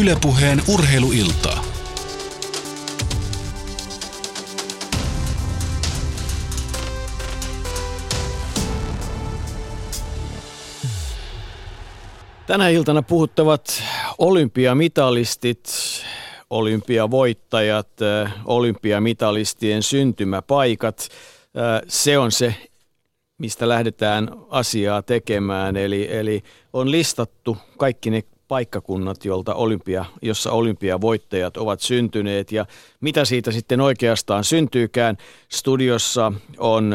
Ylepuheen urheiluiltaa. Tänä iltana puhuttavat olympiamitalistit, olympiavoittajat, olympiamitalistien syntymäpaikat. Se on se, mistä lähdetään asiaa tekemään. Eli, eli on listattu kaikki ne paikkakunnat, jolta olympia, jossa olympiavoittajat ovat syntyneet ja mitä siitä sitten oikeastaan syntyykään. Studiossa on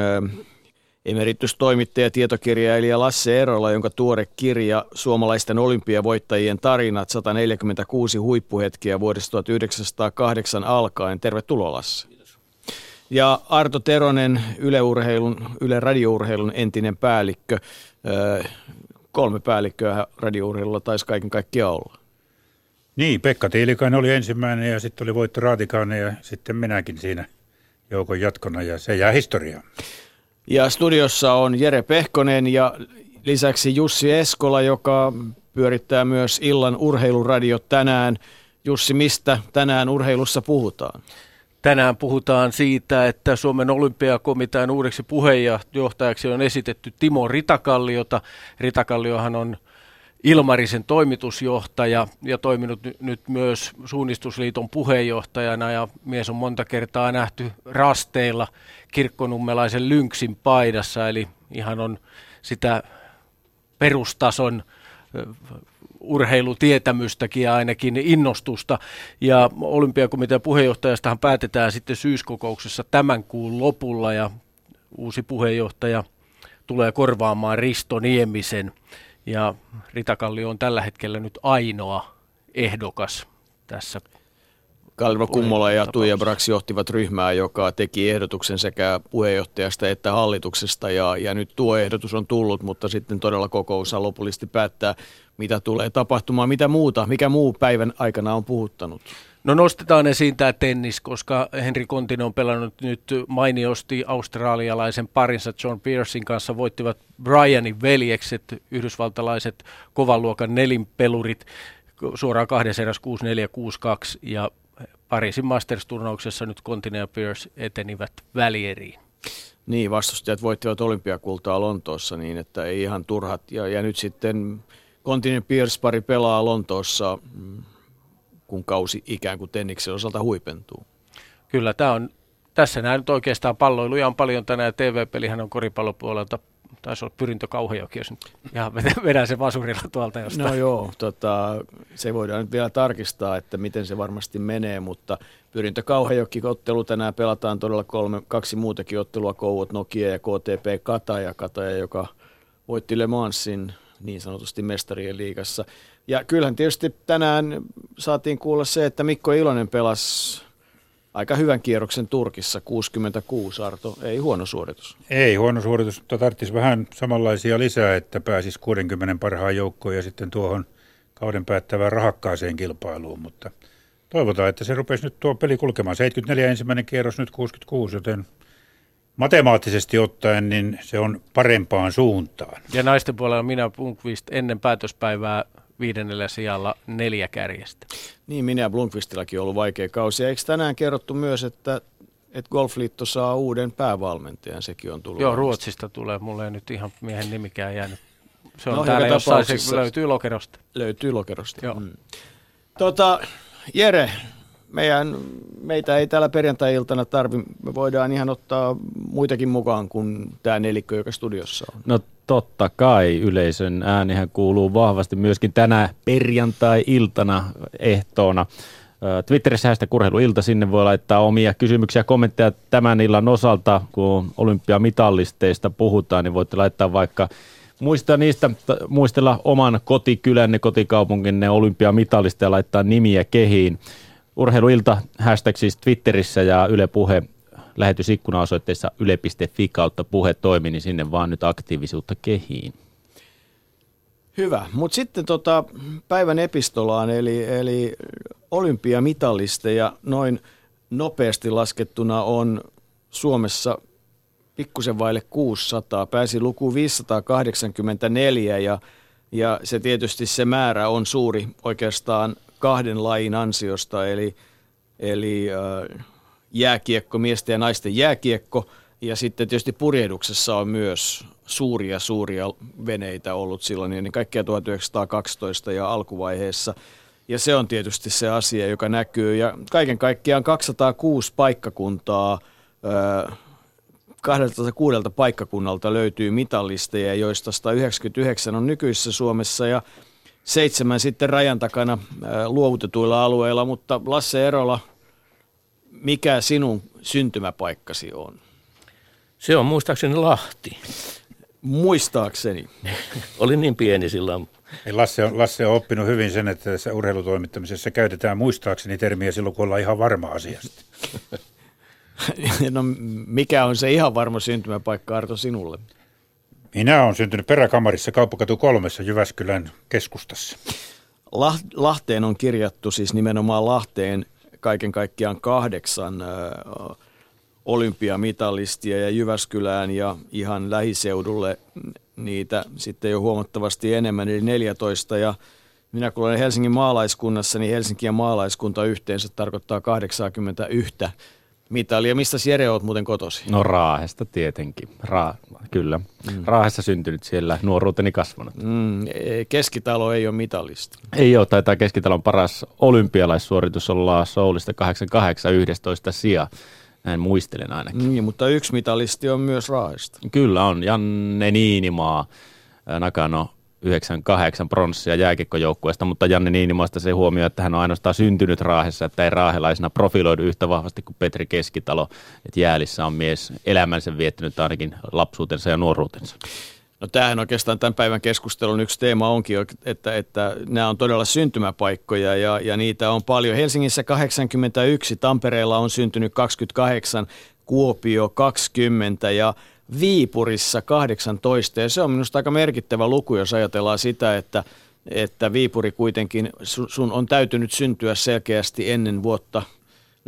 Emeritustoimittaja tietokirjailija Lasse Erola, jonka tuore kirja Suomalaisten olympiavoittajien tarinat 146 huippuhetkiä vuodesta 1908 alkaen. Tervetuloa Lasse. Kiitos. Ja Arto Teronen, Yle, Urheilun, Yle radiourheilun entinen päällikkö. Kolme päällikköä radiourheilulla taisi kaiken kaikkiaan olla. Niin, Pekka Tiilikainen oli ensimmäinen ja sitten oli Voitto Raatikainen ja sitten minäkin siinä joukon jatkona ja se jää historiaan. Ja studiossa on Jere Pehkonen ja lisäksi Jussi Eskola, joka pyörittää myös illan urheiluradio tänään. Jussi, mistä tänään urheilussa puhutaan? Tänään puhutaan siitä, että Suomen olympiakomitean uudeksi puheenjohtajaksi on esitetty Timo Ritakalliota. Ritakalliohan on Ilmarisen toimitusjohtaja ja toiminut nyt myös Suunnistusliiton puheenjohtajana ja mies on monta kertaa nähty rasteilla kirkkonummelaisen lynksin paidassa, eli ihan on sitä perustason urheilutietämystäkin ja ainakin innostusta. Ja olympiakomitean puheenjohtajastahan päätetään sitten syyskokouksessa tämän kuun lopulla ja uusi puheenjohtaja tulee korvaamaan Risto Niemisen. Ja Ritakalli on tällä hetkellä nyt ainoa ehdokas tässä Kalvo Kummola ja Tuija Brax johtivat ryhmää, joka teki ehdotuksen sekä puheenjohtajasta että hallituksesta ja, ja nyt tuo ehdotus on tullut, mutta sitten todella kokous lopullisesti päättää, mitä tulee tapahtumaan, mitä muuta, mikä muu päivän aikana on puhuttanut. No nostetaan esiin tämä tennis, koska Henri Kontinen on pelannut nyt mainiosti australialaisen parinsa John Pearsin kanssa, voittivat Brianin veljekset, yhdysvaltalaiset kovan luokan nelinpelurit, suoraan kahdessa eräs 6-4, 6-2 ja Pariisin Masters-turnauksessa nyt Kontinen ja Pierce etenivät välieriin. Niin, vastustajat voittivat olympiakultaa Lontoossa niin, että ei ihan turhat. Ja, ja nyt sitten Kontinen Pierce pari pelaa Lontoossa, mm, kun kausi ikään kuin Tenniksen osalta huipentuu. Kyllä, tämä on, tässä näin nyt oikeastaan palloiluja on paljon tänään. TV-pelihän on koripallopuolelta taisi olla Pyrintö Kauhajoki, jos nyt ihan vedän sen vasurilla tuolta jostain. No joo, tota, se voidaan nyt vielä tarkistaa, että miten se varmasti menee, mutta Pyrintö Kauhajoki ottelu tänään pelataan todella kolme, kaksi muutakin ottelua, Kouot, Nokia ja KTP Kataja, Kataja, joka voitti Le Mansin niin sanotusti mestarien liigassa. Ja kyllähän tietysti tänään saatiin kuulla se, että Mikko Ilonen pelasi aika hyvän kierroksen Turkissa, 66 Arto, ei huono suoritus. Ei huono suoritus, mutta tarvitsisi vähän samanlaisia lisää, että pääsisi 60 parhaan joukkoon ja sitten tuohon kauden päättävään rahakkaaseen kilpailuun, mutta toivotaan, että se rupesi nyt tuo peli kulkemaan. 74 ensimmäinen kierros, nyt 66, joten matemaattisesti ottaen niin se on parempaan suuntaan. Ja naisten puolella minä Punkvist ennen päätöspäivää viidennellä sijalla neljä kärjestä. Niin, minä ja Blomqvistillakin on ollut vaikea kausi. Eikö tänään kerrottu myös, että, että Golfliitto saa uuden päävalmentajan, sekin on tullut. Joo, varmasti. Ruotsista tulee, mulle ei nyt ihan miehen nimikään jäänyt. Se on no, täällä jossain, se löytyy lokerosta. Löytyy lokerosta. Joo. Mm. Tota, Jere, meidän, meitä ei täällä perjantai-iltana tarvi, me voidaan ihan ottaa muitakin mukaan kuin tämä nelikkö, joka studiossa on. No totta kai yleisön äänihän kuuluu vahvasti myöskin tänä perjantai-iltana ehtoona. Twitterissä hästä kurheiluilta, sinne voi laittaa omia kysymyksiä ja kommentteja tämän illan osalta, kun olympiamitallisteista puhutaan, niin voitte laittaa vaikka muista niistä, muistella oman kotikylänne, kotikaupunkinne olympiamitalista ja laittaa nimiä kehiin. Urheiluilta hashtag siis Twitterissä ja Yle Puhe lähetysikkuna osoitteessa yle.fi kautta puhe toimi, niin sinne vaan nyt aktiivisuutta kehiin. Hyvä, mutta sitten tota, päivän epistolaan, eli, eli olympiamitalisteja noin nopeasti laskettuna on Suomessa pikkusen vaille 600, pääsi luku 584 ja, ja se tietysti se määrä on suuri oikeastaan kahden lajin ansiosta, eli, eli äh, jääkiekko, miesten ja naisten jääkiekko, ja sitten tietysti purjehduksessa on myös suuria, suuria veneitä ollut silloin, niin kaikkea 1912 ja alkuvaiheessa. Ja se on tietysti se asia, joka näkyy. Ja kaiken kaikkiaan 206 paikkakuntaa, 206 paikkakunnalta löytyy mitallisteja, joista 199 on nykyisessä Suomessa ja seitsemän sitten rajan takana luovutetuilla alueilla. Mutta Lasse Erola, mikä sinun syntymäpaikkasi on? Se on muistaakseni Lahti. Muistaakseni. Olin niin pieni silloin. Lasse on, Lasse on oppinut hyvin sen, että tässä urheilutoimittamisessa käytetään muistaakseni termiä silloin, kun ollaan ihan varma asiasta. no mikä on se ihan varma syntymäpaikka Arto sinulle? Minä olen syntynyt peräkamarissa kauppakatu kolmessa Jyväskylän keskustassa. Lahteen on kirjattu siis nimenomaan Lahteen kaiken kaikkiaan kahdeksan olympiamitalistia ja Jyväskylään ja ihan lähiseudulle niitä sitten jo huomattavasti enemmän, eli 14. Ja minä kun olen Helsingin maalaiskunnassa, niin Helsinki ja maalaiskunta yhteensä tarkoittaa 81 mitalia. Mistä Jere olet muuten kotosi? No Raahesta tietenkin. Ra- kyllä. Mm. Raahessa syntynyt siellä, nuoruuteni kasvanut. Mm, e, keskitalo ei ole mitalista. Ei ole, taitaa keskitalon paras olympialaissuoritus olla Soulista 88 11 sija. Näin muistelen ainakin. Niin, mutta yksi mitalisti on myös Raahesta. Kyllä on. Janne Niinimaa, Nakano 98 pronssia jääkikkojoukkueesta, mutta Janne Niinimaasta se huomio, että hän on ainoastaan syntynyt Raahessa, että ei raahelaisena profiloidu yhtä vahvasti kuin Petri Keskitalo. Että jäälissä on mies elämänsä viettänyt ainakin lapsuutensa ja nuoruutensa. No tämähän oikeastaan tämän päivän keskustelun yksi teema onkin, että, että nämä on todella syntymäpaikkoja ja, ja niitä on paljon. Helsingissä 81, Tampereella on syntynyt 28, Kuopio 20 ja Viipurissa 18. Ja se on minusta aika merkittävä luku, jos ajatellaan sitä, että, että Viipuri kuitenkin, sun on täytynyt syntyä selkeästi ennen vuotta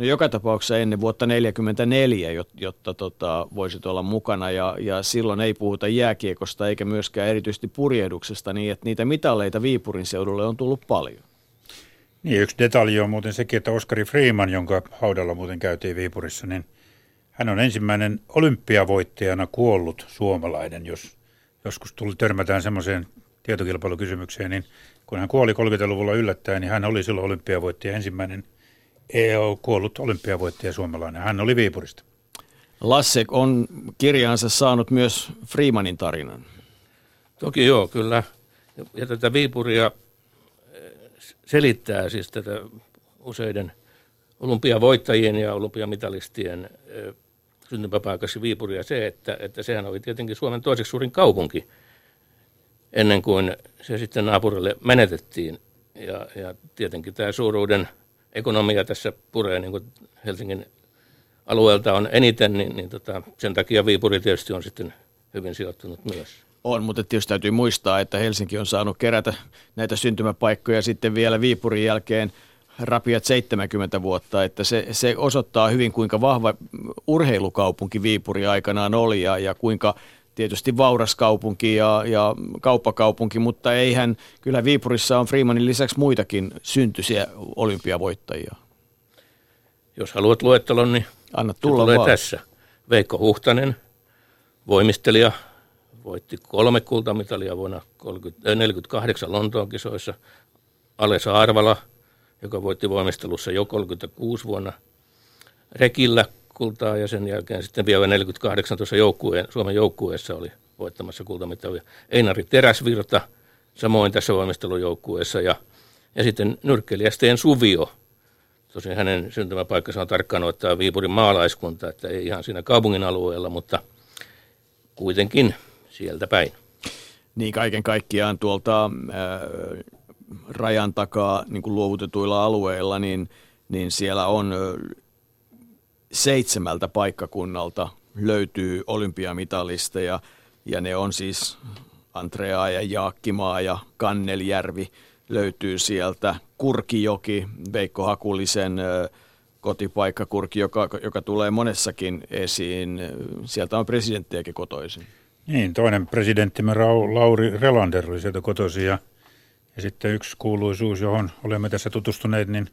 No joka tapauksessa ennen vuotta 1944, jotta, jotta tota, voisit olla mukana ja, ja silloin ei puhuta jääkiekosta eikä myöskään erityisesti purjehduksesta niin, että niitä mitalleita Viipurin seudulle on tullut paljon. Niin, yksi detalji on muuten sekin, että Oskari Freeman, jonka haudalla muuten käytiin Viipurissa, niin hän on ensimmäinen olympiavoittajana kuollut suomalainen, jos joskus tuli törmätään semmoiseen tietokilpailukysymykseen, niin kun hän kuoli 30-luvulla yllättäen, niin hän oli silloin olympiavoittaja ensimmäinen – ole kuollut olympiavoittaja suomalainen. Hän oli Viipurista. Lasse on kirjaansa saanut myös Freemanin tarinan. Toki joo, kyllä. Ja tätä Viipuria eh, selittää siis tätä useiden olympiavoittajien ja olympiamitalistien eh, syntymäpaikassa Viipuria se, että, että sehän oli tietenkin Suomen toiseksi suurin kaupunki ennen kuin se sitten naapurille menetettiin. Ja, ja tietenkin tämä suuruuden – ekonomia tässä puree niin kuin Helsingin alueelta on eniten, niin, niin tota, sen takia Viipuri tietysti on sitten hyvin sijoittunut myös. On, mutta tietysti täytyy muistaa, että Helsinki on saanut kerätä näitä syntymäpaikkoja sitten vielä Viipurin jälkeen rapiat 70 vuotta, että se, se osoittaa hyvin kuinka vahva urheilukaupunki Viipuri aikanaan oli ja, ja kuinka tietysti vauras kaupunki ja, ja kauppakaupunki, mutta eihän, kyllä Viipurissa on Freemanin lisäksi muitakin syntyisiä olympiavoittajia. Jos haluat luettelon, niin Anna tulla tulee vaan. tässä. Veikko Huhtanen, voimistelija, voitti kolme kultamitalia vuonna 1948 Lontoon kisoissa. Alesa Arvala, joka voitti voimistelussa jo 36 vuonna. Rekillä kultaa ja sen jälkeen sitten vielä 48 tuossa joukkueen, Suomen joukkueessa oli voittamassa kultamitalia. Einari Teräsvirta samoin tässä valmistelujoukkueessa ja, ja sitten nyrkkeilijä Steen Suvio. Tosin hänen syntymäpaikkansa on tarkkaan ottaa Viipurin maalaiskunta, että ei ihan siinä kaupungin alueella, mutta kuitenkin sieltä päin. Niin kaiken kaikkiaan tuolta äh, rajan takaa niin kuin luovutetuilla alueilla, niin, niin siellä on seitsemältä paikkakunnalta löytyy olympiamitalisteja ja ne on siis Andrea ja Jaakkimaa ja Kanneljärvi löytyy sieltä. Kurkijoki, Veikko Hakulisen kotipaikka Kurki, joka, joka tulee monessakin esiin. Sieltä on presidenttiäkin kotoisin. Niin, toinen presidenttimme Lauri Relander oli sieltä kotoisin ja Ja sitten yksi kuuluisuus, johon olemme tässä tutustuneet, niin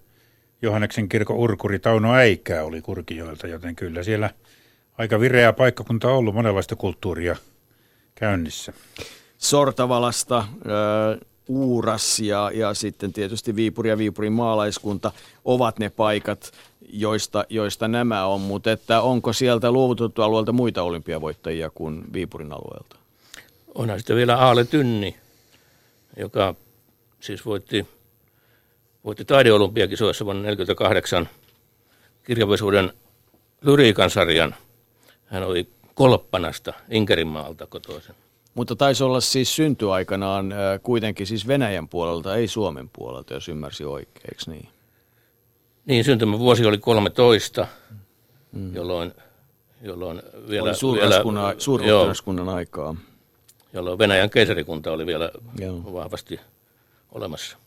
Johanneksen kirkon urkuri Tauno Äikää oli Kurkijoilta, joten kyllä siellä aika vireä paikkakunta on ollut monenlaista kulttuuria käynnissä. Sortavalasta, ö, Uuras ja, ja sitten tietysti Viipuri ja Viipurin maalaiskunta ovat ne paikat, joista, joista nämä on, mutta että onko sieltä luovutettu alueelta muita olympiavoittajia kuin Viipurin alueelta? Onhan sitten vielä Aale Tynni, joka siis voitti, voitti taideolympiakisoissa vuonna 1948 kirjallisuuden lyriikan sarjan. Hän oli Kolppanasta, Inkerinmaalta kotoisin. Mutta taisi olla siis syntyaikanaan äh, kuitenkin siis Venäjän puolelta, ei Suomen puolelta, jos ymmärsi oikein, eikö niin? Niin, syntymävuosi oli 13, mm. jolloin, jolloin vielä... Oli suurruhtinaskunnan aikaa. Jolloin Venäjän keisarikunta oli vielä joo. vahvasti olemassa.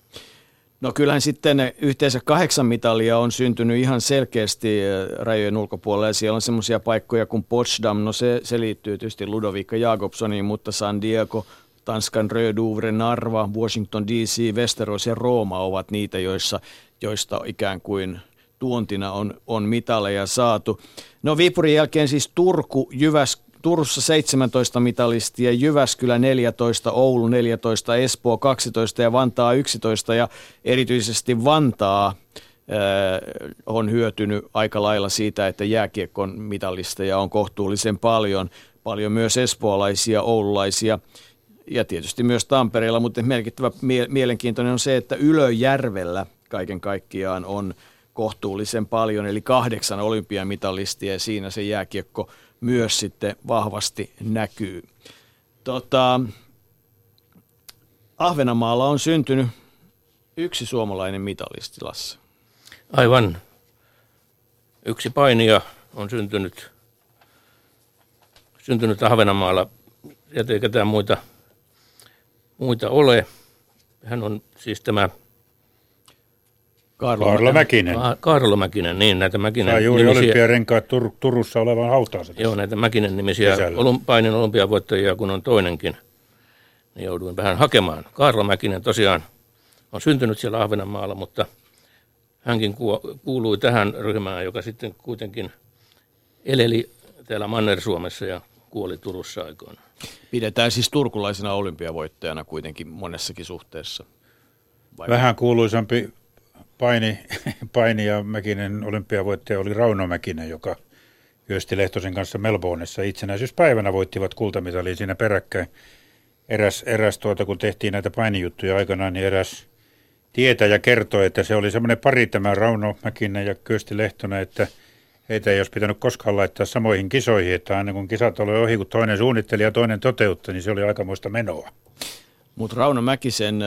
No kyllähän sitten yhteensä kahdeksan mitalia on syntynyt ihan selkeästi eh, rajojen ulkopuolella. Siellä on semmoisia paikkoja kuin Potsdam, no se, se liittyy tietysti Ludovica Jakobsoniin, mutta San Diego, Tanskan Rödouvre, Narva, Washington DC, Westeros ja Rooma ovat niitä, joissa, joista ikään kuin tuontina on, on mitaleja saatu. No Viipurin jälkeen siis Turku, Jyväs, Turussa 17 mitalistia, Jyväskylä 14, Oulu 14, Espoo 12 ja Vantaa 11 ja erityisesti Vantaa äh, on hyötynyt aika lailla siitä, että jääkiekon mitalisteja on kohtuullisen paljon. Paljon myös espoolaisia, oululaisia ja tietysti myös Tampereella, mutta merkittävä mie- mielenkiintoinen on se, että Ylöjärvellä kaiken kaikkiaan on kohtuullisen paljon, eli kahdeksan olympiamitalistia ja siinä se jääkiekko myös sitten vahvasti näkyy. Tota, Ahvenanmaalla on syntynyt yksi suomalainen mitalisti, Lasse. Aivan. Yksi painija on syntynyt, syntynyt Ahvenanmaalla. Sieltä ei ketään muita, muita ole. Hän on siis tämä Kaarlo, Kaarlo Mäkinen. Kaarlo Mäkinen, niin näitä Mäkinen Sai juuri nimisiä, olympiarenkaat Tur- Turussa olevan hautaansa. Joo, näitä Mäkinen nimisiä olum, painin olympiavoittajia, kun on toinenkin, niin jouduin vähän hakemaan. Kaarlo Mäkinen tosiaan on syntynyt siellä Ahvenanmaalla, mutta hänkin kuului tähän ryhmään, joka sitten kuitenkin eleli täällä Manner-Suomessa ja kuoli Turussa aikoina. Pidetään siis turkulaisena olympiavoittajana kuitenkin monessakin suhteessa. Vai Vähän kuuluisampi paini, paini ja Mäkinen olympiavoittaja oli Rauno Mäkinen, joka Kyösti Lehtosen kanssa Melbourneissa itsenäisyyspäivänä voittivat kultamitalin siinä peräkkäin. Eräs, eräs tuota, kun tehtiin näitä painijuttuja aikanaan, niin eräs tietäjä kertoi, että se oli semmoinen pari tämä Rauno Mäkinen ja Kyösti Lehtonen, että heitä ei olisi pitänyt koskaan laittaa samoihin kisoihin, että aina kun kisat oli ohi, kun toinen suunnitteli ja toinen toteutti, niin se oli aikamoista menoa. Mutta Rauno Mäkisen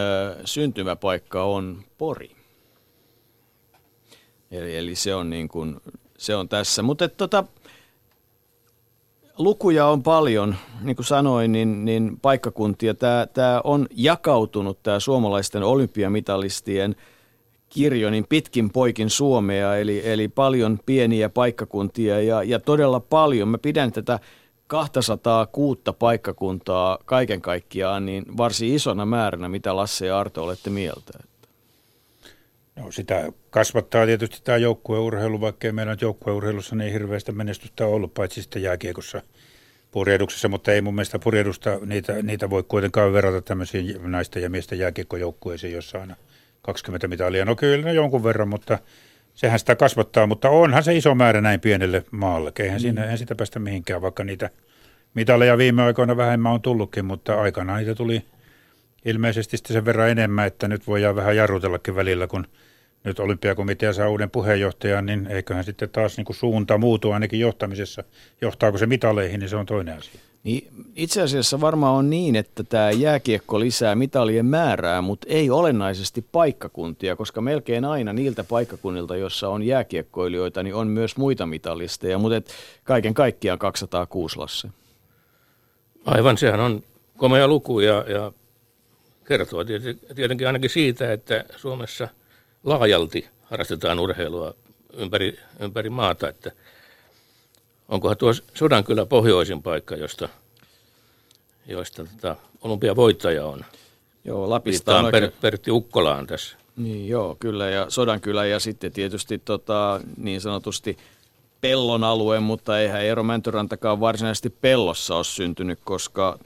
syntymäpaikka on Pori. Eli, eli se, on niin kuin, se on tässä. Mutta tota, lukuja on paljon, niin kuin sanoin, niin, niin paikkakuntia. Tämä, tämä on jakautunut, tämä suomalaisten olympiamitalistien kirjo, niin pitkin poikin Suomea, eli, eli paljon pieniä paikkakuntia ja, ja todella paljon. Mä pidän tätä 206 paikkakuntaa kaiken kaikkiaan niin varsin isona määränä, mitä Lasse ja Arto olette mieltä. No sitä kasvattaa tietysti tämä joukkueurheilu, vaikka ei meillä nyt joukkueurheilussa niin hirveästä menestystä ollut, paitsi sitten jääkiekossa purjehduksessa, mutta ei mun mielestä purjehdusta, niitä, niitä voi kuitenkaan verrata tämmöisiin naisten ja miesten jääkiekkojoukkueisiin, jossa on 20 mitalia. No kyllä ne jonkun verran, mutta sehän sitä kasvattaa, mutta onhan se iso määrä näin pienelle maalle. Eihän, mm. siinä, eihän sitä päästä mihinkään, vaikka niitä mitaleja viime aikoina vähemmän on tullutkin, mutta aikanaan niitä tuli ilmeisesti sitten sen verran enemmän, että nyt voidaan vähän jarrutellakin välillä, kun – nyt olympiakomitea saa uuden puheenjohtajan, niin eiköhän sitten taas niin kuin suunta muutu ainakin johtamisessa. Johtaako se mitaleihin, niin se on toinen asia. Niin, itse asiassa varmaan on niin, että tämä jääkiekko lisää mitalien määrää, mutta ei olennaisesti paikkakuntia, koska melkein aina niiltä paikkakunnilta, jossa on jääkiekkoilijoita, niin on myös muita mitalisteja, mutta et kaiken kaikkiaan 206 Lasse. Aivan, sehän on komea luku ja, ja kertoo tietenkin ainakin siitä, että Suomessa – laajalti harrastetaan urheilua ympäri, ympäri maata, että onkohan tuo sodan kyllä pohjoisin paikka, josta, josta tota, olympiavoittaja on Joo, Lapista Viittaan on per, Pertti Ukkolaan tässä. niin, joo, kyllä, ja Sodankylä ja sitten tietysti tota, niin sanotusti pellon alue, mutta eihän Eero Mäntyrantakaan varsinaisesti pellossa ole syntynyt, koska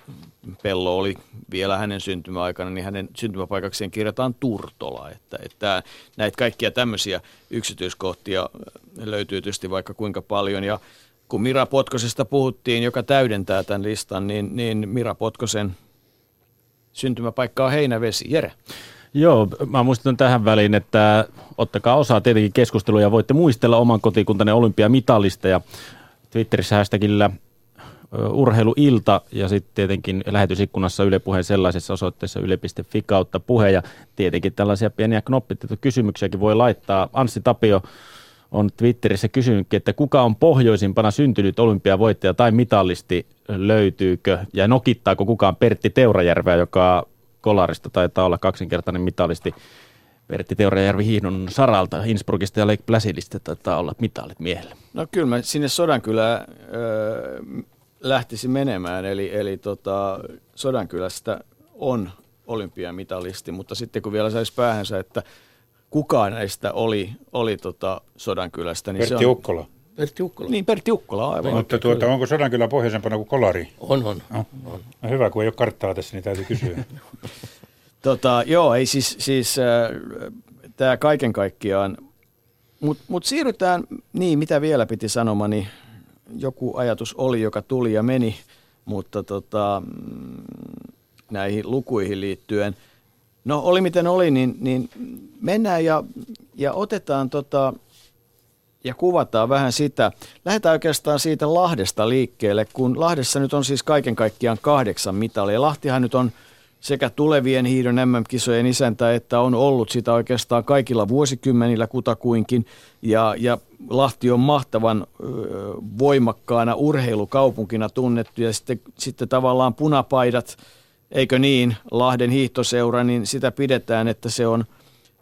pello oli vielä hänen syntymäaikana, niin hänen syntymäpaikakseen kirjataan Turtola. Että, että näitä kaikkia tämmöisiä yksityiskohtia löytyy tietysti vaikka kuinka paljon. Ja kun Mira Potkosesta puhuttiin, joka täydentää tämän listan, niin, niin Mira Potkosen syntymäpaikka on Heinävesi. Jere. Joo, mä muistutan tähän väliin, että ottakaa osaa tietenkin keskusteluja ja voitte muistella oman kotikuntanne olympiamitalista ja Twitterissä hashtagillä urheiluilta ja sitten tietenkin lähetysikkunassa Yle Puheen sellaisessa osoitteessa yle.fi kautta puhe ja tietenkin tällaisia pieniä kysymyksiäkin voi laittaa. Anssi Tapio on Twitterissä kysynytkin, että kuka on pohjoisimpana syntynyt olympiavoittaja tai mitallisti löytyykö ja nokittaako kukaan Pertti Teurajärveä, joka Kolarista taitaa olla kaksinkertainen mitalisti. Pertti Teurajärvi hiihdon saralta, Innsbruckista ja Lake Placidista taitaa olla mitalit miehelle. No kyllä mä sinne Sodankylään öö, lähtisi menemään, eli, eli tota, Sodankylästä on olympiamitalisti, mutta sitten kun vielä saisi päähänsä, että kukaan näistä oli, oli tota Sodankylästä, niin Pertti se on... Ukkola. Pertti Ukkola. Niin, Pertti Ukkola, aivan. Mutta tuota, onko Sodankylä pohjoisempana kuin Kolari? On, on. No. no hyvä, kun ei ole karttaa tässä, niin täytyy kysyä. Tota, joo, ei siis, siis äh, tämä kaiken kaikkiaan, mutta mut siirrytään, niin mitä vielä piti sanomani, joku ajatus oli, joka tuli ja meni, mutta tota, mm, näihin lukuihin liittyen. No oli miten oli, niin, niin mennään ja, ja otetaan tota, ja kuvataan vähän sitä. Lähdetään oikeastaan siitä Lahdesta liikkeelle, kun Lahdessa nyt on siis kaiken kaikkiaan kahdeksan mitalia. Lahtihan nyt on sekä tulevien hiidon MM-kisojen isäntä, että on ollut sitä oikeastaan kaikilla vuosikymmenillä kutakuinkin. Ja, ja Lahti on mahtavan ö, voimakkaana urheilukaupunkina tunnettu ja sitten, sitten tavallaan punapaidat, eikö niin, Lahden hiihtoseura, niin sitä pidetään, että se on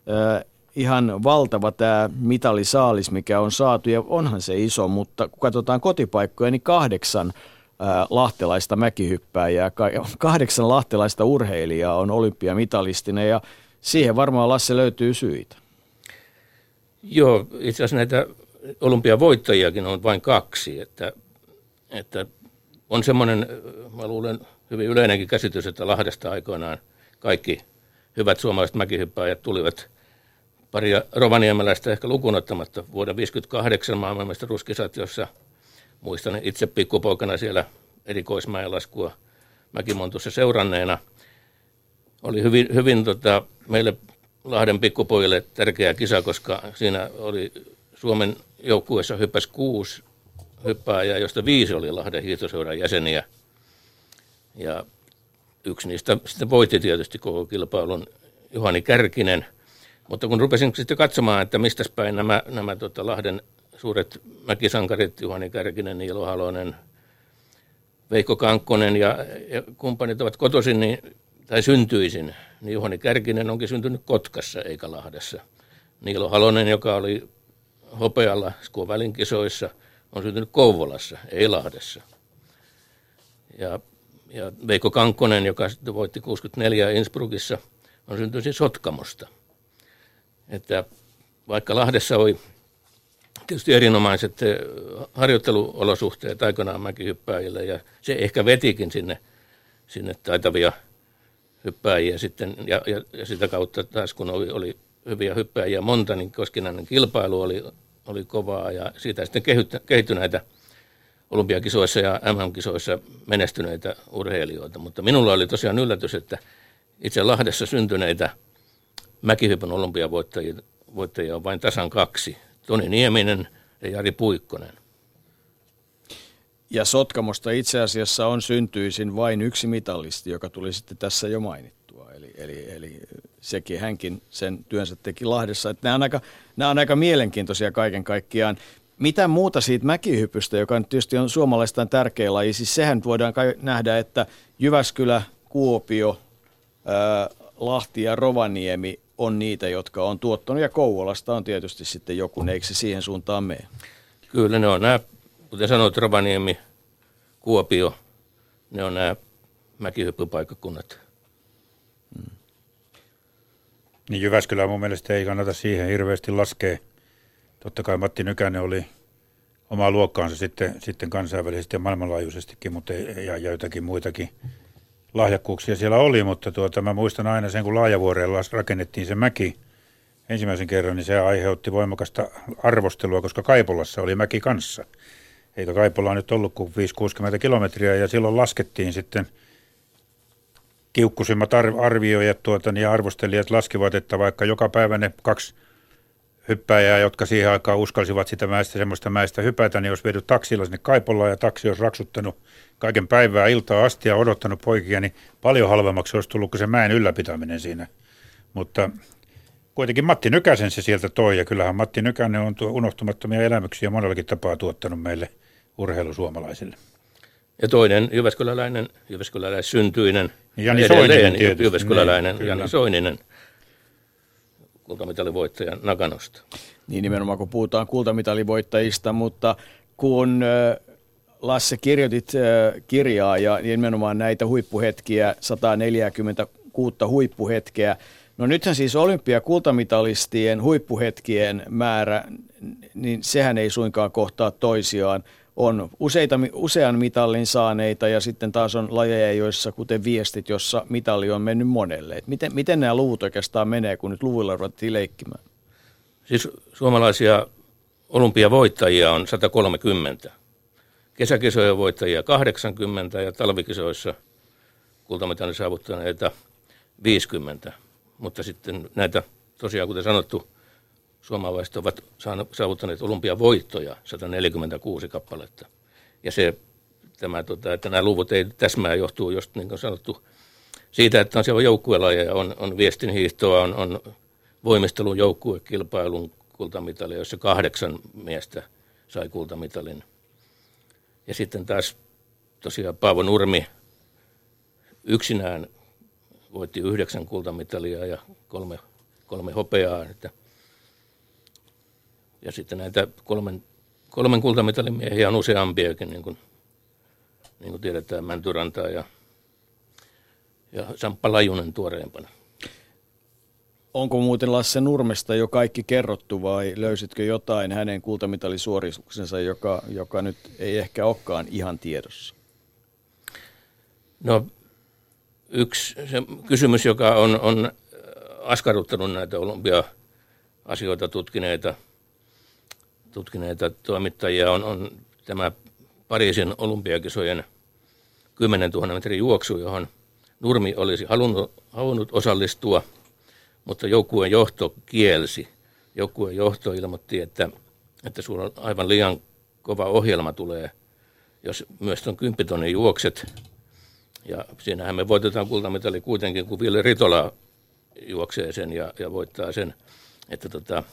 ö, ihan valtava tämä mitalisaalis, mikä on saatu ja onhan se iso, mutta kun katsotaan kotipaikkoja, niin kahdeksan lahtelaista mäkihyppääjää, kahdeksan lahtelaista urheilijaa on olympiamitalistina ja siihen varmaan Lasse löytyy syitä. Joo, itse asiassa näitä olympiavoittajiakin on vain kaksi, että, että on semmoinen, mä luulen, hyvin yleinenkin käsitys, että Lahdesta aikoinaan kaikki hyvät suomalaiset mäkihyppääjät tulivat paria rovaniemeläistä ehkä lukunottamatta vuoden 1958 maailmanmestaruuskisat, jossa – muistan itse pikkupoikana siellä erikoismäen laskua Mäkimontussa seuranneena. Oli hyvin, hyvin tota, meille Lahden pikkupojille tärkeä kisa, koska siinä oli Suomen joukkueessa hyppäsi kuusi hyppääjää, josta viisi oli Lahden hiihtoseuran jäseniä. Ja yksi niistä sitten voitti tietysti koko kilpailun Juhani Kärkinen. Mutta kun rupesin sitten katsomaan, että mistä päin nämä, nämä tota Lahden suuret mäkisankarit, Juhani Kärkinen, Niilo Halonen, Veikko Kankkonen ja, ja kumppanit ovat kotoisin niin, tai syntyisin, niin Juhani Kärkinen onkin syntynyt Kotkassa eikä Lahdessa. Niilo Halonen, joka oli hopealla Skuovälin kisoissa, on syntynyt Kouvolassa, ei Lahdessa. Ja, ja Veikko Kankkonen, joka voitti 64 Innsbruckissa, on syntynyt Sotkamosta. Että vaikka Lahdessa oli tietysti erinomaiset eh, harjoitteluolosuhteet aikanaan mäkihyppääjille ja se ehkä vetikin sinne, sinne taitavia hyppääjiä sitten ja, ja, ja sitä kautta taas kun oli, oli hyviä hyppääjiä monta, niin koskinainen kilpailu oli, oli kovaa ja siitä sitten kehittyi näitä olympiakisoissa ja MM-kisoissa menestyneitä urheilijoita. Mutta minulla oli tosiaan yllätys, että itse Lahdessa syntyneitä mäkihypyn olympiavoittajia on vain tasan kaksi. Toni Nieminen ja Jari Puikkonen. Ja Sotkamosta itse asiassa on syntyisin vain yksi mitallisti, joka tuli sitten tässä jo mainittua. Eli, eli, eli sekin hänkin sen työnsä teki Lahdessa. Että nämä, on aika, nämä on aika mielenkiintoisia kaiken kaikkiaan. Mitä muuta siitä mäkihypystä, joka nyt tietysti on suomalaistaan tärkeä laji, siis sehän voidaan nähdä, että Jyväskylä, Kuopio, ää, Lahti ja Rovaniemi on niitä, jotka on tuottanut, ja Kouvolasta on tietysti sitten joku, eikö se siihen suuntaan mene? Kyllä ne on nämä, kuten sanoit, Rovaniemi, Kuopio, ne on nämä mäkihyppypaikkakunnat. Niin Jyväskylä mun mielestä ei kannata siihen hirveästi laskea. Totta kai Matti Nykänen oli omaa luokkaansa sitten, sitten kansainvälisesti ja maailmanlaajuisestikin, mutta ei, ja joitakin muitakin lahjakkuuksia siellä oli, mutta tuota, mä muistan aina sen, kun Laajavuorella rakennettiin se mäki ensimmäisen kerran, niin se aiheutti voimakasta arvostelua, koska Kaipolassa oli mäki kanssa. Eikä Kaipola nyt ollut kuin 5-60 kilometriä, ja silloin laskettiin sitten kiukkusimmat arvioijat tuota, niin ja arvostelijat laskivat, että vaikka joka päivä ne kaksi hyppäjää, jotka siihen aikaan uskalsivat sitä mäestä, semmoista mäestä hypätä, niin olisi viety taksilla sinne Kaipolaan ja taksi olisi raksuttanut kaiken päivää iltaa asti ja odottanut poikia, niin paljon halvemmaksi olisi tullut kuin se mäen ylläpitäminen siinä. Mutta kuitenkin Matti Nykäsen se sieltä toi, ja kyllähän Matti Nykänen on tuo unohtumattomia elämyksiä monellakin tapaa tuottanut meille urheilusuomalaisille. Ja toinen Jyväskyläläinen, Jyväskyläläissyntyinen, Jani Soininen Jyväskyläläinen, niin, Jani Soininen, kultamitalivoittaja Nakanosta. Niin nimenomaan kun puhutaan kultamitalivoittajista, mutta kun Lasse kirjoitit kirjaa ja nimenomaan näitä huippuhetkiä, 146 huippuhetkeä, No nythän siis olympiakultamitalistien huippuhetkien määrä, niin sehän ei suinkaan kohtaa toisiaan. On useita, usean mitallin saaneita ja sitten taas on lajeja, joissa kuten viestit, jossa mitalli on mennyt monelle. Et miten, miten nämä luvut oikeastaan menee, kun nyt luvuilla ruvettiin leikkimään? Siis suomalaisia olympiavoittajia on 130. Kesäkisojen voittajia 80 ja talvikisoissa kultamitalin saavuttaneita 50 mutta sitten näitä tosiaan, kuten sanottu, suomalaiset ovat saavuttaneet olympiavoittoja 146 kappaletta. Ja se, tämä, tota, että nämä luvut ei täsmää johtuu just niin kuin sanottu siitä, että on siellä joukkuelajeja, on, on viestinhiihtoa, on, on voimistelun joukkuekilpailun kultamitali, jossa kahdeksan miestä sai kultamitalin. Ja sitten taas tosiaan Paavo Nurmi yksinään voitti yhdeksän kultamitalia ja kolme, kolme hopeaa. Että ja sitten näitä kolmen, kolmen kultamitalin miehiä on useampiakin, niin kuin, niin kuin tiedetään, Mäntyrantaa ja, ja Samppa Lajunen tuoreempana. Onko muuten Lasse Nurmesta jo kaikki kerrottu vai löysitkö jotain hänen kultamitalisuorituksensa, joka, joka nyt ei ehkä olekaan ihan tiedossa? No yksi se kysymys, joka on, on askarruttanut näitä olympia-asioita tutkineita, tutkineita toimittajia, on, on tämä Pariisin olympiakisojen 10 000 metrin juoksu, johon Nurmi olisi halunnut, halunnut osallistua, mutta joukkueen johto kielsi. Joukkueen johto ilmoitti, että, että sulla on aivan liian kova ohjelma tulee, jos myös tuon 10 tonnin juokset, ja siinähän me voitetaan kultamitali kuitenkin, kun Ville Ritola juoksee sen ja, ja voittaa sen. Että tota,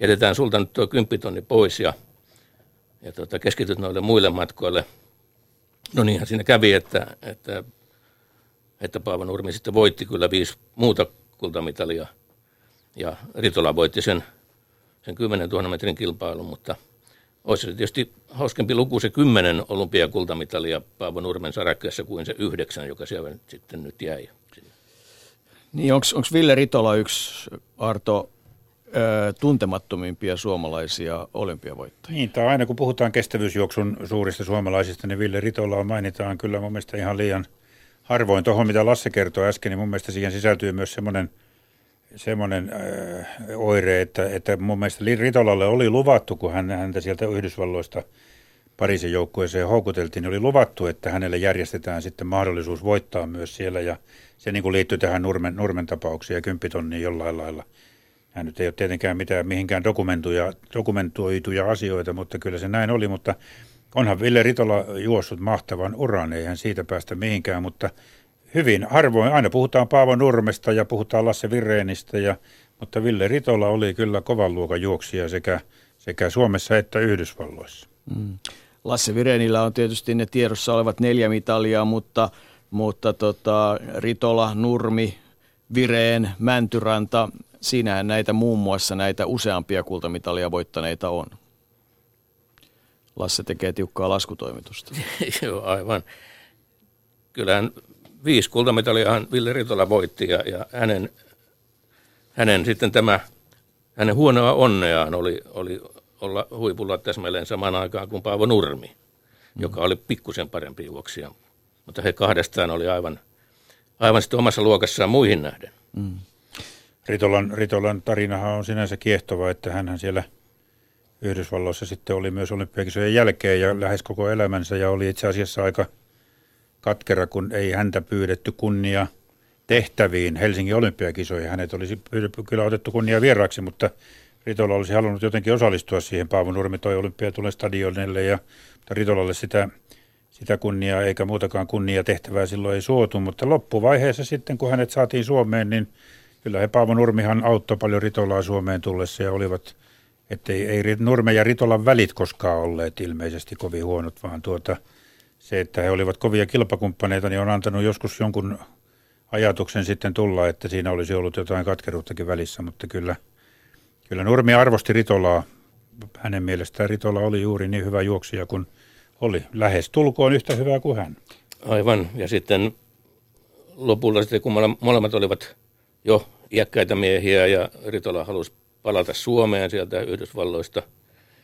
jätetään sulta nyt tuo kymppitonni pois ja, ja tota, keskityt noille muille matkoille. No niinhän siinä kävi, että, että, että Paavo Nurmi sitten voitti kyllä viisi muuta kultamitalia ja Ritola voitti sen, sen 10 000 metrin kilpailun, mutta – olisi tietysti hauskempi luku se kymmenen olympiakultamitalia Paavo Nurmen sarakkeessa kuin se yhdeksän, joka siellä sitten nyt jäi. Niin, onko Ville Ritola yksi, Arto, tuntemattomimpia suomalaisia olympiavoittajia? Niin, tai aina kun puhutaan kestävyysjuoksun suurista suomalaisista, niin Ville Ritola mainitaan kyllä mun mielestä ihan liian harvoin. Tuohon, mitä Lasse kertoi äsken, niin mun mielestä siihen sisältyy myös semmoinen – semmoinen äh, oire, että, että mun mielestä Ritolalle oli luvattu, kun hän, häntä sieltä Yhdysvalloista Pariisin joukkueeseen houkuteltiin, niin oli luvattu, että hänelle järjestetään sitten mahdollisuus voittaa myös siellä ja se niin kuin liittyy tähän Nurmen, Nurmen tapaukseen ja kymppitonniin jollain lailla. Hän nyt ei ole tietenkään mitään mihinkään dokumentuja, dokumentoituja asioita, mutta kyllä se näin oli, mutta onhan Ville Ritola juossut mahtavan uran, eihän siitä päästä mihinkään, mutta hyvin harvoin, aina puhutaan Paavo Nurmesta ja puhutaan Lasse Vireenistä, ja, mutta Ville Ritola oli kyllä kovan luokan juoksija sekä, sekä Suomessa että Yhdysvalloissa. Mm. Lasse Vireenillä on tietysti ne tiedossa olevat neljä mitalia, mutta, mutta tota, Ritola, Nurmi, Vireen, Mäntyranta, siinähän näitä muun muassa näitä useampia kultamitalia voittaneita on. Lasse tekee tiukkaa laskutoimitusta. Joo, aivan. Kyllähän viisi kultamitalia Ville Ritola voitti ja, ja hänen, hänen sitten tämä, hänen huonoa onneaan oli, oli olla huipulla täsmälleen samaan aikaan kuin Paavo Nurmi, mm. joka oli pikkusen parempi juoksija. Mutta he kahdestaan oli aivan, aivan sitten omassa luokassaan muihin nähden. Mm. Ritolan, Ritolan tarinahan on sinänsä kiehtova, että hän siellä Yhdysvalloissa sitten oli myös olympiakisojen jälkeen ja lähes koko elämänsä ja oli itse asiassa aika katkera, kun ei häntä pyydetty kunnia tehtäviin Helsingin olympiakisoihin. Hänet olisi kyllä otettu kunnia vieraaksi, mutta Ritola olisi halunnut jotenkin osallistua siihen. Paavo Nurmi toi olympia tulee stadionille ja Ritolalle sitä, sitä kunniaa eikä muutakaan kunnia tehtävää silloin ei suotu, mutta loppuvaiheessa sitten kun hänet saatiin Suomeen, niin kyllä he Paavo Nurmihan auttoi paljon Ritolaa Suomeen tullessa ja olivat, ettei ei Nurme ja Ritolan välit koskaan olleet ilmeisesti kovin huonot, vaan tuota, se, että he olivat kovia kilpakumppaneita, niin on antanut joskus jonkun ajatuksen sitten tulla, että siinä olisi ollut jotain katkeruuttakin välissä, mutta kyllä – Kyllä Nurmi arvosti Ritolaa. Hänen mielestään Ritola oli juuri niin hyvä juoksija kuin oli. Lähes tulkoon yhtä hyvä kuin hän. Aivan. Ja sitten lopulla sitten, kun molemmat olivat jo iäkkäitä miehiä ja Ritola halusi palata Suomeen sieltä Yhdysvalloista,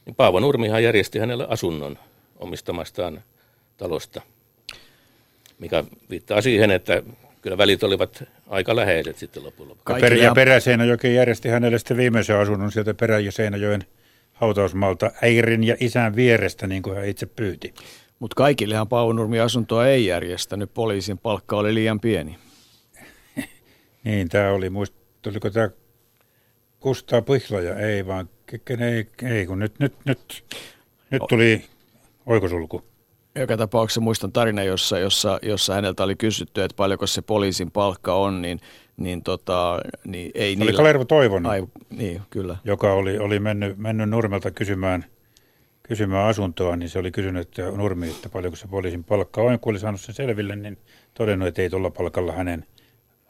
niin Paavo Nurmihan järjesti hänelle asunnon omistamastaan talosta, mikä viittaa siihen, että kyllä välit olivat aika läheiset sitten loppujen Per, ja Peräseinäjoki järjesti hänelle sitten viimeisen asunnon sieltä Peräseinäjoen hautausmaalta äirin ja isän vierestä, niin kuin hän itse pyyti. Mutta kaikillehan Paunurmi asuntoa ei järjestänyt, poliisin palkka oli liian pieni. Niin, tämä oli, muist, oliko tämä Kustaa Pihlaja? Ei vaan, ei, ei kun nyt, nyt, nyt, nyt tuli oikosulku joka tapauksessa muistan tarina, jossa, jossa, jossa häneltä oli kysytty, että paljonko se poliisin palkka on, niin, niin, tota, niin ei niillä... Oli Kalervo Toivonen, Ai, niin, kyllä. joka oli, oli mennyt, mennyt Nurmelta kysymään, kysymään asuntoa, niin se oli kysynyt että Nurmi, että paljonko se poliisin palkka on. Kun oli saanut sen selville, niin todennut, että ei tuolla palkalla hänen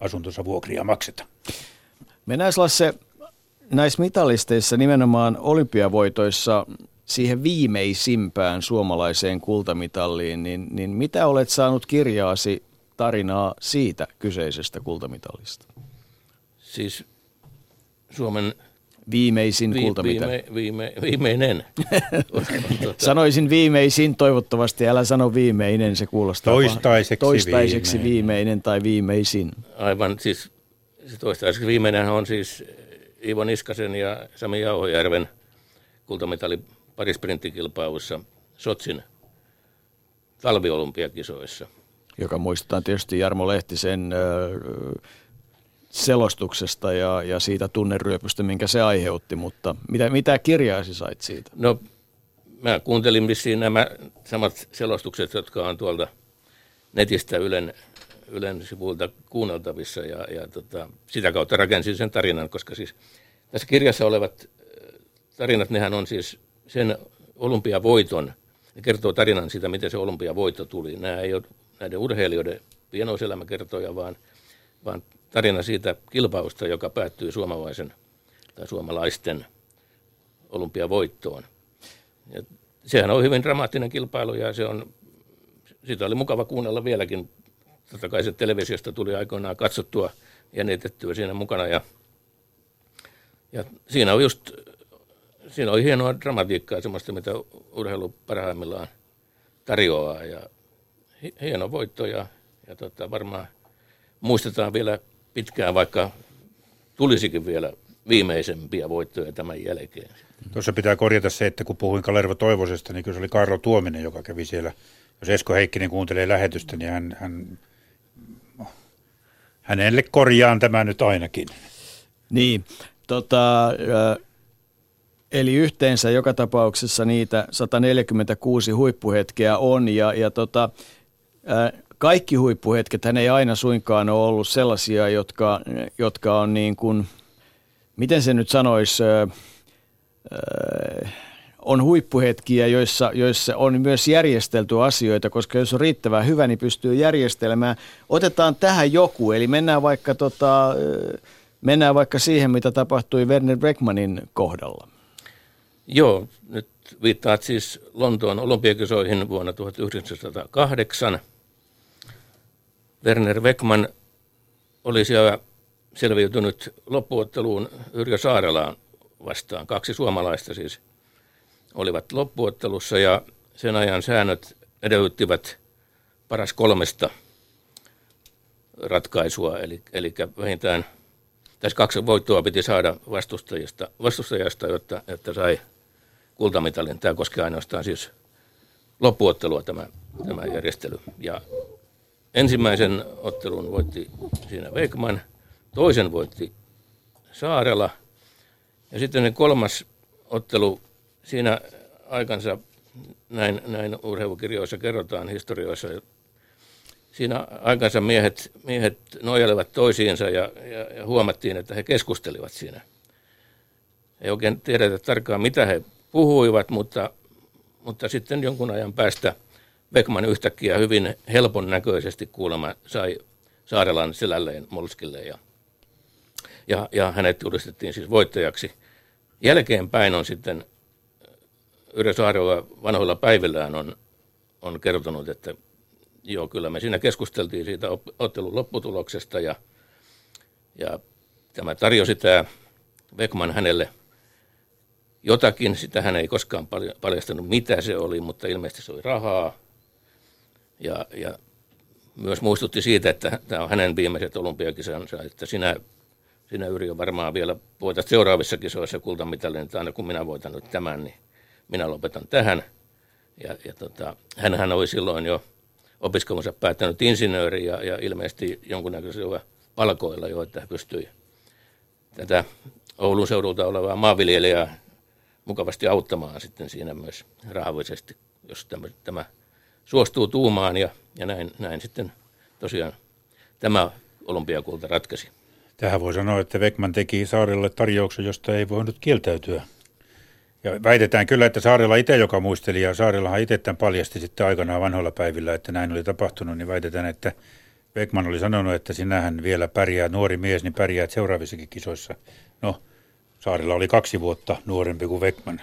asuntonsa vuokria makseta. Mennään Lasse näissä mitalisteissa nimenomaan olympiavoitoissa siihen viimeisimpään suomalaiseen kultamitalliin, niin, niin mitä olet saanut kirjaasi tarinaa siitä kyseisestä kultamitallista? Siis Suomen viimeisin vi, kultamitali. Viime, viime, viimeinen. Tuota- Sanoisin viimeisin toivottavasti, älä sano viimeinen, se kuulostaa toistaiseksi, toistaiseksi viimeinen. viimeinen tai viimeisin. Aivan, siis se toistaiseksi viimeinen on siis Ivo Niskasen ja Sami Jauhojärven kultamitali parisprintikilpailussa Sotsin talviolympiakisoissa. Joka muistetaan tietysti Jarmo Lehtisen äh, selostuksesta ja, ja siitä tunneryöpystä, minkä se aiheutti, mutta mitä, mitä kirjaisi sait siitä? No, mä kuuntelin vissiin nämä samat selostukset, jotka on tuolta netistä Ylen, Ylen sivuilta kuunneltavissa ja, ja tota, sitä kautta rakensin sen tarinan, koska siis tässä kirjassa olevat tarinat, nehän on siis sen olympiavoiton, ne kertoo tarinan siitä, miten se olympiavoitto tuli. Nämä ei ole näiden urheilijoiden pienoiselämäkertoja, vaan, vaan tarina siitä kilpailusta, joka päättyy suomalaisen tai suomalaisten olympiavoittoon. Ja sehän on hyvin dramaattinen kilpailu ja se on, siitä oli mukava kuunnella vieläkin. Totta kai se televisiosta tuli aikoinaan katsottua ja netettyä siinä mukana. Ja, ja siinä on just siinä oli hienoa dramatiikkaa, semmoista, mitä urheilu parhaimmillaan tarjoaa. Ja hieno voitto ja, ja tota, varmaan muistetaan vielä pitkään, vaikka tulisikin vielä viimeisempiä voittoja tämän jälkeen. Tuossa pitää korjata se, että kun puhuin Kalervo Toivosesta, niin kyllä se oli Karlo Tuominen, joka kävi siellä. Jos Esko Heikkinen kuuntelee lähetystä, niin hän, hän hänelle korjaan tämä nyt ainakin. Niin, tota, Eli yhteensä joka tapauksessa niitä 146 huippuhetkeä on ja, ja tota, kaikki huippuhetket hän ei aina suinkaan ole ollut sellaisia, jotka, jotka on niin kuin, miten se nyt sanoisi, ää, on huippuhetkiä, joissa, joissa on myös järjestelty asioita, koska jos on riittävän hyvä, niin pystyy järjestelmään. Otetaan tähän joku, eli mennään vaikka, tota, mennään vaikka siihen, mitä tapahtui Werner Beckmanin kohdalla. Joo, nyt viittaat siis Lontoon olympiakisoihin vuonna 1908. Werner Beckman oli siellä selviytynyt loppuotteluun Yrjö Saarelaan vastaan. Kaksi suomalaista siis olivat loppuottelussa ja sen ajan säännöt edellyttivät paras kolmesta ratkaisua, eli, eli vähintään tässä kaksi voittoa piti saada vastustajasta, vastustajasta jotta, jotta sai kultamitalin. Tämä koskee ainoastaan siis loppuottelua tämä, tämä järjestely. Ja ensimmäisen ottelun voitti siinä Veikman, toisen voitti Saarela ja sitten se kolmas ottelu siinä aikansa näin, näin urheilukirjoissa kerrotaan historioissa. Siinä aikansa miehet, miehet nojelevat toisiinsa ja, ja, ja huomattiin, että he keskustelivat siinä. Ei oikein tiedetä tarkkaan, mitä he puhuivat, mutta, mutta sitten jonkun ajan päästä Beckman yhtäkkiä hyvin helpon näköisesti kuulemma sai Saarelan selälleen Molskille ja, ja, ja hänet julistettiin siis voittajaksi. Jälkeenpäin on sitten Yrjö Saarela vanhoilla päivillään on, on kertonut, että joo, kyllä me siinä keskusteltiin siitä ottelun lopputuloksesta ja, ja tämä tarjosi tämä Beckman hänelle jotakin, sitä hän ei koskaan paljastanut mitä se oli, mutta ilmeisesti se oli rahaa. Ja, ja myös muistutti siitä, että tämä on hänen viimeiset olympiakisansa, että sinä, sinä Yrjö varmaan vielä voitat seuraavissa kisoissa kultamitalin, että aina kun minä voitan nyt tämän, niin minä lopetan tähän. Ja, ja tota, hänhän oli silloin jo opiskelunsa päättänyt insinööri ja, ja ilmeisesti jonkunnäköisellä palkoilla jo, että pystyi tätä Oulun seudulta olevaa maanviljelijää mukavasti auttamaan sitten siinä myös rahallisesti, jos tämä, tämä suostuu tuumaan ja, ja näin, näin sitten tosiaan tämä olympiakulta ratkaisi. Tähän voi sanoa, että Vekman teki Saarelle tarjouksen, josta ei voinut kieltäytyä. Ja väitetään kyllä, että Saarella itse, joka muisteli, ja Saarellahan itse tämän paljasti sitten aikanaan vanhoilla päivillä, että näin oli tapahtunut, niin väitetään, että Beckman oli sanonut, että sinähän vielä pärjää, nuori mies, niin pärjäät seuraavissakin kisoissa. No, Saarella oli kaksi vuotta nuorempi kuin Beckman.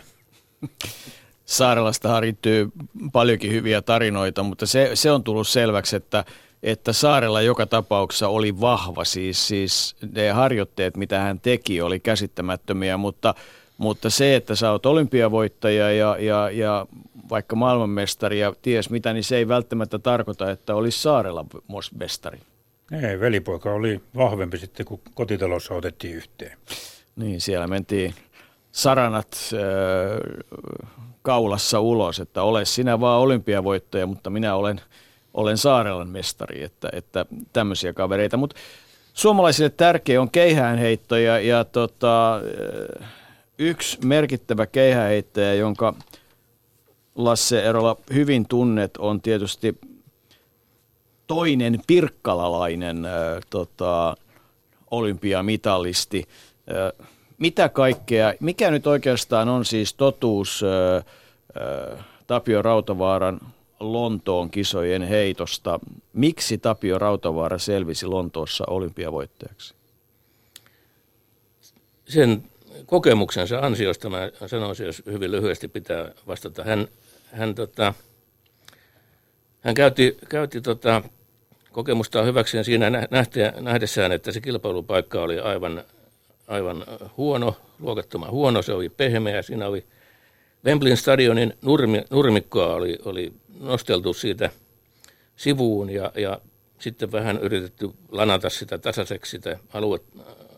Saarelasta riittyy paljonkin hyviä tarinoita, mutta se, se on tullut selväksi, että, että Saarella joka tapauksessa oli vahva. Siis, siis ne harjoitteet, mitä hän teki, oli käsittämättömiä, mutta – mutta se, että sä oot olympiavoittaja ja, ja, ja vaikka maailmanmestari ja ties mitä, niin se ei välttämättä tarkoita, että olisi Saarella mestari. Ei, velipoika oli vahvempi sitten, kun kotitalossa otettiin yhteen. Niin, siellä mentiin saranat äh, kaulassa ulos, että ole sinä vaan olympiavoittaja, mutta minä olen, olen Saarelan mestari, että, että tämmöisiä kavereita. Mutta suomalaisille tärkeä on keihäänheitto ja, ja tota, yksi merkittävä keihäheittäjä, jonka Lasse Erola hyvin tunnet, on tietysti toinen pirkkalalainen äh, tota, olympiamitalisti. Äh, mitä kaikkea, mikä nyt oikeastaan on siis totuus äh, Tapio Rautavaaran Lontoon kisojen heitosta? Miksi Tapio Rautavaara selvisi Lontoossa olympiavoittajaksi? Sen kokemuksensa ansiosta, mä sanoisin, jos hyvin lyhyesti pitää vastata. Hän, hän, tota, hän käytti, käytti tota, kokemustaan hyväkseen siinä nähdessään, että se kilpailupaikka oli aivan, aivan huono, luokattoman huono, se oli pehmeä, siinä oli Wembleyn stadionin nurmi, nurmikkoa oli, oli nosteltu siitä sivuun ja, ja sitten vähän yritetty lanata sitä tasaiseksi sitä alue,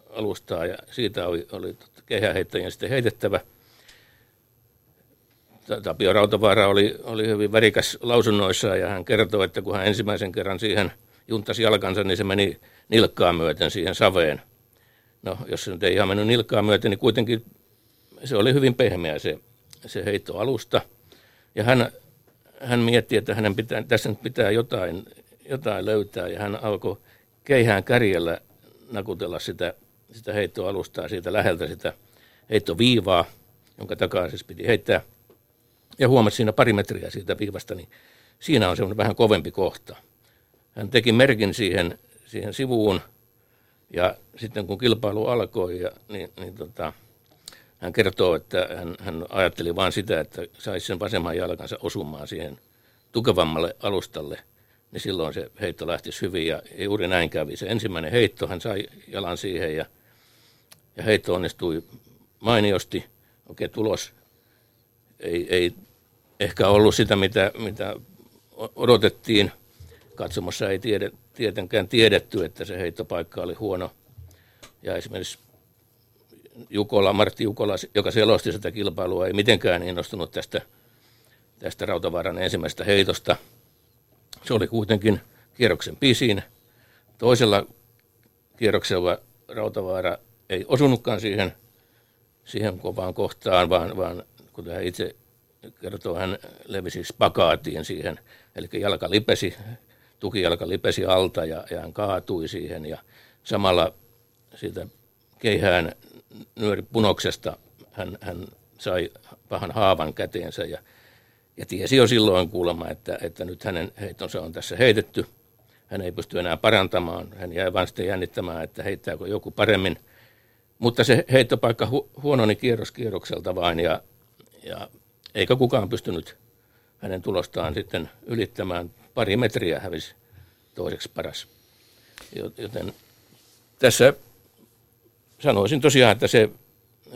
alustaa ja siitä oli, oli kehäheittäjien sitten heitettävä. Tapio Rautavaara oli, oli hyvin värikäs lausunnoissaan ja hän kertoi, että kun hän ensimmäisen kerran siihen juntasi jalkansa, niin se meni nilkkaa myöten siihen saveen. No, jos se nyt ei ihan mennyt nilkkaa myöten, niin kuitenkin se oli hyvin pehmeä se, se heitto alusta. Ja hän, hän mietti, että hänen pitää, tässä nyt pitää jotain, jotain löytää, ja hän alkoi keihään kärjellä nakutella sitä sitä heittoalustaa siitä läheltä sitä heittoviivaa, jonka takaa siis piti heittää. Ja huomasi siinä pari metriä siitä viivasta, niin siinä on semmoinen vähän kovempi kohta. Hän teki merkin siihen, siihen sivuun ja sitten kun kilpailu alkoi, ja, niin, niin tota, hän kertoo, että hän, hän ajatteli vain sitä, että saisi sen vasemman jalkansa osumaan siihen tukevammalle alustalle. niin silloin se heitto lähtisi hyvin ja juuri näin kävi. Se ensimmäinen heitto, hän sai jalan siihen ja, ja heitto onnistui mainiosti. Okei, tulos ei, ei ehkä ollut sitä, mitä, mitä odotettiin. Katsomossa ei tiede, tietenkään tiedetty, että se heittopaikka oli huono. Ja esimerkiksi Jukola, Martti Jukola, joka selosti sitä kilpailua, ei mitenkään innostunut tästä, tästä Rautavaaran ensimmäisestä heitosta. Se oli kuitenkin kierroksen pisin. Toisella kierroksella Rautavaara ei osunutkaan siihen, siihen kovaan kohtaan, vaan, vaan kuten hän itse kertoo, hän levisi spakaatiin siihen, eli jalka lipesi, tukijalka lipesi alta ja, ja hän kaatui siihen ja samalla siitä keihään nyöri punoksesta hän, hän sai pahan haavan käteensä ja, ja tiesi jo silloin kuulemma, että, että nyt hänen heittonsa on tässä heitetty. Hän ei pysty enää parantamaan. Hän jäi vain sitten jännittämään, että heittääkö joku paremmin. Mutta se heittopaikka hu- huononi kierros kierrokselta vain ja, ja eikä kukaan pystynyt hänen tulostaan sitten ylittämään. Pari metriä hävisi toiseksi paras. Joten tässä sanoisin tosiaan, että se,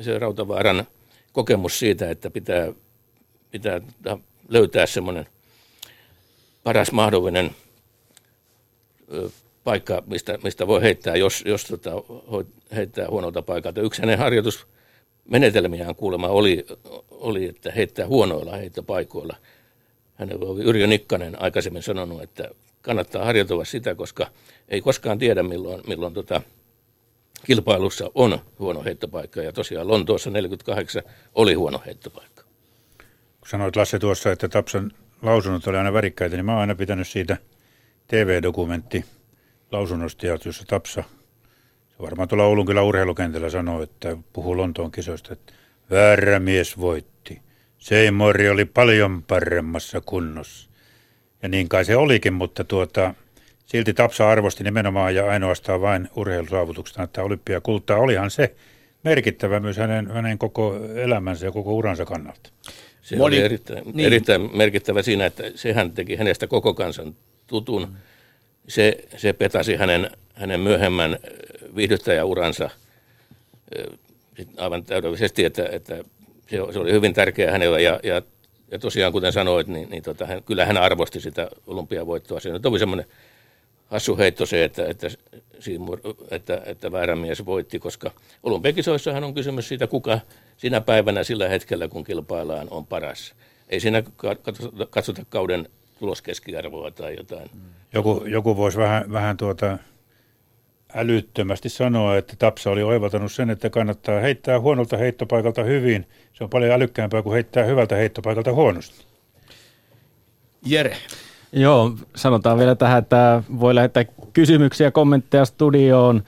se Rautavaaran kokemus siitä, että pitää, pitää löytää semmoinen paras mahdollinen paikka, mistä, mistä voi heittää, jos, jos tota, heittää huonolta paikalta. Yksi hänen harjoitusmenetelmiään kuulemma oli, oli, että heittää huonoilla heittopaikoilla. Hän oli Yrjö Nikkanen aikaisemmin sanonut, että kannattaa harjoitella sitä, koska ei koskaan tiedä, milloin, milloin tota, kilpailussa on huono heittopaikka. Ja tosiaan Lontoossa 48 oli huono heittopaikka. Kun sanoit Lasse tuossa, että Tapsan lausunnot oli aina värikkäitä, niin mä oon aina pitänyt siitä TV-dokumentti lausunnosta, jossa Tapsa, se varmaan tuolla Oulun kyllä urheilukentällä sanoo, että puhuu Lontoon kisoista, että väärä mies voitti. Seymour oli paljon paremmassa kunnossa. Ja niin kai se olikin, mutta tuota, silti Tapsa arvosti nimenomaan ja ainoastaan vain urheilusaavutuksena, että olympiakultaa olihan se merkittävä myös hänen, hänen koko elämänsä ja koko uransa kannalta. Se Moni, oli erittäin, niin. erittäin merkittävä siinä, että sehän teki hänestä koko kansan tutun. Mm. Se, se petasi hänen, hänen myöhemmän viihdyttäjäuransa aivan täydellisesti, että, että se, se oli hyvin tärkeä hänellä ja, ja, ja tosiaan kuten sanoit, niin, niin tota, hän, kyllä hän arvosti sitä olympiavoittoa. Se oli semmoinen hassu heitto se, että, että, että, että väärä mies voitti, koska olympiakisoissahan on kysymys siitä, kuka sinä päivänä sillä hetkellä, kun kilpaillaan, on paras. Ei siinä katsota, katsota kauden tuloskeskiarvoa tai jotain. Joku, joku voisi vähän, vähän tuota älyttömästi sanoa, että Tapsa oli oivaltanut sen, että kannattaa heittää huonolta heittopaikalta hyvin. Se on paljon älykkäämpää kuin heittää hyvältä heittopaikalta huonosti. Jere. Joo, sanotaan vielä tähän, että voi lähettää kysymyksiä, kommentteja studioon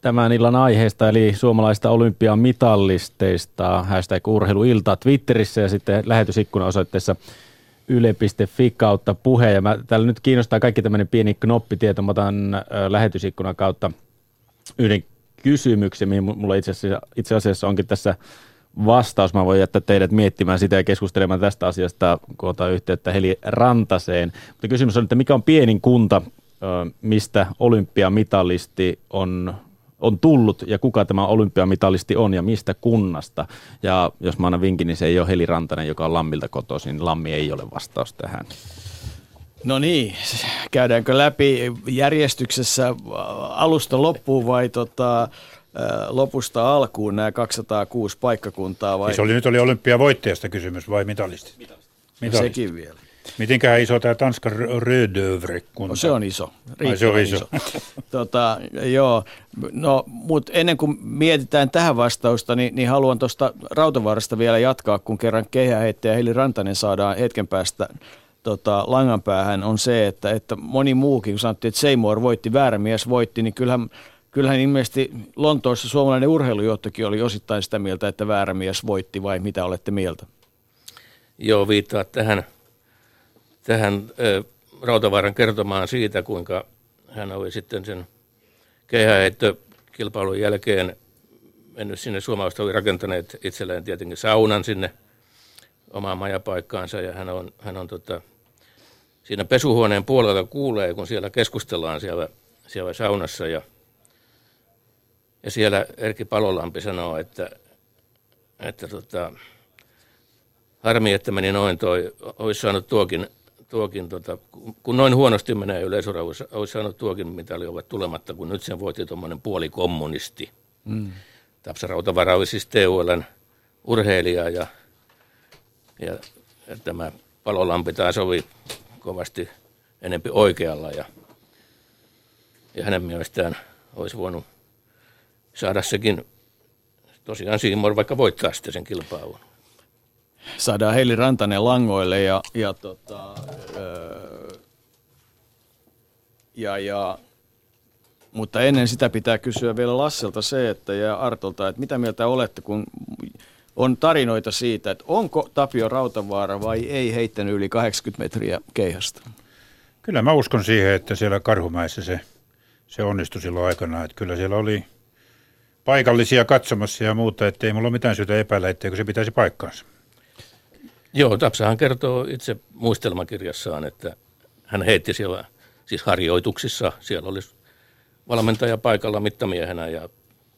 tämän illan aiheesta, eli suomalaista olympiamitallisteista, hashtag urheiluilta Twitterissä ja sitten lähetysikkuna osoitteessa yle.fi kautta puhe. Ja mä, täällä nyt kiinnostaa kaikki tämmöinen pieni knoppitieto. Mä otan äh, lähetysikkunan kautta yhden kysymyksen, mihin mulla itse asiassa, itse asiassa onkin tässä vastaus. Mä voin jättää teidät miettimään sitä ja keskustelemaan tästä asiasta, kun otan yhteyttä Heli Rantaseen. Mutta kysymys on, että mikä on pienin kunta, mistä olympiamitalisti on, on tullut ja kuka tämä olympiamitalisti on ja mistä kunnasta. Ja jos mä annan vinkin, niin se ei ole Heli Rantanen, joka on Lammilta kotoisin. Lammi ei ole vastaus tähän. No niin, käydäänkö läpi järjestyksessä alusta loppuun vai tota, lopusta alkuun nämä 206 paikkakuntaa? Vai? Siis oli, nyt oli olympiavoittajasta kysymys vai? Mitalisti. mitalisti. Sekin vielä. Mitenköhän iso tämä Tanskan Rödövre kunta? No se on iso. Ai, se on iso. iso. tota, joo, no, mutta ennen kuin mietitään tähän vastausta, niin, niin haluan tuosta Rautavaarasta vielä jatkaa, kun kerran kehäheittäjä Heli Rantanen saadaan hetken päästä tota, langan päähän, on se, että, että moni muukin, kun sanottiin, että Seymour voitti, väärä mies voitti, niin kyllähän kyllähän ilmeisesti Lontoossa suomalainen urheilujohtokin oli osittain sitä mieltä, että väärä mies voitti, vai mitä olette mieltä? Joo, viittaa tähän, tähän äh, Rautavaaran kertomaan siitä, kuinka hän oli sitten sen kehäheittökilpailun jälkeen mennyt sinne. Suomalaiset oli rakentaneet itselleen tietenkin saunan sinne omaan majapaikkaansa ja hän on, hän on tota, siinä pesuhuoneen puolella kuulee, kun siellä keskustellaan siellä, siellä saunassa ja, ja siellä Erkki Palolampi sanoo, että, että tota, harmi, että meni noin toi, olisi saanut tuokin, tuokin tota, kun noin huonosti menee yleisura, olisi, olisi saanut tuokin mitali ovat tulematta, kun nyt sen voitti tuommoinen puolikommunisti. Mm. Tapsa Rautavara oli siis TULn urheilija ja, ja, ja tämä Palolampi taas oli kovasti enempi oikealla ja, ja hänen mielestään olisi voinut saada sekin tosiaan Siimor vaikka voittaa sitten sen kilpailun. Saadaan Heili Rantanen langoille ja, ja, tota, öö, ja, ja mutta ennen sitä pitää kysyä vielä Lasselta se, että ja Artolta, että mitä mieltä olette, kun on tarinoita siitä, että onko Tapio Rautavaara vai ei heittänyt yli 80 metriä keihästä? Kyllä mä uskon siihen, että siellä Karhumäessä se, se onnistui silloin aikana. Että kyllä siellä oli paikallisia katsomassa ja muuta, että ei mulla ole mitään syytä epäillä, etteikö se pitäisi paikkaansa. Joo, Tapsahan kertoo itse muistelmakirjassaan, että hän heitti siellä siis harjoituksissa. Siellä oli valmentaja paikalla mittamiehenä ja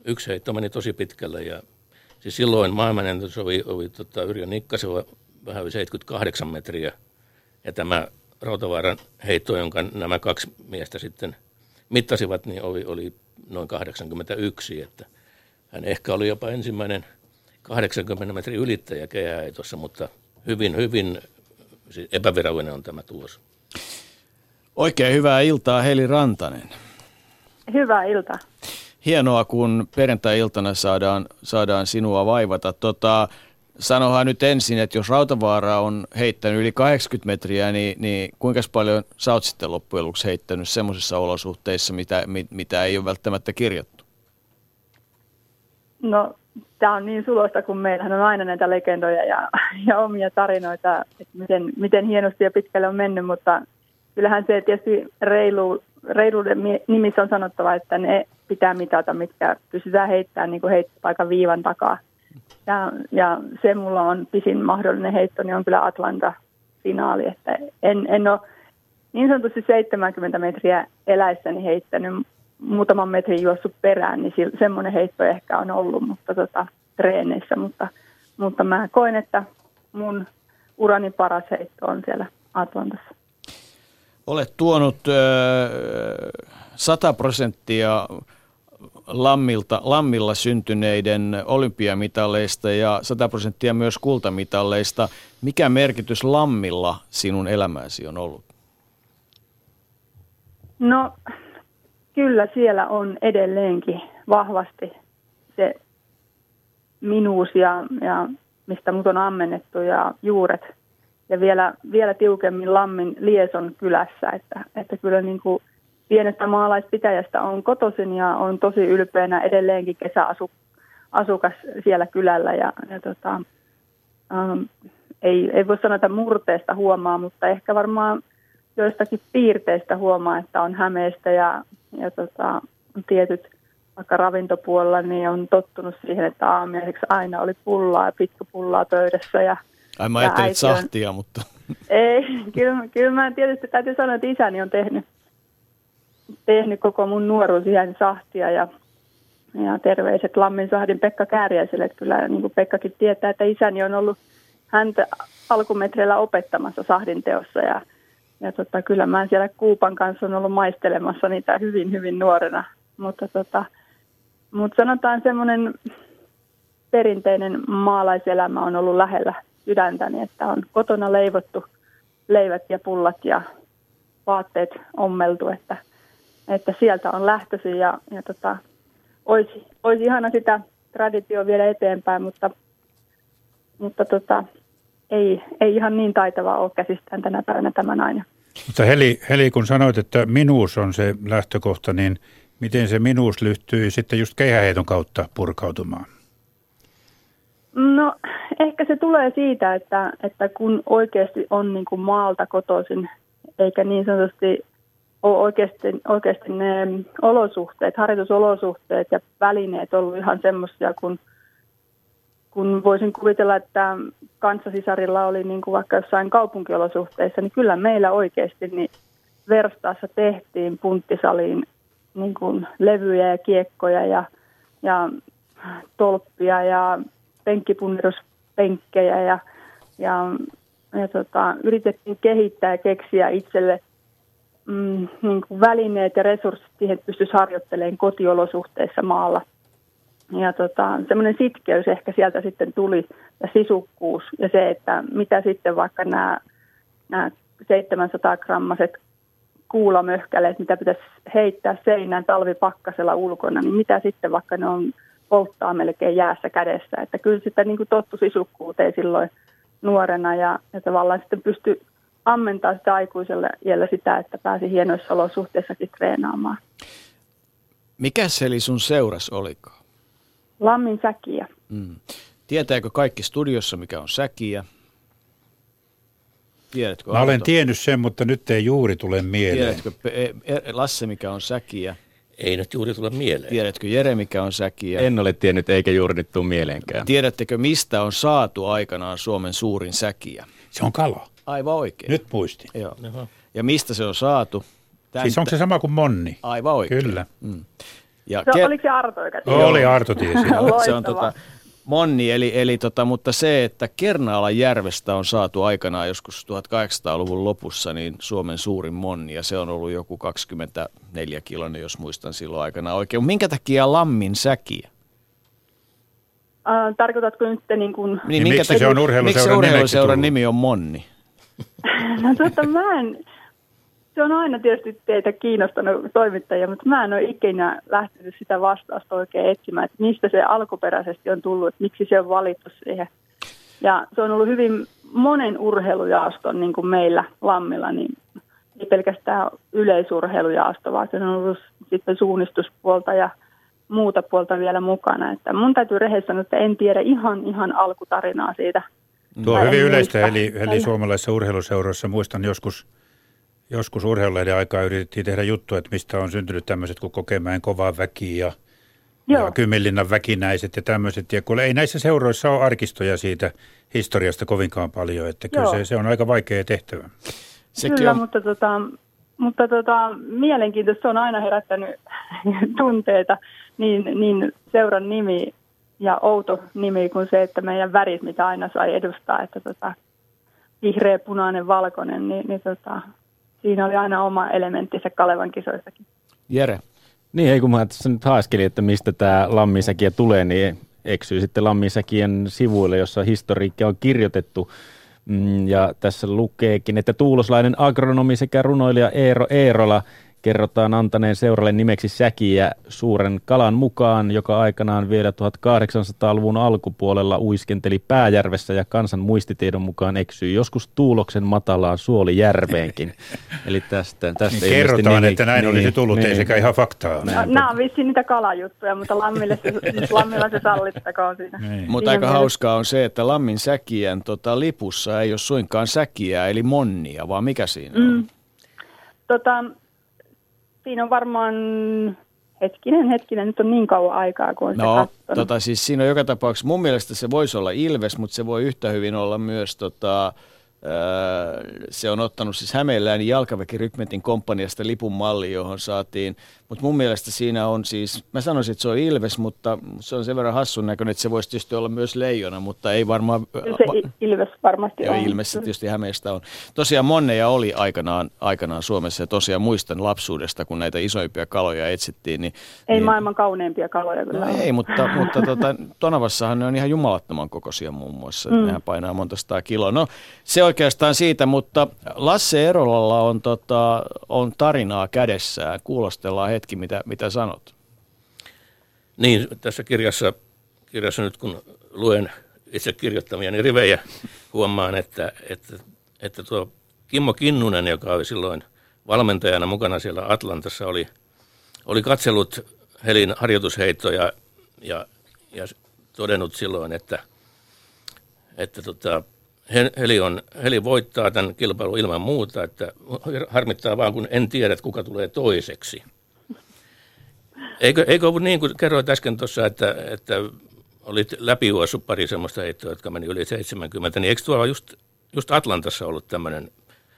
yksi heitto meni tosi pitkälle ja Siis silloin maailmanennätys oli, oli tota, Yrjö Nikkasella vähän yli 78 metriä. Ja tämä Rautavaaran heitto, jonka nämä kaksi miestä sitten mittasivat, niin oli, oli noin 81. Että hän ehkä oli jopa ensimmäinen 80 metrin ylittäjä kehäheitossa, mutta hyvin, hyvin siis epävirallinen on tämä tulos. Oikein hyvää iltaa, Heli Rantanen. Hyvää iltaa hienoa, kun perjantai-iltana saadaan, saadaan sinua vaivata. Tota, sanohan nyt ensin, että jos Rautavaara on heittänyt yli 80 metriä, niin, niin kuinka paljon sä oot sitten loppujen lopuksi heittänyt semmoisissa olosuhteissa, mitä, mit, mitä ei ole välttämättä kirjattu? No, tämä on niin sulosta, kun meillähän on aina näitä legendoja ja, ja omia tarinoita, että miten, miten hienosti ja pitkälle on mennyt, mutta kyllähän se tietysti reilu, reiluuden nimissä on sanottava, että ne pitää mitata, mitkä pystytään heittämään niin heittopaikan viivan takaa. Ja, ja se mulla on pisin mahdollinen heitto, niin on kyllä Atlanta-finaali, että en, en ole niin sanotusti 70 metriä eläissäni heittänyt muutaman metrin juossut perään, niin semmoinen heitto ehkä on ollut mutta tota, treeneissä, mutta, mutta mä koen, että mun urani paras heitto on siellä Atlantassa. Olet tuonut äh, 100 prosenttia Lammilta, Lammilla syntyneiden olympiamitaleista ja 100 prosenttia myös kultamitaleista. Mikä merkitys Lammilla sinun elämäsi on ollut? No kyllä siellä on edelleenkin vahvasti se minuus ja, ja mistä mut on ammennettu ja juuret. Ja vielä, vielä tiukemmin Lammin Lieson kylässä, että, että kyllä niin kuin – pienestä maalaispitäjästä on kotoisin ja on tosi ylpeänä edelleenkin kesäasukas siellä kylällä. Ja, ja tota, ähm, ei, ei voi sanoa, että murteesta huomaa, mutta ehkä varmaan joistakin piirteistä huomaa, että on hämeistä ja, ja tota, tietyt vaikka ravintopuolella, niin on tottunut siihen, että aamiaiseksi aina oli pullaa ja pitkäpullaa pöydässä. Ja, Ai mä ajattelin sahtia, mutta... Ei, kyllä, kyllä mä tietysti täytyy sanoa, että isäni on tehnyt tehnyt koko mun nuoruus ihan sahtia ja, ja terveiset Lammin sahdin Pekka Kääriäiselle. Että kyllä niin kuin Pekkakin tietää, että isäni on ollut häntä alkumetreillä opettamassa sahdin teossa ja, ja tota, kyllä mä siellä Kuupan kanssa on ollut maistelemassa niitä hyvin, hyvin nuorena. Mutta tota, mutta sanotaan semmoinen perinteinen maalaiselämä on ollut lähellä sydäntäni, että on kotona leivottu leivät ja pullat ja vaatteet ommeltu, että – että sieltä on lähtöisin ja, ja tota, olisi, olisi ihana sitä traditio viedä eteenpäin, mutta, mutta tota, ei, ei ihan niin taitava ole käsistään tänä päivänä tämä nainen. Mutta Heli, Heli, kun sanoit, että minuus on se lähtökohta, niin miten se minuus lyhtyy sitten just keihäheiton kautta purkautumaan? No ehkä se tulee siitä, että, että kun oikeasti on niin kuin maalta kotoisin, eikä niin sanotusti ole oikeasti, oikeasti ne olosuhteet, harjoitusolosuhteet ja välineet ollut ihan semmoisia kuin kun voisin kuvitella, että kanssasisarilla oli niin kuin vaikka jossain kaupunkiolosuhteissa, niin kyllä meillä oikeasti niin verstaassa tehtiin punttisaliin niin kuin levyjä ja kiekkoja ja, ja tolppia ja penkkipunneruspenkkejä ja, ja, ja tota, yritettiin kehittää ja keksiä itselle mm, niin kuin välineet ja resurssit siihen, että pystyisi harjoittelemaan kotiolosuhteissa maalla. Ja tota, semmoinen sitkeys ehkä sieltä sitten tuli ja sisukkuus ja se, että mitä sitten vaikka nämä, nämä 700 grammaset kuulamöhkäleet, mitä pitäisi heittää seinään talvipakkasella ulkona, niin mitä sitten vaikka ne on polttaa melkein jäässä kädessä. Että kyllä sitä niin kuin tottu sisukkuuteen silloin nuorena ja, ja tavallaan sitten pystyi ammentaa sitä aikuiselle iällä sitä, että pääsi hienoissa olosuhteissakin treenaamaan. Mikä se eli sun seuras olikaan? Lammin säkiä. Mm. Tietääkö kaikki studiossa, mikä on säkiä? Tiedätkö, Mä olen tiennyt sen, mutta nyt ei juuri tule mieleen. Tiedätkö e- e- Lasse, mikä on säkiä? Ei nyt juuri tule mieleen. Tiedätkö Jere, mikä on säkiä? En ole tiennyt, eikä juuri nyt tule mieleenkään. Tiedättekö, mistä on saatu aikanaan Suomen suurin säkiä? Se on kala. Aivan oikein. Nyt muistin. Joo. Ja mistä se on saatu? Tän, siis onko se sama kuin Monni? Aivan oikein. Kyllä. Mm. Ja se, ke- oliko se Arto, joka Oli Arto tiesi. se on tota, Monni, eli, eli tota, mutta se, että Kernaalan järvestä on saatu aikanaan joskus 1800-luvun lopussa niin Suomen suurin monni, ja se on ollut joku 24 kilonen, jos muistan silloin aikana oikein. Minkä takia Lammin säkiä? Äh, tarkoitatko nyt niin kuin... Niin, niin minkä miksi se on urheiluseuran, miksi urheiluseuran nimi on Monni? no totta, mä en, se on aina tietysti teitä kiinnostanut toimittajia, mutta mä en ole ikinä lähtenyt sitä vastausta oikein etsimään, että mistä se alkuperäisesti on tullut, että miksi se on valittu siihen. Ja se on ollut hyvin monen urheilujaaston niin kuin meillä Lammilla, niin ei pelkästään yleisurheilujaasto, vaan se on ollut sitten suunnistuspuolta ja muuta puolta vielä mukana. Että mun täytyy rehellisesti sanoa, että en tiedä ihan, ihan alkutarinaa siitä. Tuo on hyvin yleistä, eli, eli suomalaisessa urheiluseuroissa muistan joskus – Joskus urheilulehden aikaa yritettiin tehdä juttu, että mistä on syntynyt tämmöiset kuin Kokemäen kova väki ja, ja Kymmillinnan väkinäiset ja tämmöiset. Ja kun ei näissä seuroissa ole arkistoja siitä historiasta kovinkaan paljon, että kyllä se, se on aika vaikea tehtävä. Sekin kyllä, on... mutta, tota, mutta tota, mielenkiintoista se on aina herättänyt tunteita, niin, niin seuran nimi ja outo nimi kuin se, että meidän värit, mitä aina sai edustaa, että tota, vihreä, punainen, valkoinen, niin, niin tota, siinä oli aina oma elementtinsä Kalevan kisoissakin. Jere. Niin, ei kun mä tässä nyt haaskelin, että mistä tämä lammisäkiä tulee, niin eksyy sitten lammisäkien sivuille, jossa historiikki on kirjoitettu. Mm, ja tässä lukeekin, että tuuloslainen agronomi sekä runoilija Eero Eerola – kerrotaan antaneen seuralle nimeksi säkiä suuren kalan mukaan, joka aikanaan vielä 1800-luvun alkupuolella uiskenteli Pääjärvessä ja kansan muistitiedon mukaan eksyi joskus Tuuloksen matalaan Suolijärveenkin. Eli tästä, tästä niin kerrotaan, nimi, että näin niin, olisi tullut, niin, ei sekä ihan faktaa. No, nämä on vissiin niitä kalajuttuja, mutta Lammille se, Lammilla se sallittakoon siinä. Niin. Mutta aika mielessä. hauskaa on se, että Lammin säkien tota, lipussa ei ole suinkaan säkiä, eli monnia, vaan mikä siinä on? Mm. Tota, siinä on varmaan hetkinen, hetkinen, nyt on niin kauan aikaa kuin No, tota, siis siinä on joka tapauksessa, mun mielestä se voisi olla Ilves, mutta se voi yhtä hyvin olla myös tota, se on ottanut siis Hämeenlään jalkaväkirykmentin komppaniasta lipun malli, johon saatiin, mutta mun mielestä siinä on siis, mä sanoisin, että se on Ilves, mutta se on sen verran hassun näköinen, että se voisi tietysti olla myös leijona, mutta ei varmaan... Se Ilves varmasti joo, on. Ilves tietysti Hämeestä on. Tosiaan Monneja oli aikanaan, aikanaan Suomessa ja tosiaan muistan lapsuudesta, kun näitä isoimpia kaloja etsittiin. Niin, ei niin, maailman kauneimpia kaloja kyllä. No ei, mutta, mutta tota, Tonavassahan ne on ihan jumalattoman kokoisia muun muassa. Mm. Nehän painaa monta staa kiloa. No se oikeastaan siitä, mutta Lasse Erolalla on, tota, on tarinaa kädessään. Kuulostellaan hetki, mitä, mitä sanot. Niin, tässä kirjassa, kirjassa nyt kun luen itse kirjoittamiani rivejä, huomaan, että, että, että tuo Kimmo Kinnunen, joka oli silloin valmentajana mukana siellä Atlantassa, oli, oli katsellut Helin harjoitusheittoja ja, ja todennut silloin, että, että tota, Heli, on, Heli voittaa tämän kilpailun ilman muuta, että harmittaa vaan, kun en tiedä, kuka tulee toiseksi. Eikö, eikö ollut niin kuin kerroit äsken tuossa, että, että olit läpijuossut pari semmoista heittoa, jotka meni yli 70, niin eikö tuolla just, just Atlantassa ollut tämmöinen,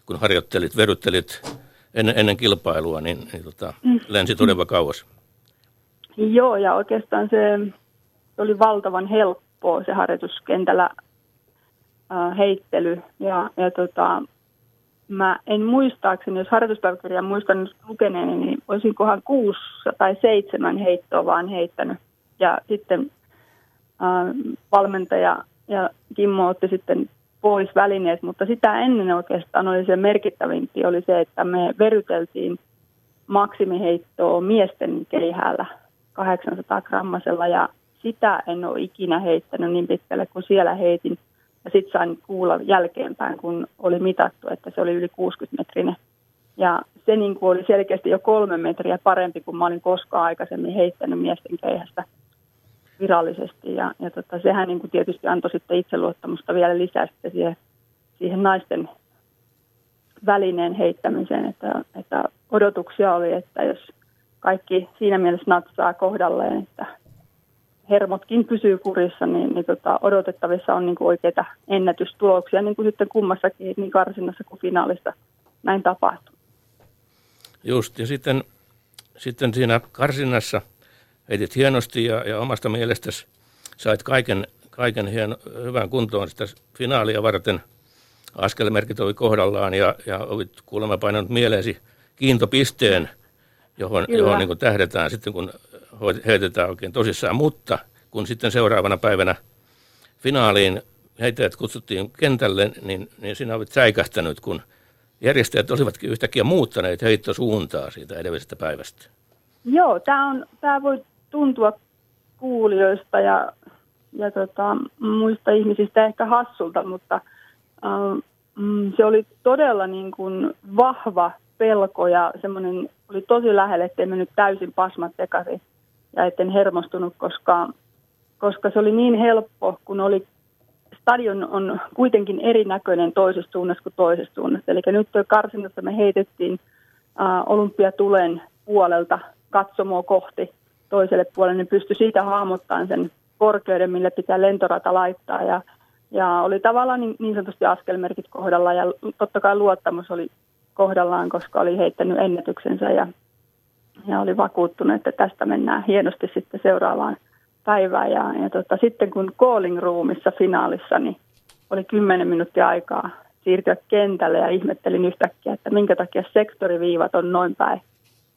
kun harjoittelit, veruttelit ennen, ennen kilpailua, niin, niin tota, mm. lensi todella kauas? Joo, ja oikeastaan se oli valtavan helppoa se harjoituskentällä äh, heittely. Ja, ja tota, mä en muistaakseni, jos harjoituspäiväkirjan muistan lukeneeni, niin olisinkohan kuusi tai seitsemän heittoa vaan heittänyt. Ja sitten äh, valmentaja ja Kimmo otti sitten pois välineet, mutta sitä ennen oikeastaan oli se merkittävinti, oli se, että me veryteltiin maksimiheittoa miesten keihäällä 800 grammasella ja sitä en ole ikinä heittänyt niin pitkälle kuin siellä heitin. Ja sitten sain kuulla jälkeenpäin, kun oli mitattu, että se oli yli 60 metrinen. Ja se niin kuin oli selkeästi jo kolme metriä parempi kuin mä olin koskaan aikaisemmin heittänyt miesten keihästä virallisesti. Ja, ja tota, sehän niin kuin tietysti antoi sitten itseluottamusta vielä lisää sitten siihen, siihen naisten välineen heittämiseen, että, että odotuksia oli, että jos kaikki siinä mielessä natsaa kohdalleen, että hermotkin pysyy kurissa, niin, niin tota, odotettavissa on niin kuin oikeita ennätystuloksia, niin kuin sitten kummassakin, niin karsinnassa kuin finaalissa näin tapahtuu. Just, ja sitten, sitten siinä karsinnassa heitit hienosti ja, ja omasta mielestäsi sait kaiken, kaiken hien, hyvän kuntoon sitä finaalia varten. Askelmerkit oli kohdallaan ja, ja olit kuulemma painanut mieleesi kiintopisteen, johon, johon niin kuin tähdetään sitten, kun heitetään oikein tosissaan, mutta kun sitten seuraavana päivänä finaaliin heittäjät kutsuttiin kentälle, niin, niin sinä olet säikähtänyt, kun järjestäjät olivatkin yhtäkkiä muuttaneet heittosuuntaa siitä edellisestä päivästä. Joo, tämä, on, tämä voi tuntua kuulijoista ja, ja tota, muista ihmisistä ehkä hassulta, mutta äh, se oli todella niin kuin vahva pelko ja semmoinen oli tosi lähellä, ettei mennyt täysin pasmat sekaisin ja etten hermostunut, koska, koska se oli niin helppo, kun oli stadion on kuitenkin erinäköinen toisessa suunnassa kuin toisessa suunnassa. Eli nyt tuo karsinnassa me heitettiin äh, olympiatulen puolelta katsomoa kohti toiselle puolelle, niin pystyi siitä hahmottamaan sen korkeuden, mille pitää lentorata laittaa. Ja, ja oli tavallaan niin, niin sanotusti askelmerkit kohdalla ja totta kai luottamus oli kohdallaan, koska oli heittänyt ennätyksensä ja ja oli vakuuttunut, että tästä mennään hienosti sitten seuraavaan päivään. Ja, ja tota, sitten kun calling roomissa finaalissa, niin oli kymmenen minuuttia aikaa siirtyä kentälle ja ihmettelin yhtäkkiä, että minkä takia sektoriviivat on noin päin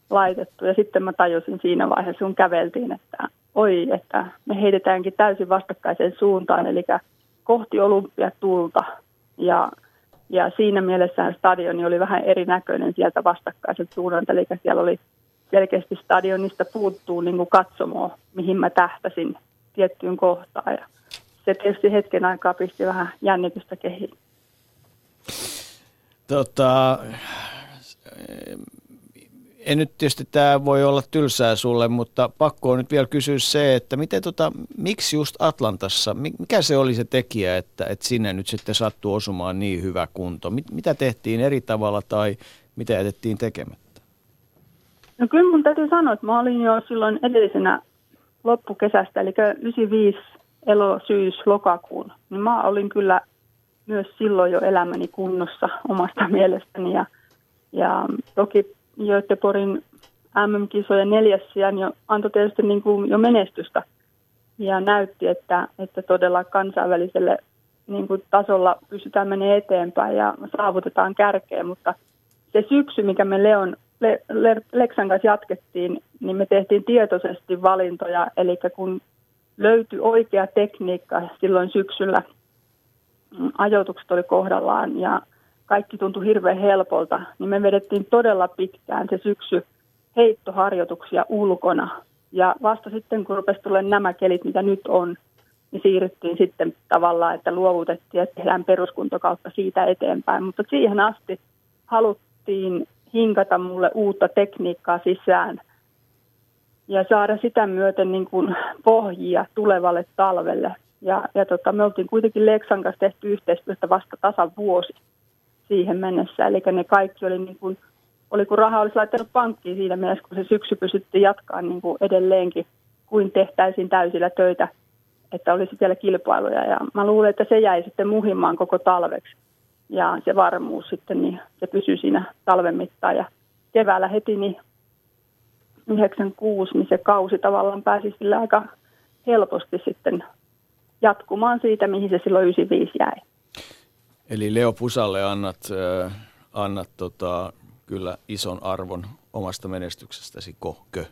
laitettu. Ja sitten mä tajusin siinä vaiheessa, kun käveltiin, että oi, että me heitetäänkin täysin vastakkaiseen suuntaan, eli kohti olympiatulta. Ja, ja siinä mielessä stadioni oli vähän erinäköinen sieltä vastakkaiselta suunnalta, eli siellä oli selkeästi stadionista puuttuu niin kuin katsomoa, mihin mä tähtäsin tiettyyn kohtaan. Ja se tietysti hetken aikaa pisti vähän jännitystä kehiin. Tota, en nyt tietysti tämä voi olla tylsää sulle, mutta pakko on nyt vielä kysyä se, että miten tota, miksi just Atlantassa, mikä se oli se tekijä, että, että sinne nyt sitten sattuu osumaan niin hyvä kunto? Mit, mitä tehtiin eri tavalla tai mitä jätettiin tekemättä? No kyllä mun täytyy sanoa, että mä olin jo silloin edellisenä loppukesästä, eli 95 elo, syys, lokakuun, niin mä olin kyllä myös silloin jo elämäni kunnossa omasta mielestäni. Ja, ja toki Göteborgin MM-kisojen neljäs sijaan jo antoi tietysti niin kuin jo menestystä. Ja näytti, että, että todella kansainväliselle niin kuin tasolla pystytään menemään eteenpäin ja saavutetaan kärkeä, mutta se syksy, mikä me Leon Le- Le- Leksan kanssa jatkettiin, niin me tehtiin tietoisesti valintoja, eli kun löytyi oikea tekniikka silloin syksyllä, mm, ajoitukset oli kohdallaan ja kaikki tuntui hirveän helpolta, niin me vedettiin todella pitkään se syksy heittoharjoituksia ulkona. Ja vasta sitten, kun rupesi tulemaan nämä kelit, mitä nyt on, niin siirryttiin sitten tavallaan, että luovutettiin ja tehdään peruskuntokautta siitä eteenpäin. Mutta siihen asti haluttiin hinkata mulle uutta tekniikkaa sisään ja saada sitä myöten niin kuin pohjia tulevalle talvelle. Ja, ja tota, me oltiin kuitenkin Leksan kanssa tehty yhteistyötä vasta tasan vuosi siihen mennessä. Eli ne kaikki oli niin kuin, oli kun raha olisi laittanut pankkiin siinä mielessä, kun se syksy pystyttiin jatkaa niin kuin edelleenkin, kuin tehtäisiin täysillä töitä että olisi vielä kilpailuja. Ja mä luulen, että se jäi sitten muhimaan koko talveksi. Ja se varmuus sitten, niin se pysyi siinä talven mittaan. Ja keväällä heti niin 96, niin se kausi tavallaan pääsi sillä aika helposti sitten jatkumaan siitä, mihin se silloin 95 jäi. Eli Leo Pusalle annat, äh, annat tota, kyllä ison arvon omasta menestyksestäsi, kohkö?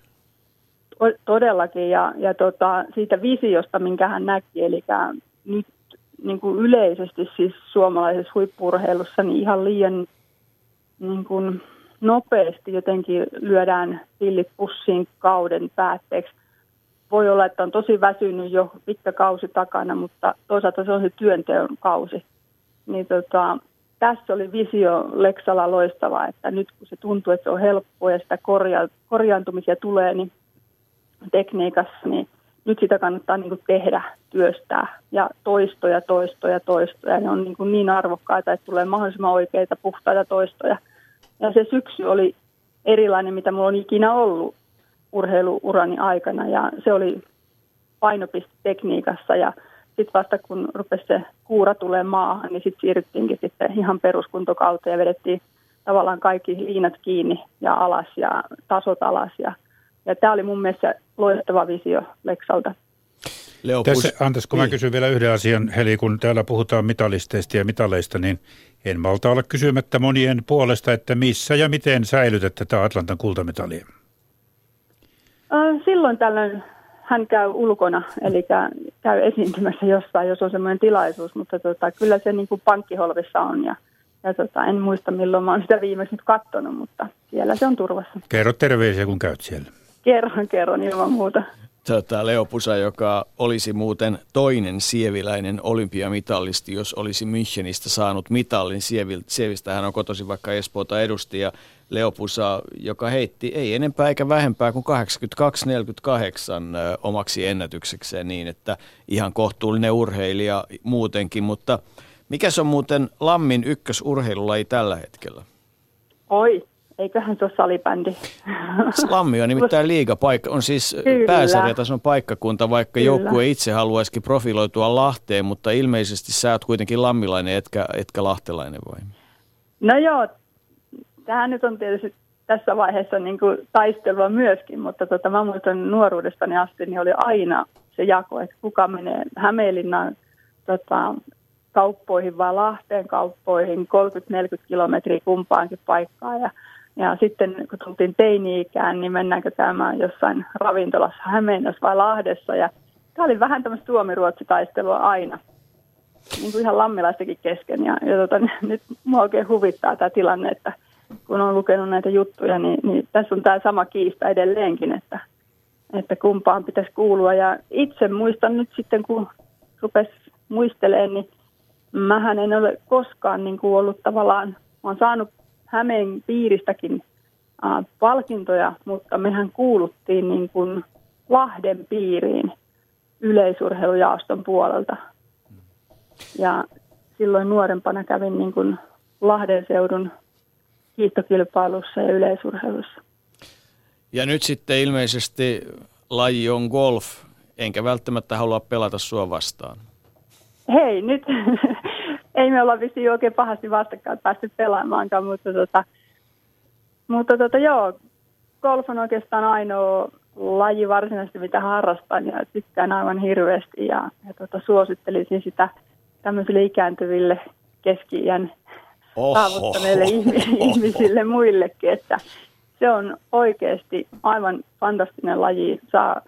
Todellakin, ja, ja tota, siitä visiosta, minkä hän näki, eli nyt niin kuin yleisesti siis suomalaisessa huippurheilussa niin ihan liian niin kuin nopeasti jotenkin lyödään pillit pussiin kauden päätteeksi. Voi olla, että on tosi väsynyt jo pitkä kausi takana, mutta toisaalta se on se työnteon kausi. Niin tota, tässä oli visio Leksalla loistava, että nyt kun se tuntuu, että se on helppoa ja sitä korja- korjaantumisia tulee niin tekniikassa, niin nyt sitä kannattaa niin kuin tehdä, työstää ja toistoja, toistoja, toistoja. Ne on niin, kuin niin arvokkaita, että tulee mahdollisimman oikeita, puhtaita toistoja. Ja se syksy oli erilainen, mitä minulla on ikinä ollut urheiluurani aikana ja se oli painopiste tekniikassa ja sitten vasta kun rupesi se kuura tulee maahan, niin sitten siirryttiinkin sitten ihan peruskuntokauteen ja vedettiin tavallaan kaikki liinat kiinni ja alas ja tasot alas. Ja, ja tämä oli mun mielestä loistava visio Leksalta. Leo Tässä, anteeksi, kun niin. mä kysyn vielä yhden asian, Heli, kun täällä puhutaan mitalisteista ja mitaleista, niin en malta olla kysymättä monien puolesta, että missä ja miten säilytätte tämä Atlantan kultamitalia? Silloin tällöin hän käy ulkona, eli käy esiintymässä jossain, jos on semmoinen tilaisuus, mutta tota, kyllä se niin kuin pankkiholvissa on ja, ja tota, en muista milloin mä oon sitä viimeksi nyt kattonut, mutta siellä se on turvassa. Kerro terveisiä, kun käyt siellä. Kerron, kerron ilman muuta. Tota, Leo Pusa, joka olisi muuten toinen sieviläinen olympiamitallisti, jos olisi Münchenistä saanut mitallin. Sievistä hän on kotoisin vaikka Espoota edusti ja Leo Pusa, joka heitti ei enempää eikä vähempää kuin 82-48 omaksi ennätyksekseen niin, että ihan kohtuullinen urheilija muutenkin. Mutta mikä se on muuten Lammin ykkösurheilulaji tällä hetkellä? Oi, eiköhän se ole salibändi. Lammi on nimittäin liigapaikka, on siis pääsarjatason paikkakunta, vaikka Kyllä. joukkue itse haluaisikin profiloitua Lahteen, mutta ilmeisesti sä oot kuitenkin lammilainen, etkä, etkä lahtelainen vai? No joo, tähän nyt on tietysti tässä vaiheessa niin kuin taistelua myöskin, mutta tota, mä muistan nuoruudestani asti, niin oli aina se jako, että kuka menee Hämeenlinnan tota, kauppoihin vai Lahteen kauppoihin 30-40 kilometriä kumpaankin paikkaan. Ja, ja sitten kun tultiin teini-ikään, niin mennäänkö käymään jossain ravintolassa Hämeenlinnassa vai Lahdessa. Ja tämä oli vähän tämmöistä suomi-ruotsi-taistelua aina, niin kuin ihan lammilaistakin kesken. Ja, ja tota, nyt mua oikein huvittaa tämä tilanne, että – kun on lukenut näitä juttuja, niin, niin tässä on tämä sama kiista edelleenkin, että, että kumpaan pitäisi kuulua. Ja itse muistan nyt sitten, kun rupesi muistelemaan, niin mähän en ole koskaan niin kuin ollut tavallaan, olen saanut Hämeen piiristäkin äh, palkintoja, mutta mehän kuuluttiin niin kuin Lahden piiriin yleisurheilujaoston puolelta. Ja silloin nuorempana kävin niin kuin Lahden seudun hiihtokilpailussa ja yleisurheilussa. Ja nyt sitten ilmeisesti laji on golf, enkä välttämättä halua pelata sua vastaan. Hei, nyt ei me olla vissiin oikein pahasti vastakkain päästy pelaamaankaan, mutta, tota, mutta tota, joo, golf on oikeastaan ainoa laji varsinaisesti, mitä harrastan ja tykkään aivan hirveästi ja, ja tota, suosittelisin sitä tämmöisille ikääntyville keski-iän saavuttaneille ihmisille muillekin, että se on oikeasti aivan fantastinen laji. Saa,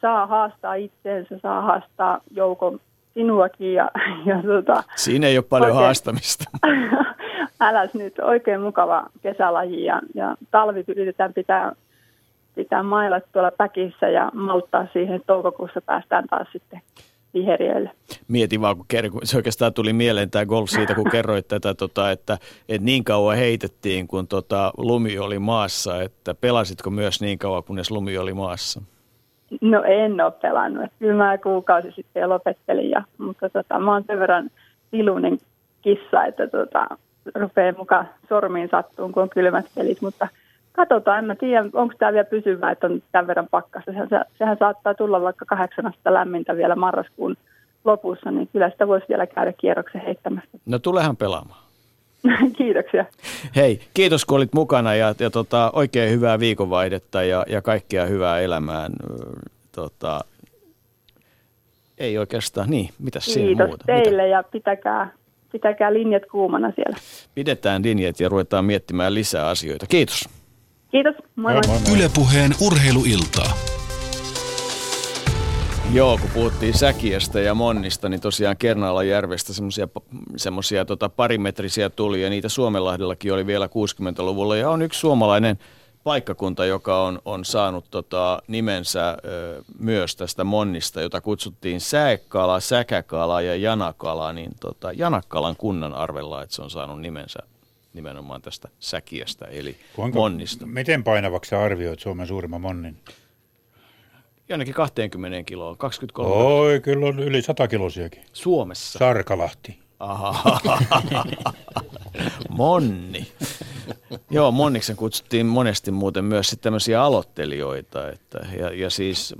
saa haastaa itseensä, saa haastaa joukon sinuakin. Ja, ja tota, Siinä ei ole paljon oikein, haastamista. Äläs nyt, oikein mukava kesälaji ja, ja talvi yritetään pitää, pitää mailla tuolla päkissä ja malttaa siihen, että toukokuussa päästään taas sitten viheriöille. Mietin vaan, kun ker- se oikeastaan tuli mieleen tämä golf siitä, kun kerroit tätä, tota, että, että niin kauan heitettiin, kun tota, lumi oli maassa, että pelasitko myös niin kauan, kunnes lumi oli maassa? No en ole pelannut. Kyllä mä kuukausi sitten jo lopettelin, ja, mutta tota, mä oon sen verran iluinen kissa, että tota, rupeaa mukaan sormiin sattuun, kun on kylmät pelit, mutta Katsotaan, en mä tiedä, onko tämä vielä pysyvää, että on tämän verran pakkasta. Sehän, sehän saattaa tulla vaikka kahdeksanasta lämmintä vielä marraskuun lopussa, niin kyllä sitä voisi vielä käydä kierroksen heittämässä. No tulehan pelaamaan. Kiitoksia. Hei, kiitos kun olit mukana ja, ja tota, oikein hyvää viikonvaihdetta ja, ja kaikkea hyvää elämään. Tota, ei oikeastaan, niin, mitä siinä Kiitos muuta? teille Mitä? ja pitäkää, pitäkää linjat kuumana siellä. Pidetään linjat ja ruvetaan miettimään lisää asioita. Kiitos. Kiitos, moi. moi, moi. Ylepuheen urheiluiltaa. Joo, kun puhuttiin Säkiästä ja Monnista, niin tosiaan Kernaalajärvestä semmoisia semmosia, tota, parimetrisiä tuli ja niitä Suomenlahdellakin oli vielä 60-luvulla ja on yksi suomalainen paikkakunta, joka on, on saanut tota, nimensä ö, myös tästä Monnista, jota kutsuttiin Säekala, Säkäkala ja Janakala, niin tota, Janakkalan kunnan arvella, että se on saanut nimensä nimenomaan tästä Säkiästä, eli Kuinka, Monnista. Miten painavaksi arvioit Suomen suurimman monnin? Jonnekin 20 kiloa, 23 Oi, kyllä on yli 100 kilosiakin. Suomessa. Sarkalahti. Aha. Monni. Joo, Monniksen kutsuttiin monesti muuten myös tämmöisiä aloittelijoita. Että, ja, ja siis,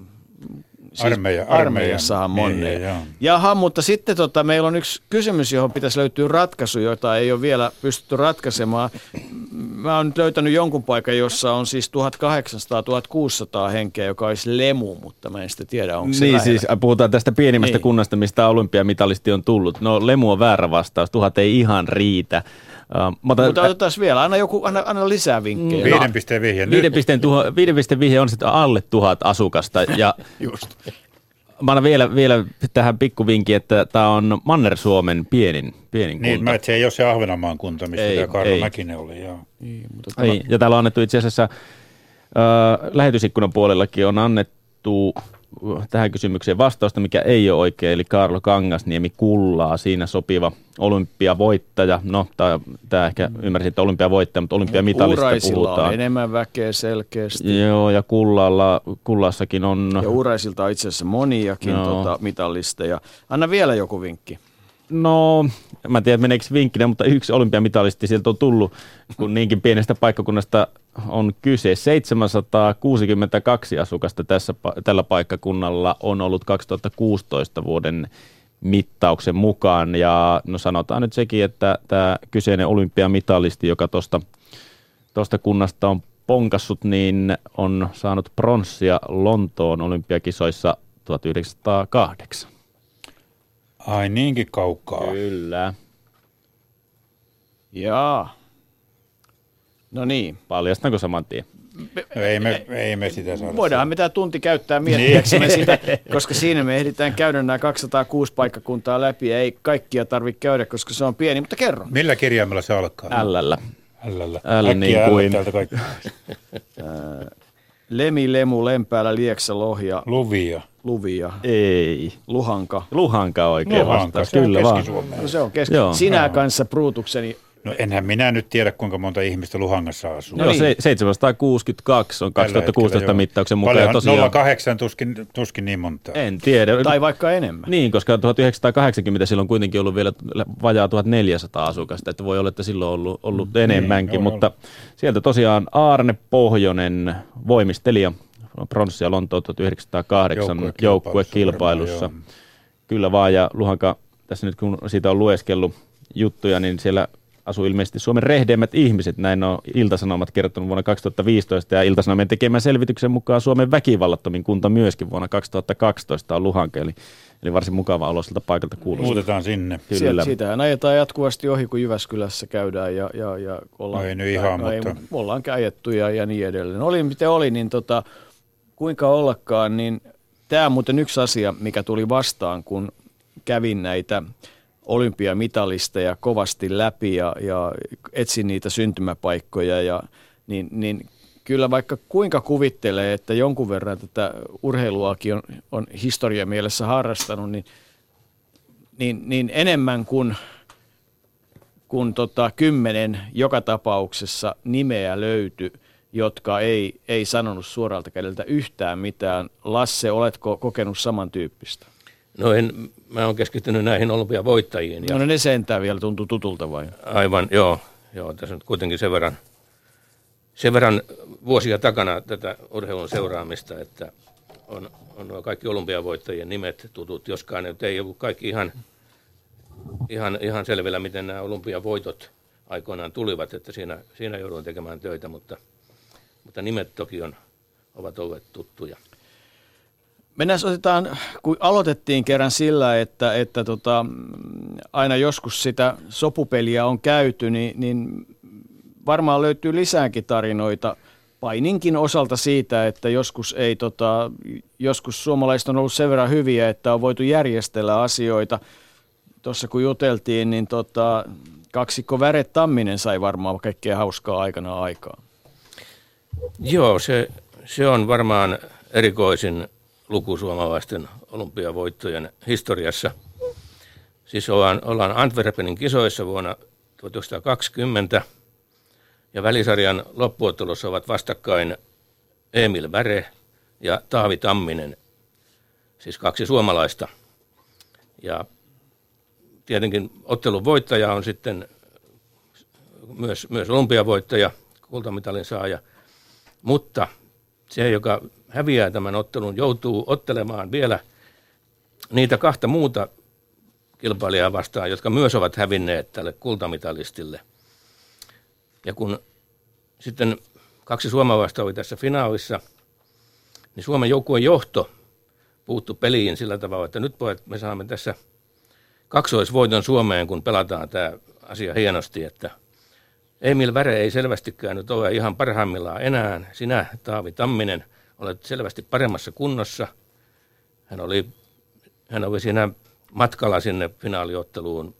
siis Armeija- armeijassahan monneja. miehiä, joo. Jaha, mutta sitten tota, meillä on yksi kysymys, johon pitäisi löytyä ratkaisu, jota ei ole vielä pystytty ratkaisemaan. Mä oon nyt löytänyt jonkun paikan, jossa on siis 1800-1600 henkeä, joka olisi lemu, mutta mä en sitten tiedä, onko se Niin lähellä. siis puhutaan tästä pienimmästä Niin. niin. kunnasta, mistä olympiamitalisti on tullut. No Lemu on väärä vastaus, tuhat ei ihan riitä. Uh, mutta, Mutta otetaan vielä, anna, joku, anna, anna lisää vinkkejä. Viiden pisteen vihje. Viiden pisteen, tuho, viiden pisteen vihje on sitten alle tuhat asukasta. Ja Just. mä annan vielä, vielä tähän pikkuvinkin, että tämä on Manner-Suomen pienin, pienin Niin, kunta. mä, et se ei ole se Ahvenanmaan kunta, missä Ei, tämä Karlo ei. Mäkinen oli. Joo. Niin, mutta tämä- Ei, ja täällä on annettu itse asiassa, äh, lähetysikkunan puolellakin on annettu tähän kysymykseen vastausta, mikä ei ole oikein, eli Karlo Kangasniemi kullaa, siinä sopiva olympiavoittaja. No, tämä ehkä ymmärsin, että olympiavoittaja, mutta olympiamitalista puhutaan. on enemmän väkeä selkeästi. Joo, ja kullalla, kullassakin on... Ja Uuraisilta on itse asiassa moniakin Joo. tota, mitallisteja. Anna vielä joku vinkki. No, mä en tiedä meneekö vinkkinä, mutta yksi olympiamitalisti sieltä on tullut, kun niinkin pienestä paikkakunnasta on kyse. 762 asukasta tässä, tällä paikkakunnalla on ollut 2016 vuoden mittauksen mukaan. Ja no sanotaan nyt sekin, että tämä kyseinen olympiamitalisti, joka tuosta tosta kunnasta on ponkassut, niin on saanut pronssia Lontoon olympiakisoissa 1908. Ai niinkin kaukaa. Kyllä. Jaa. No niin. Paljastanko saman tien? No, ei, me, ei me sitä saada. Voidaan me tämä tunti käyttää miettiäksemme sitä, koska siinä me ehditään käydä nämä 206 paikkakuntaa läpi ja ei kaikkia tarvitse käydä, koska se on pieni, mutta kerro. Millä kirjaimella se alkaa? Lllä. Äl Äkkiä niin kuin- kaikki. Lemi, Lemu, Lempäällä, Lieksä, Lohja, Luvia. Luvia, Ei. Luhanka. Luhanka oikein Luhanka, vastaus. se on Kyllä vaan. No se on keski. Joo. Sinä kanssa Brutukseni. No enhän minä nyt tiedä, kuinka monta ihmistä Luhangassa asuu. Joo, niin. se, 762 on Tällä 2016 hetkellä, joo. mittauksen mukaan. Paljonhan Ja tosiaan, 08 tuskin, tuskin niin monta. en tiedä. Tai vaikka enemmän. Niin, koska 1980 silloin kuitenkin ollut vielä vajaa 1400 asukasta, että voi olla, että silloin on ollut, ollut mm, enemmänkin, niin, mutta sieltä tosiaan Aarne Pohjonen, voimistelija, pronssia Lontoon 1908 Joukkuekilpailussa Kyllä vaan, ja Luhanka, tässä nyt kun siitä on lueskellut juttuja, niin siellä asuu ilmeisesti Suomen rehdeimmät ihmiset, näin on Iltasanomat kertonut vuonna 2015, ja Iltasanomien tekemän selvityksen mukaan Suomen väkivallattomin kunta myöskin vuonna 2012 on Luhanka, eli, eli varsin mukava oloselta paikalta kuulostaa. Muutetaan sinne. Kyllä. Sieltä, siitähän ajetaan jatkuvasti ohi, kun Jyväskylässä käydään ja, ja, ja ollaan, No ei nyt ihan, no ei, mutta- ollaan ajettu ja, ja niin edelleen. Oli miten oli, niin tota, kuinka ollakaan, niin tämä on muuten yksi asia, mikä tuli vastaan, kun kävin näitä olympiamitalisteja kovasti läpi ja, ja etsin niitä syntymäpaikkoja, ja, niin, niin kyllä vaikka kuinka kuvittelee, että jonkun verran tätä urheiluakin on, on historia mielessä harrastanut, niin niin, niin enemmän kuin, kuin tota, kymmenen joka tapauksessa nimeä löytyi, jotka ei, ei sanonut suoralta kädeltä yhtään mitään. Lasse, oletko kokenut samantyyppistä? No en, mä oon keskittynyt näihin olympiavoittajiin. Ja No ne sentään vielä tuntuu tutulta vai? aivan, joo, joo, tässä nyt kuitenkin sen verran sen verran vuosia takana tätä urheilun seuraamista, että on, on nuo kaikki olympiavoittajien nimet tutut, joskaan nyt ei ollut kaikki ihan, ihan, ihan selvillä, miten nämä olympiavoitot aikoinaan tulivat, että siinä, siinä jouduin tekemään töitä, mutta, mutta nimet toki on, ovat olleet tuttuja. Mennään otetaan, kun aloitettiin kerran sillä, että, että tota, aina joskus sitä sopupeliä on käyty, niin, niin varmaan löytyy lisääkin tarinoita paininkin osalta siitä, että joskus, ei, tota, joskus suomalaiset on ollut sen verran hyviä, että on voitu järjestellä asioita. Tuossa kun juteltiin, niin tota, kaksikko Väre Tamminen sai varmaan kaikkea hauskaa aikana aikaa. Joo, se, se on varmaan erikoisin luku suomalaisten olympiavoittojen historiassa. Siis ollaan, ollaan Antwerpenin kisoissa vuonna 1920 ja välisarjan loppuottelussa ovat vastakkain Emil Väre ja Taavi Tamminen, siis kaksi suomalaista. Ja tietenkin ottelun voittaja on sitten myös, myös olympiavoittaja, kultamitalin saaja, mutta se, joka häviää tämän ottelun, joutuu ottelemaan vielä niitä kahta muuta kilpailijaa vastaan, jotka myös ovat hävinneet tälle kultamitalistille. Ja kun sitten kaksi suomalaista oli tässä finaalissa, niin Suomen joukkueen johto puuttu peliin sillä tavalla, että nyt pojat, me saamme tässä kaksoisvoiton Suomeen, kun pelataan tämä asia hienosti, että Emil Väre ei selvästikään nyt ole ihan parhaimmillaan enää. Sinä, Taavi Tamminen, olet selvästi paremmassa kunnossa. Hän oli, hän oli siinä matkalla sinne finaaliotteluun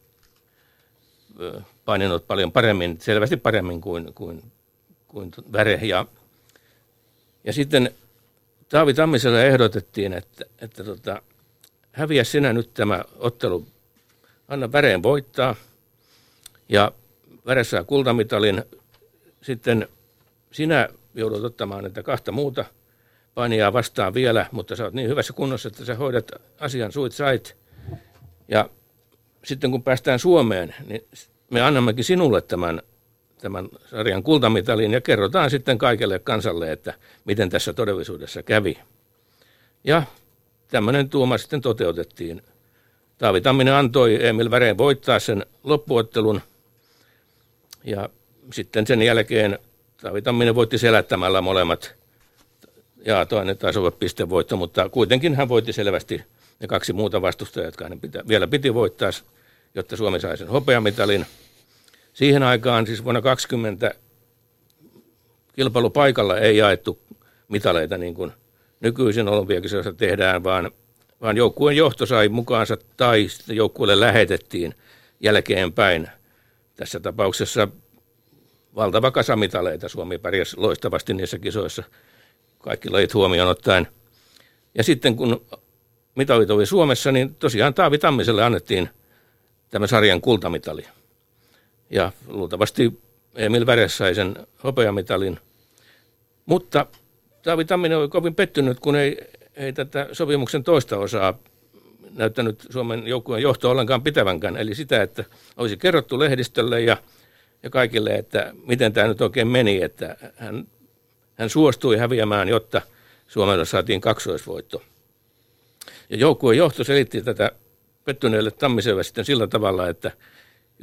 paininut paljon paremmin, selvästi paremmin kuin, kuin, kuin Väre. Ja, ja sitten Taavi Tammiselle ehdotettiin, että, että tota, häviä sinä nyt tämä ottelu, anna Väreen voittaa ja Väre saa kultamitalin, sitten sinä joudut ottamaan näitä kahta muuta – painijaa vastaan vielä, mutta sä oot niin hyvässä kunnossa, että sä hoidat asian suit sait. Ja sitten kun päästään Suomeen, niin me annammekin sinulle tämän, tämän sarjan kultamitalin ja kerrotaan sitten kaikelle kansalle, että miten tässä todellisuudessa kävi. Ja tämmöinen tuoma sitten toteutettiin. Taavi Tamminen antoi Emil Väreen voittaa sen loppuottelun ja sitten sen jälkeen Taavi Tamminen voitti selättämällä molemmat ja toinen taisi olla pistevoitto, mutta kuitenkin hän voitti selvästi ne kaksi muuta vastustajaa, jotka hänen pitä, vielä piti voittaa, jotta Suomi sai sen hopeamitalin. Siihen aikaan, siis vuonna 20 kilpailupaikalla ei jaettu mitaleita niin kuin nykyisin olympiakisoissa tehdään, vaan, vaan joukkueen johto sai mukaansa tai joukkueelle lähetettiin jälkeenpäin. Tässä tapauksessa valtava kasa mitaleita. Suomi pärjäsi loistavasti niissä kisoissa kaikki lajit huomioon ottaen. Ja sitten kun mitalit oli Suomessa, niin tosiaan Taavi Tammiselle annettiin tämä sarjan kultamitali. Ja luultavasti Emil Väres sai sen hopeamitalin. Mutta Taavi Tamminen oli kovin pettynyt, kun ei, ei tätä sopimuksen toista osaa näyttänyt Suomen joukkueen johto ollenkaan pitävänkään. Eli sitä, että olisi kerrottu lehdistölle ja, ja kaikille, että miten tämä nyt oikein meni, että hän hän suostui häviämään, jotta Suomella saatiin kaksoisvoitto. Ja joukkueen johto selitti tätä pettyneelle Tammiselle sitten sillä tavalla, että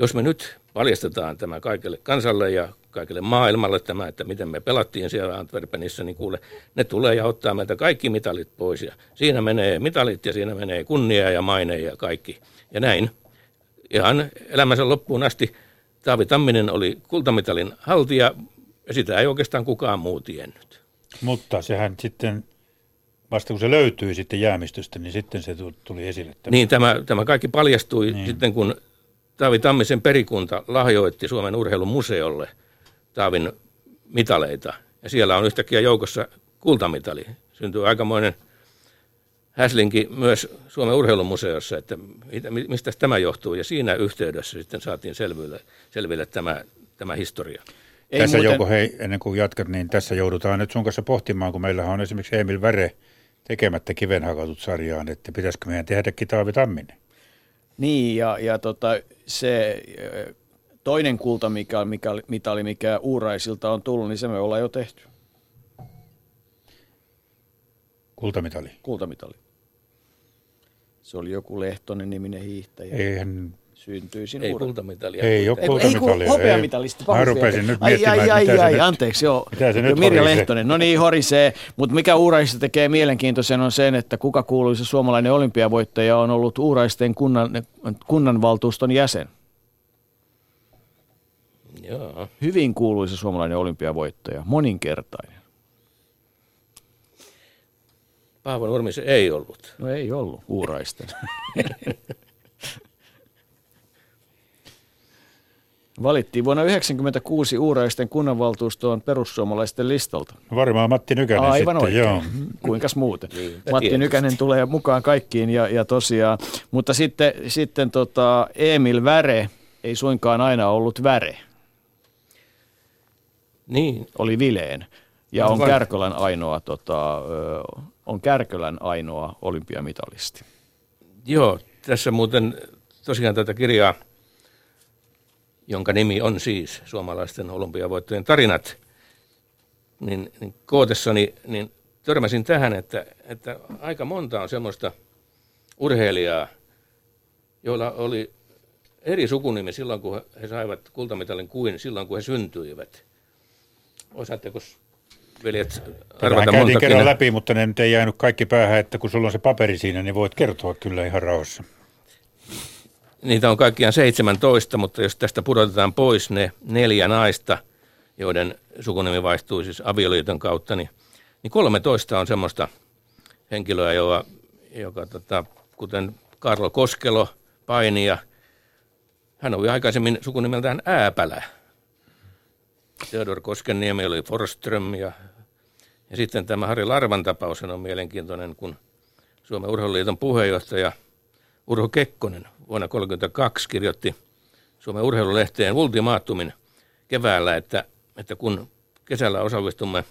jos me nyt paljastetaan tämä kaikille kansalle ja kaikille maailmalle tämä, että miten me pelattiin siellä Antwerpenissä, niin kuule, ne tulee ja ottaa meiltä kaikki mitalit pois. Ja siinä menee mitalit ja siinä menee kunnia ja maine ja kaikki. Ja näin. Ihan elämänsä loppuun asti Taavi Tamminen oli kultamitalin haltija, ja sitä ei oikeastaan kukaan muu tiennyt. Mutta sehän sitten, vasta kun se löytyi sitten jäämistöstä, niin sitten se tuli esille. Tämä. Niin, tämä, tämä kaikki paljastui niin. sitten, kun Taavi Tammisen perikunta lahjoitti Suomen urheilumuseolle Taavin mitaleita. Ja siellä on yhtäkkiä joukossa kultamitali. Syntyy aikamoinen häslinki myös Suomen urheilumuseossa, että mistä tämä johtuu. Ja siinä yhteydessä sitten saatiin selville, selville tämä, tämä historia. Ei tässä muuten... joko, hei, ennen kuin jatkat, niin tässä joudutaan nyt sun kanssa pohtimaan, kun meillä on esimerkiksi Emil Väre tekemättä kivenhakatut sarjaan, että pitäisikö meidän tehdä Taavi Tamminen? Niin, ja, ja tota, se toinen kulta, mikä, mikä, mitali, mikä Uuraisilta on tullut, niin se me ollaan jo tehty. Kultamitali. Kultamitali. Se oli joku Lehtonen niminen hiihtäjä. Eihän, Syntyisin Ei kultamitalia. ei ole Ei, kun- ei kultamitalia. hopeamitalisti. Mä rupesin nyt ai, miettimään, ai, ai, mitä se ai, nyt, anteeksi, joo. mitä se nyt Mirja horisee. Lehtonen, no niin, horisee. Mutta mikä Uuraisista tekee mielenkiintoisen on sen, että kuka kuuluisa suomalainen olympiavoittaja on ollut Uuraisten kunnan, kunnanvaltuuston jäsen. Joo. Hyvin kuuluisa suomalainen olympiavoittaja, moninkertainen. Paavo Nurmi se ei ollut. No ei ollut Uuraisten. Valittiin vuonna 1996 Uuraisten kunnanvaltuustoon perussuomalaisten listalta. Varmaan Matti Nykänen Aivan sitten, oikein. joo. Kuinkas muuten? Niinpä Matti tietysti. Nykänen tulee mukaan kaikkiin ja, ja tosiaan. Mutta sitten, sitten tota Emil Väre ei suinkaan aina ollut Väre, Niin, oli Vileen. Ja on. Kärkölän ainoa, tota, on Kärkölän ainoa olympiamitalisti. joo. Tässä muuten tosiaan tätä kirjaa, jonka nimi on siis Suomalaisten olympiavoittojen tarinat, niin, niin kootessani niin törmäsin tähän, että, että aika monta on semmoista urheilijaa, joilla oli eri sukunimi silloin, kun he saivat kultamitalin kuin silloin, kun he syntyivät. Osaatteko veljet arvata monta kerran läpi, mutta ne nyt ei jäänyt kaikki päähän, että kun sulla on se paperi siinä, niin voit kertoa kyllä ihan rauhassa. Niitä on kaikkiaan 17, mutta jos tästä pudotetaan pois ne neljä naista, joiden sukunimi vaihtuu siis avioliiton kautta, niin, niin 13 on semmoista henkilöä, joka, joka tota, kuten Karlo Koskelo, painija, hän oli aikaisemmin sukunimeltään Ääpälä. Theodor Koskenniemi oli Forström ja, ja sitten tämä Harri Larvan tapaus on mielenkiintoinen, kun Suomen urheiluliiton puheenjohtaja Urho Kekkonen vuonna 1932 kirjoitti Suomen urheilulehteen ultimaattumin keväällä, että, että kun kesällä osallistumme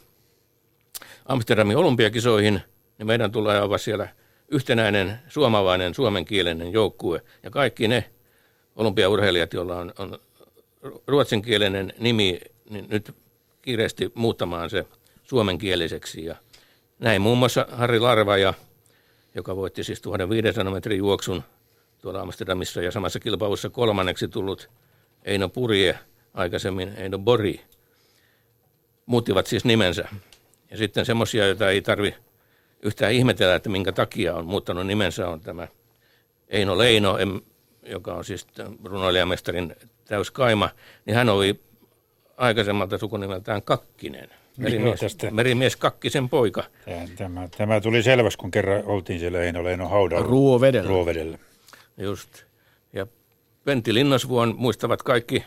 Amsterdamin olympiakisoihin, niin meidän tulee olla siellä yhtenäinen suomalainen suomenkielinen joukkue. Ja kaikki ne olympiaurheilijat, joilla on, on ruotsinkielinen nimi, niin nyt kiireesti muuttamaan se suomenkieliseksi. Ja näin muun muassa Harri Larva, ja, joka voitti siis 1500 metrin juoksun tuolla Amsterdamissa ja samassa kilpailussa kolmanneksi tullut Eino Purje, aikaisemmin Eino Bori, muuttivat siis nimensä. Ja sitten semmoisia, joita ei tarvi yhtään ihmetellä, että minkä takia on muuttanut nimensä, on tämä Eino Leino, joka on siis runoilijamestarin täyskaima, niin hän oli aikaisemmalta sukunimeltään Kakkinen. Merimies, tästä. merimies Kakkisen poika. Tämä, tämä, tämä tuli selväksi, kun kerran oltiin siellä Eino Leino haudalla. Ruovedellä. Ruovedellä. Just. Ja Pentti Linnasvuon muistavat kaikki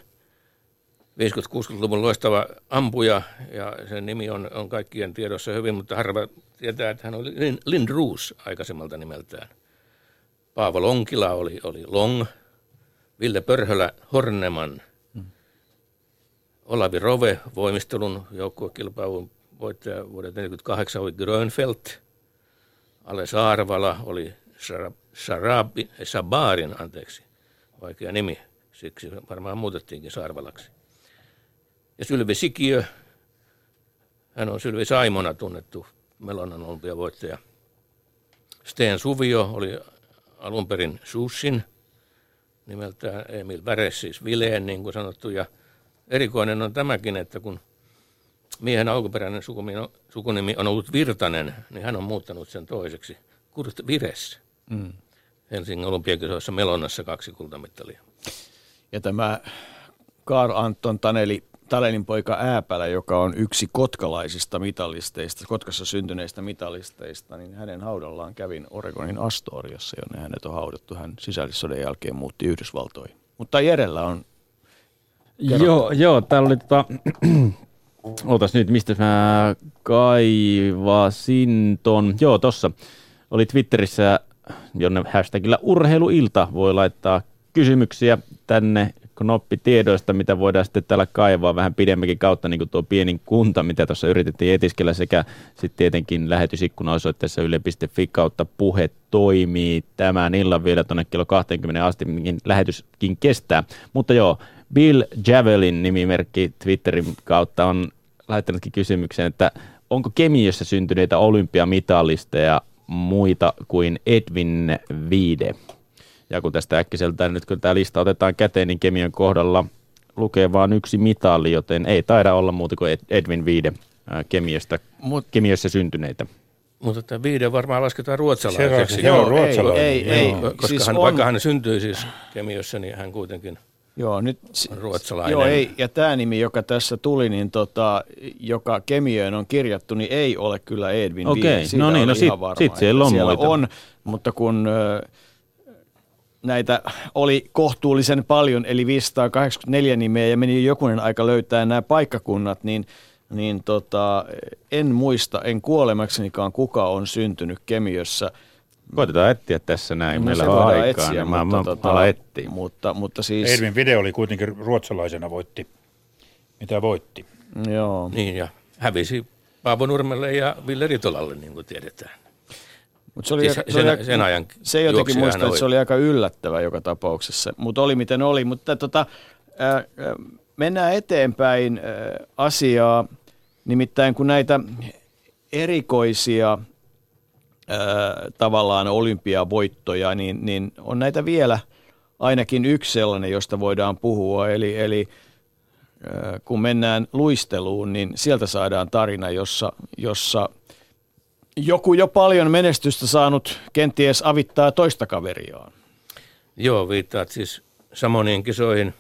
50-60-luvun loistava ampuja, ja sen nimi on, on kaikkien tiedossa hyvin, mutta harva tietää, että hän oli Lin, Lind Roos aikaisemmalta nimeltään. Paavo Lonkila oli, oli Long, Ville Pörhölä Horneman, Olavi Rove voimistelun joukkuekilpailun voittaja vuodelta 1948 oli Grönfeldt, Ale Saarvala oli Shara- Sharabi, Sabarin, anteeksi, vaikea nimi, siksi varmaan muutettiinkin Saarvalaksi. Ja Sylvi Sikiö, hän on Sylvi Saimona tunnettu Melonan olympiavoittaja. Steen Suvio oli alun perin Sussin, nimeltään Emil Väres, siis Vileen niin kuin sanottu. Ja erikoinen on tämäkin, että kun miehen alkuperäinen sukunimi on ollut Virtanen, niin hän on muuttanut sen toiseksi. Kurt Vires. Mm. Helsingin olympiakisoissa Melonnassa kaksi kultamittalia. Ja tämä Karl Anton Taneli, Tanelin poika Ääpälä, joka on yksi kotkalaisista mitalisteista, Kotkassa syntyneistä mitalisteista, niin hänen haudallaan kävin Oregonin Astoriassa, jonne hänet on haudattu. Hän sisällissodan jälkeen muutti Yhdysvaltoihin. Mutta Jerellä on Joo, joo, täällä oli tota, ootas nyt, mistä mä kaivasin ton, joo tossa, oli Twitterissä, jonne hashtagillä urheiluilta voi laittaa kysymyksiä tänne knoppi tiedoista, mitä voidaan sitten täällä kaivaa vähän pidemmänkin kautta, niin kuin tuo pienin kunta, mitä tuossa yritettiin etiskellä, sekä sitten tietenkin lähetysikkuna osoitteessa yle.fi kautta puhe toimii tämän illan vielä tuonne kello 20 asti, mihin lähetyskin kestää. Mutta joo, Bill Javelin nimimerkki Twitterin kautta on laittanutkin kysymyksen, että onko kemiössä syntyneitä olympiamitalisteja muita kuin Edwin Viide? Ja kun tästä äkkiseltään nyt kun tämä lista otetaan käteen, niin kemian kohdalla lukee vain yksi mitali, joten ei taida olla muuta kuin Edwin Viide kemiöstä, Mut, kemiössä syntyneitä. Mutta tämä viide varmaan lasketaan ruotsalaiseksi. Se on ruotsalainen. Ei, ei, ei, koska siis hän, on... vaikka hän syntyi siis kemiössä, niin hän kuitenkin Joo, nyt, ruotsalainen. Joo, ei, ja tämä nimi, joka tässä tuli, niin tota, joka kemiöön on kirjattu, niin ei ole kyllä Edwin Okei, okay, no niin, no sitten sit siellä on siellä muita. on, mutta kun näitä oli kohtuullisen paljon, eli 584 nimeä, ja meni jokunen aika löytää nämä paikkakunnat, niin – niin tota, en muista, en kuolemaksenikaan kuka on syntynyt Kemiössä. Koitetaan etsiä tässä näin, no, meillä on aikaa, etsiä, niin mutta, mä, tota, mä etsiä. Mutta, mutta siis... Edwin video oli kuitenkin ruotsalaisena voitti, mitä voitti. Joo. Niin ja hävisi Paavo Nurmelle ja Ville Ritolalle, niin kuin tiedetään. Mut se, oli siis aika, sen, se, oli, sen ajan se jotenkin muista, että se oli aika yllättävä joka tapauksessa, mutta oli miten oli. Mutta tota, äh, mennään eteenpäin äh, asiaa. Nimittäin kun näitä erikoisia ää, tavallaan olympiavoittoja, niin, niin on näitä vielä ainakin yksi sellainen, josta voidaan puhua. Eli, eli kun mennään luisteluun, niin sieltä saadaan tarina, jossa, jossa joku jo paljon menestystä saanut kenties avittaa toista kaveriaan. Joo, viittaat siis Samonien kisoihin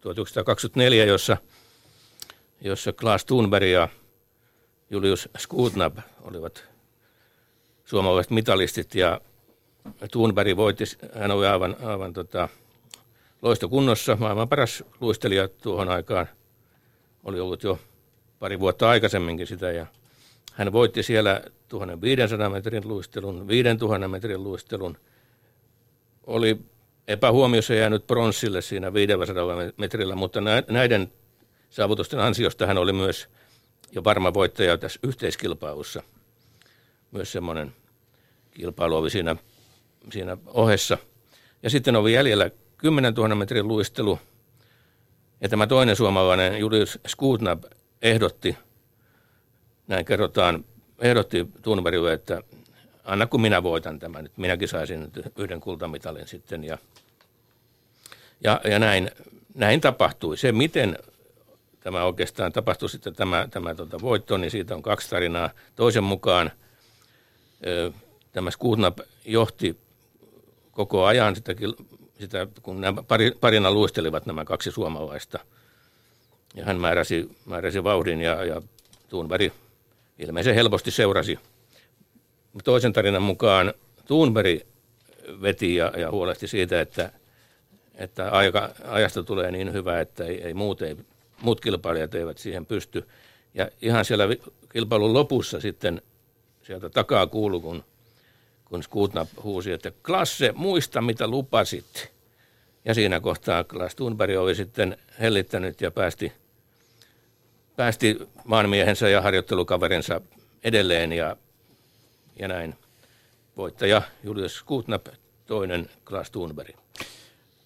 1924, jossa, jossa Klaas Thunberg ja Julius Skutnab olivat suomalaiset mitalistit ja Thunberg voitti, hän oli aivan, aivan tota, loistokunnossa, maailman paras luistelija tuohon aikaan, oli ollut jo pari vuotta aikaisemminkin sitä ja hän voitti siellä 1500 metrin luistelun, 5000 metrin luistelun, oli epähuomiossa jäänyt pronssille siinä 500 metrillä, mutta näiden saavutusten ansiosta hän oli myös ja varma voittaja tässä yhteiskilpailussa. Myös semmoinen kilpailu oli siinä, siinä ohessa. Ja sitten oli jäljellä 10 000 metrin luistelu. Ja tämä toinen suomalainen Julius Skutnab ehdotti, näin kerrotaan, ehdotti Thunbergille, että anna kun minä voitan tämän, nyt minäkin saisin yhden kultamitalin sitten. Ja, ja, ja näin, näin tapahtui. Se, miten tämä oikeastaan tapahtui sitten tämä, tämä tota voitto, niin siitä on kaksi tarinaa. Toisen mukaan tämä Skutnap johti koko ajan sitä, sitä kun nämä pari, parina luistelivat nämä kaksi suomalaista. Ja hän määräsi, määräsi vauhdin ja, ja Thunberg ilmeisen helposti seurasi. Toisen tarinan mukaan Thunberg veti ja, ja huolehti siitä, että, että aika, ajasta tulee niin hyvä, että ei, ei muut ei muut kilpailijat eivät siihen pysty. Ja ihan siellä kilpailun lopussa sitten sieltä takaa kuulu, kun, kun Skutna huusi, että Klasse, muista mitä lupasit. Ja siinä kohtaa Klaas Thunberg oli sitten hellittänyt ja päästi, päästi maanmiehensä ja harjoittelukaverinsa edelleen ja, ja näin. Voittaja Julius Skutnap, toinen Klaas Thunberg.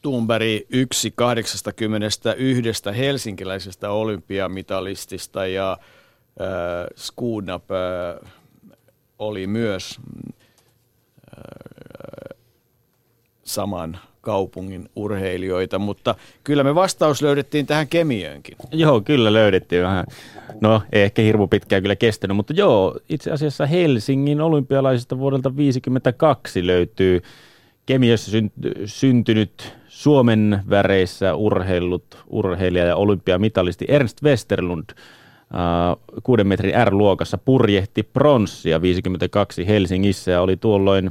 Thunberg yksi 81 helsinkiläisestä olympiamitalistista ja äh, Skudnap äh, oli myös äh, saman kaupungin urheilijoita, mutta kyllä me vastaus löydettiin tähän kemiöönkin. Joo, kyllä löydettiin vähän. No, ei ehkä hirmu pitkään kyllä kestänyt, mutta joo, itse asiassa Helsingin olympialaisista vuodelta 1952 löytyy kemiössä syntynyt Suomen väreissä urheillut urheilija ja olympiamitalisti Ernst Westerlund uh, 6 metrin R-luokassa purjehti pronssia 52 Helsingissä ja oli tuolloin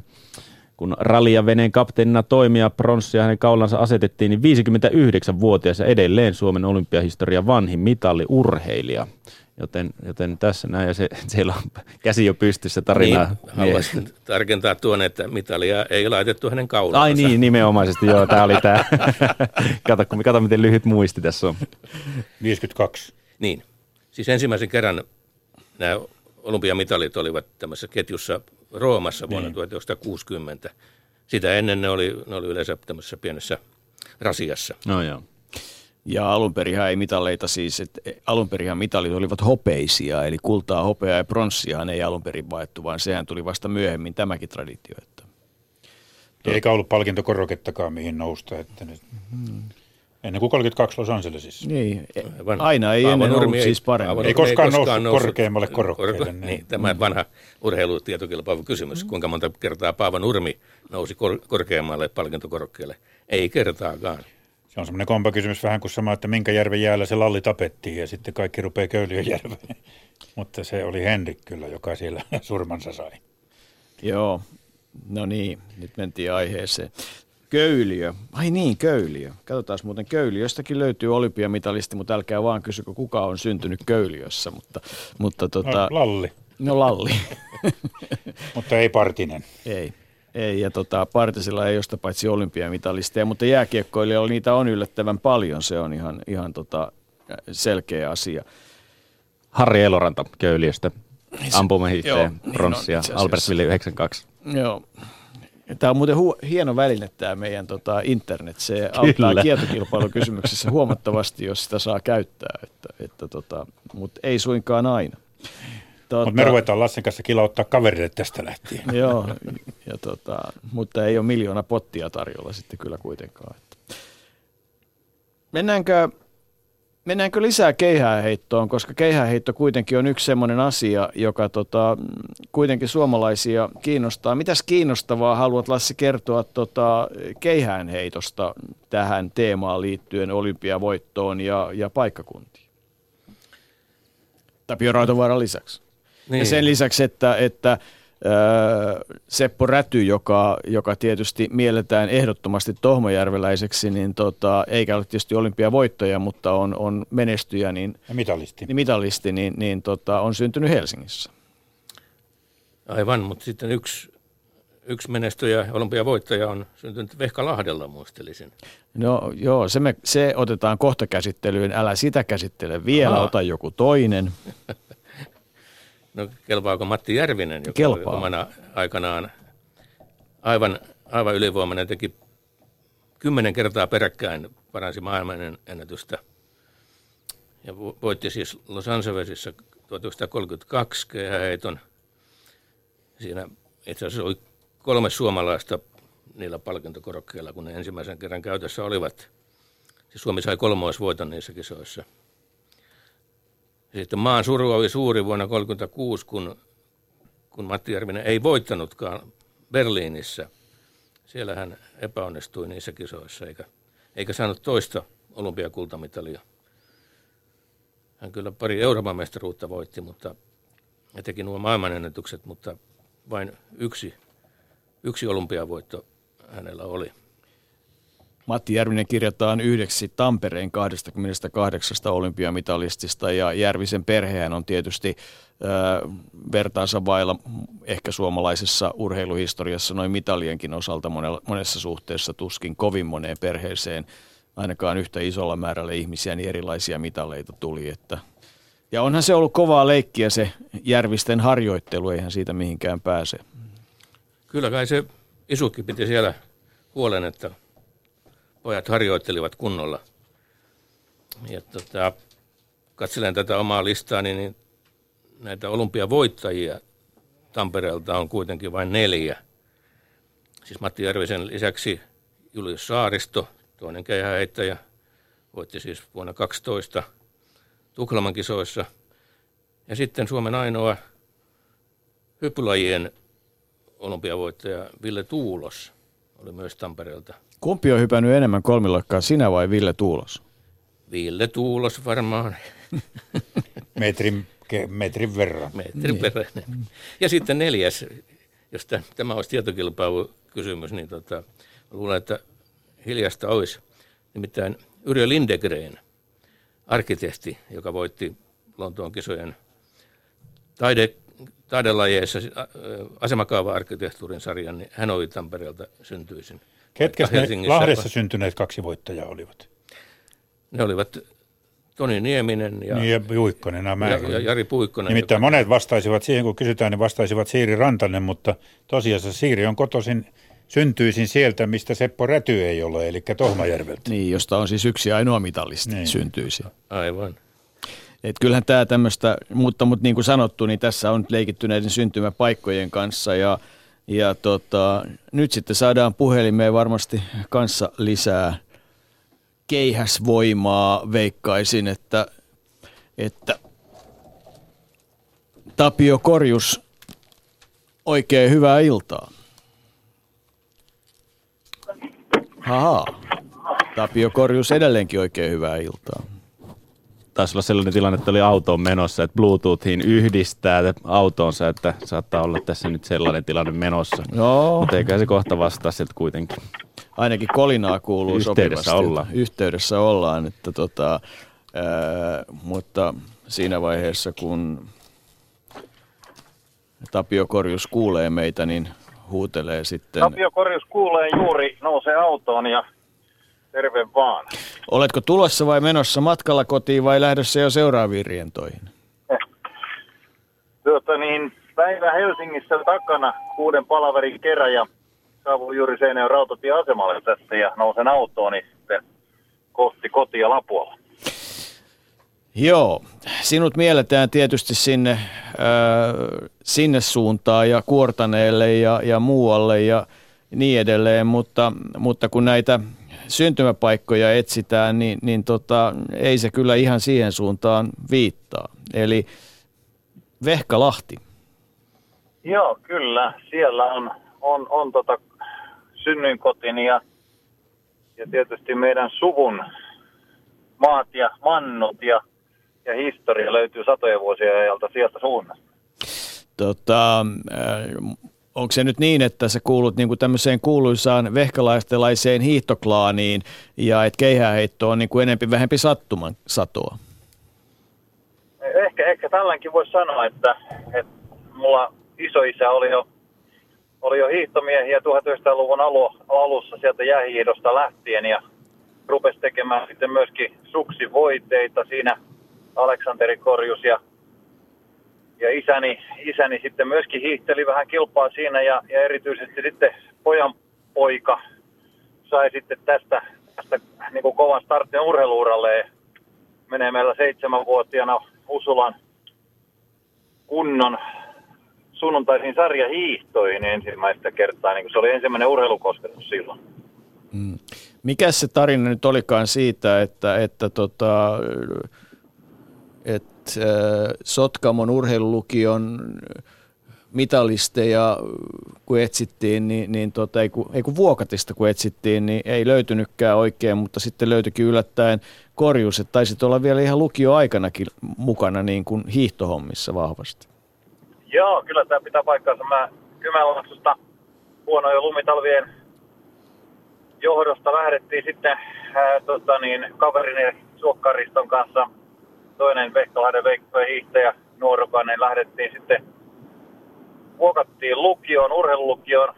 kun rallia veneen kapteenina toimia pronssia hänen kaulansa asetettiin, niin 59-vuotias ja edelleen Suomen olympiahistorian vanhin mitalliurheilija. Joten, joten tässä näin, ja se, siellä on käsi jo pystyssä tarinaa. Niin, haluaisin tarkentaa tuonne, että mitalia ei laitettu hänen kaulaansa. Ai niin, nimenomaisesti, joo, tämä oli tämä. kato, kato, miten lyhyt muisti tässä on. 52. Niin, siis ensimmäisen kerran nämä olympiamitalit olivat tämmöisessä ketjussa Roomassa vuonna niin. 1960. Sitä ennen ne oli, ne oli yleensä tämmöisessä pienessä rasiassa. No joo. Ja alunperinhan ei mitaleita siis, että alunperinhan mitalit olivat hopeisia, eli kultaa, hopeaa ja pronssia ei alunperin vaettu, vaan sehän tuli vasta myöhemmin tämäkin traditio. Että. Eikä ollut palkintokorokettakaan mihin nousta, että nyt, mm-hmm. Ennen kuin 32 Los Angelesissa. Niin, aina ei ennen ollut ei, siis paremmin. Ei koskaan, ei koskaan noussut, korkeammalle korokkeelle. Kor- niin. niin, tämä vanha urheilutietokilpailu kysymys, kuinka monta kertaa Paava Nurmi nousi kor- korkeammalle palkintokorokkeelle. Ei kertaakaan. Se on semmoinen kompakysymys vähän kuin sama, että minkä järven jäällä se lalli tapettiin ja sitten kaikki rupeaa järveen. Mutta se oli Henrik kyllä, joka siellä surmansa sai. Joo, no niin, nyt mentiin aiheeseen. Köyliö. Ai niin, Köyliö. Katsotaan muuten Köyliöstäkin löytyy olympiamitalisti, mutta älkää vaan kysykö, kuka on syntynyt Köyliössä. Mutta, mutta tota, no, Lalli. No Lalli. mutta ei Partinen. Ei. Ei, ja tota, Partisilla ei josta paitsi olympiamitalisteja, mutta jääkiekkoilijoilla niitä on yllättävän paljon, se on ihan, ihan tota, selkeä asia. Harri Eloranta Köyliöstä, ampumahiihteen niin pronssia, niin Albertville 92. Joo. Tämä on muuten hu- hieno väline tämä meidän tota, internet. Se auttaa Kyllä. kietokilpailukysymyksissä huomattavasti, jos sitä saa käyttää, että, että tota, mutta ei suinkaan aina. Tuota, mutta me ruvetaan Lassen kanssa kilauttaa kaverille tästä lähtien. Joo, ja tota, mutta ei ole miljoona pottia tarjolla sitten kyllä kuitenkaan. Mennäänkö, mennäänkö lisää keihääheittoon, koska keihääheitto kuitenkin on yksi sellainen asia, joka tota, kuitenkin suomalaisia kiinnostaa. Mitäs kiinnostavaa haluat Lassi kertoa tota, keihäänheitosta tähän teemaan liittyen olympiavoittoon ja, ja paikkakuntiin? Tapio Rautavaaran lisäksi. Niin. Ja sen lisäksi, että, että Seppo Räty, joka, joka tietysti mielletään ehdottomasti tohmajärveläiseksi, niin tota, eikä ole tietysti olympiavoittaja, mutta on, on menestyjä, niin, ja mitalisti, niin, mitalisti, niin, niin tota, on syntynyt Helsingissä. Aivan, mutta sitten yksi, yksi menestyjä, olympiavoittaja on syntynyt Vehkalahdella, muistelisin. No joo, se, me, se otetaan kohta käsittelyyn, älä sitä käsittele vielä, Aha. ota joku toinen. No kelpaako Matti Järvinen, joka Kelpaa. oli omana aikanaan aivan, aivan ylivoimainen, teki kymmenen kertaa peräkkäin paransi maailman ennätystä. Ja voitti siis Los Angelesissa 1932 kehäheiton. Siinä itse asiassa oli kolme suomalaista niillä palkintokorokkeilla, kun ne ensimmäisen kerran käytössä olivat. Siis Suomi sai kolmoisvoiton niissä kisoissa – sitten maan suru oli suuri vuonna 1936, kun, kun Matti Järvinen ei voittanutkaan Berliinissä. Siellä hän epäonnistui niissä kisoissa, eikä, eikä saanut toista olympiakultamitalia. Hän kyllä pari Euroopan mestaruutta voitti, mutta ja teki nuo maailmanennätykset, mutta vain yksi, yksi olympiavoitto hänellä oli. Matti Järvinen kirjataan yhdeksi Tampereen 28 olympiamitalistista ja Järvisen perheen on tietysti äh, vertaansa vailla ehkä suomalaisessa urheiluhistoriassa noin mitalienkin osalta monessa suhteessa tuskin kovin moneen perheeseen ainakaan yhtä isolla määrällä ihmisiä, niin erilaisia mitaleita tuli. Että. Ja onhan se ollut kovaa leikkiä se Järvisten harjoittelu, eihän siitä mihinkään pääse. Kyllä kai se isukki piti siellä huolen, että pojat harjoittelivat kunnolla. Ja tota, katselen tätä omaa listaani, niin näitä olympiavoittajia Tampereelta on kuitenkin vain neljä. Siis Matti Järvisen lisäksi Julius Saaristo, toinen keihäheittäjä, voitti siis vuonna 12 Tuklaman kisoissa. Ja sitten Suomen ainoa hyppylajien olympiavoittaja Ville Tuulos oli myös Tampereelta – Kumpi on hypännyt enemmän kolmilokkaa, sinä vai Ville Tuulos? Ville Tuulos varmaan. metrin, metrin verran. Metrin niin. verran. Ja sitten neljäs, jos tämä olisi tietokilpailukysymys, niin tota, luulen, että hiljasta olisi. Nimittäin Yrjö Lindegren, arkkitehti, joka voitti Lontoon kisojen taide, taidelajeissa asemakaava-arkkitehtuurin sarjan, niin hän oli Tampereelta syntyisin. Ketkä ne Lahdessa syntyneet kaksi voittajaa olivat? Ne olivat Toni Nieminen ja, niin ja Puikkonen. Nämä ja, ja Jari Puikkonen. Nimittäin joka... monet vastaisivat siihen, kun kysytään, niin vastaisivat Siiri Rantanen, mutta tosiasiassa Siiri on kotoisin syntyisin sieltä, mistä Seppo Räty ei ole, eli Tohmajärveltä. Niin, josta on siis yksi ainoa mitallista Niin. syntyisi. Aivan. Et kyllähän tämä tämmöistä, mutta, mutta niin kuin sanottu, niin tässä on nyt leikitty näiden syntymäpaikkojen kanssa ja, ja tota, nyt sitten saadaan puhelimeen varmasti kanssa lisää keihäsvoimaa, veikkaisin, että, että Tapio Korjus, oikein hyvää iltaa. Ahaa, Tapio Korjus edelleenkin oikein hyvää iltaa. Taisi olla sellainen tilanne, että oli autoon menossa, että Bluetoothiin yhdistää autoonsa, että saattaa olla tässä nyt sellainen tilanne menossa. Joo, Mutta eikä se kohta vastaa sieltä kuitenkin. ainakin kolinaa kuuluu Yhteydessä sopivasti. ollaan. Yhteydessä ollaan, että tota, ää, mutta siinä vaiheessa, kun Tapio Korjus kuulee meitä, niin huutelee sitten. Tapio Korjus kuulee juuri, nousee autoon ja terve vaan. Oletko tulossa vai menossa matkalla kotiin vai lähdössä jo seuraaviin rientoihin? Tuota niin, päivä Helsingissä takana kuuden palaverin kerran ja saavun juuri Seinäjoen rautatieasemalle tästä ja nousen autoon niin sitten kohti kotia Lapualla. Joo, sinut mielletään tietysti sinne, äh, sinne suuntaan ja Kuortaneelle ja, ja muualle ja niin edelleen, mutta, mutta kun näitä syntymäpaikkoja etsitään, niin, niin tota, ei se kyllä ihan siihen suuntaan viittaa. Eli Vehkalahti. Joo, kyllä. Siellä on, on, on tota synnyinkotini ja, ja tietysti meidän suvun maat ja mannut ja, ja historia löytyy satojen vuosien ajalta sieltä suunnasta. Tota, äh, onko se nyt niin, että sä kuulut niin kuin tämmöiseen kuuluisaan vehkalaistelaiseen hiihtoklaaniin ja että keihäheitto on niin kuin enempi vähempi sattuman satoa? Ehkä, ehkä tälläkin voisi sanoa, että, että mulla isoisä oli jo, oli jo hiihtomiehiä 1900-luvun alu, alussa sieltä jäähiihdosta lähtien ja rupesi tekemään sitten myöskin suksivoiteita siinä Aleksanteri Korjus ja, ja isäni, isäni sitten myöskin hiihteli vähän kilpaa siinä ja, ja erityisesti sitten pojan poika sai sitten tästä, tästä niin kuin kovan startin urheiluuralle menee meillä seitsemänvuotiaana Usulan kunnon sunnuntaisiin sarjahiihtoihin ensimmäistä kertaa, niin kuin se oli ensimmäinen urheilukosketus silloin. Mikä se tarina nyt olikaan siitä, että, että, tota, että äh, Sotkamon urheilulukion mitalisteja, kun etsittiin, niin, niin tota, ei, kun, ei kun Vuokatista kun etsittiin, niin ei löytynytkään oikein, mutta sitten löytyikin yllättäen korjus, että taisit olla vielä ihan lukioaikanakin mukana niin kuin hiihtohommissa vahvasti. Joo, kyllä tämä pitää paikkaansa. Mä Kymenlaaksosta huonojen lumitalvien johdosta lähdettiin sitten ää, tota niin, kaverini Suokkariston kanssa, toinen Vehkalahden Veikko ja hiihtäjä nuorukainen, lähdettiin sitten vuokattiin lukioon, urheilulukioon.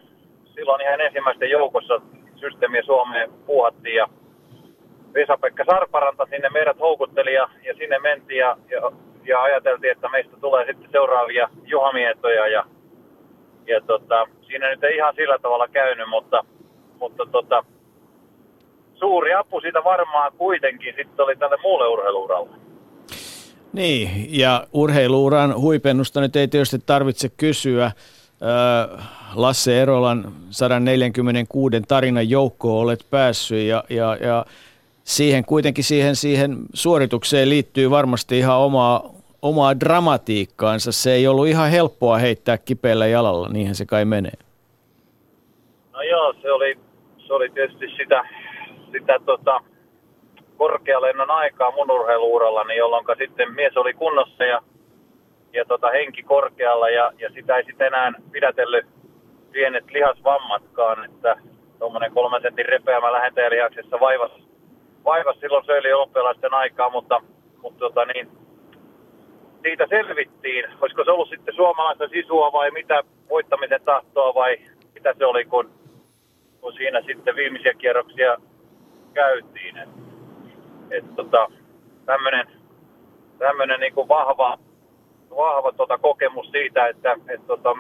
Silloin ihan ensimmäisten joukossa systeemiä Suomeen puuhattiin ja Vesa-Pekka Sarparanta sinne meidät houkutteli ja, ja sinne mentiin ja, ja, ja, ajateltiin, että meistä tulee sitten seuraavia juhamietoja ja, ja tota, siinä nyt ei ihan sillä tavalla käynyt, mutta, mutta tota, suuri apu siitä varmaan kuitenkin sitten oli tälle muulle urheiluuralle. Niin, ja urheiluuran huipennusta nyt ei tietysti tarvitse kysyä. Lasse Erolan 146 tarinan joukkoon olet päässyt ja, ja, ja siihen kuitenkin siihen, siihen suoritukseen liittyy varmasti ihan omaa, omaa dramatiikkaansa. Se ei ollut ihan helppoa heittää kipeällä jalalla, niinhän se kai menee. No joo, se oli, se oli tietysti sitä, sitä tota, korkealennon aikaa mun urheiluurallani, jolloin sitten mies oli kunnossa ja, ja tota, henki korkealla ja, ja sitä ei sitten enää pidätellyt pienet lihasvammatkaan, että tuommoinen kolmen sentin repeämä lähentäjälihaksessa vaivas, vaivas silloin söili olympialaisten aikaa, mutta, mutta tota niin, siitä selvittiin. Olisiko se ollut sitten suomalaista sisua vai mitä voittamisen tahtoa vai mitä se oli, kun, kun siinä sitten viimeisiä kierroksia käytiin. Et, et tota, tämmöinen tämmönen niinku vahva, vahva tota kokemus siitä, että et tota,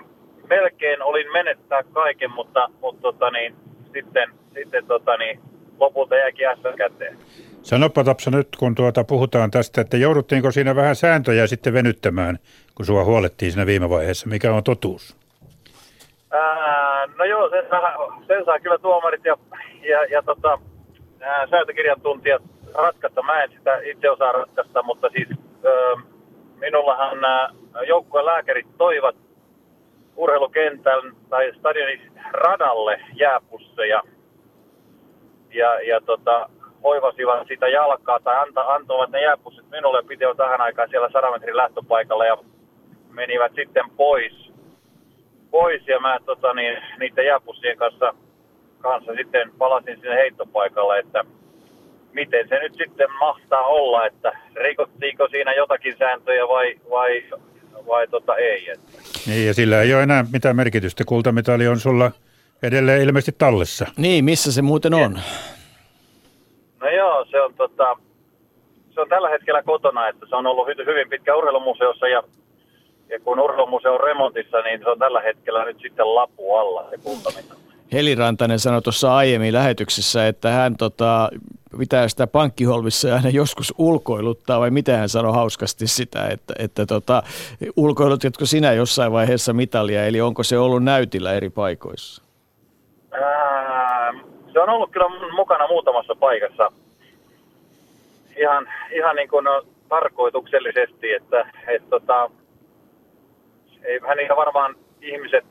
melkein olin menettää kaiken, mutta, mutta tota niin, sitten, sitten tota niin, lopulta jäikin S käteen. Sanoppa Tapsa nyt, kun tuota puhutaan tästä, että jouduttiinko siinä vähän sääntöjä sitten venyttämään, kun sua huolettiin siinä viime vaiheessa. Mikä on totuus? Ää, no joo, sen saa, sen saa kyllä tuomarit ja, ja, ja tota, ää, sääntökirjan tuntijat ratkaista. Mä en sitä itse osaa ratkaista, mutta siis ö, minullahan nämä joukkueen lääkärit toivat urheilukentän tai stadionin radalle jääpusseja ja, ja tota, hoivasivat sitä jalkaa tai anta, antoivat ne jääpussit minulle. Piti olla tähän aikaan siellä 100 metrin lähtöpaikalla ja menivät sitten pois. pois ja mä tota, niin, niiden jääpussien kanssa, kanssa sitten palasin sinne heittopaikalle, että miten se nyt sitten mahtaa olla, että rikottiinko siinä jotakin sääntöjä vai, vai, vai tota ei. Että. Niin, ja sillä ei ole enää mitään merkitystä. Kultamitali on sulla edelleen ilmeisesti tallessa. Niin, missä se muuten on? No joo, se on, tota, se on tällä hetkellä kotona, että se on ollut hyvin pitkä urheilumuseossa ja, ja kun urheilumuseo on remontissa, niin se on tällä hetkellä nyt sitten lapu alla se kultamitali. Heli Rantanen sanoi tuossa aiemmin lähetyksessä, että hän tota, pitää sitä pankkiholvissa aina joskus ulkoiluttaa, vai mitä hän sanoi hauskasti sitä, että, että tota, ulkoilutitko sinä jossain vaiheessa mitalia, eli onko se ollut näytillä eri paikoissa? Ää, se on ollut kyllä mukana muutamassa paikassa ihan, ihan niin kuin no, tarkoituksellisesti, että et, tota, ei hän varmaan ihmiset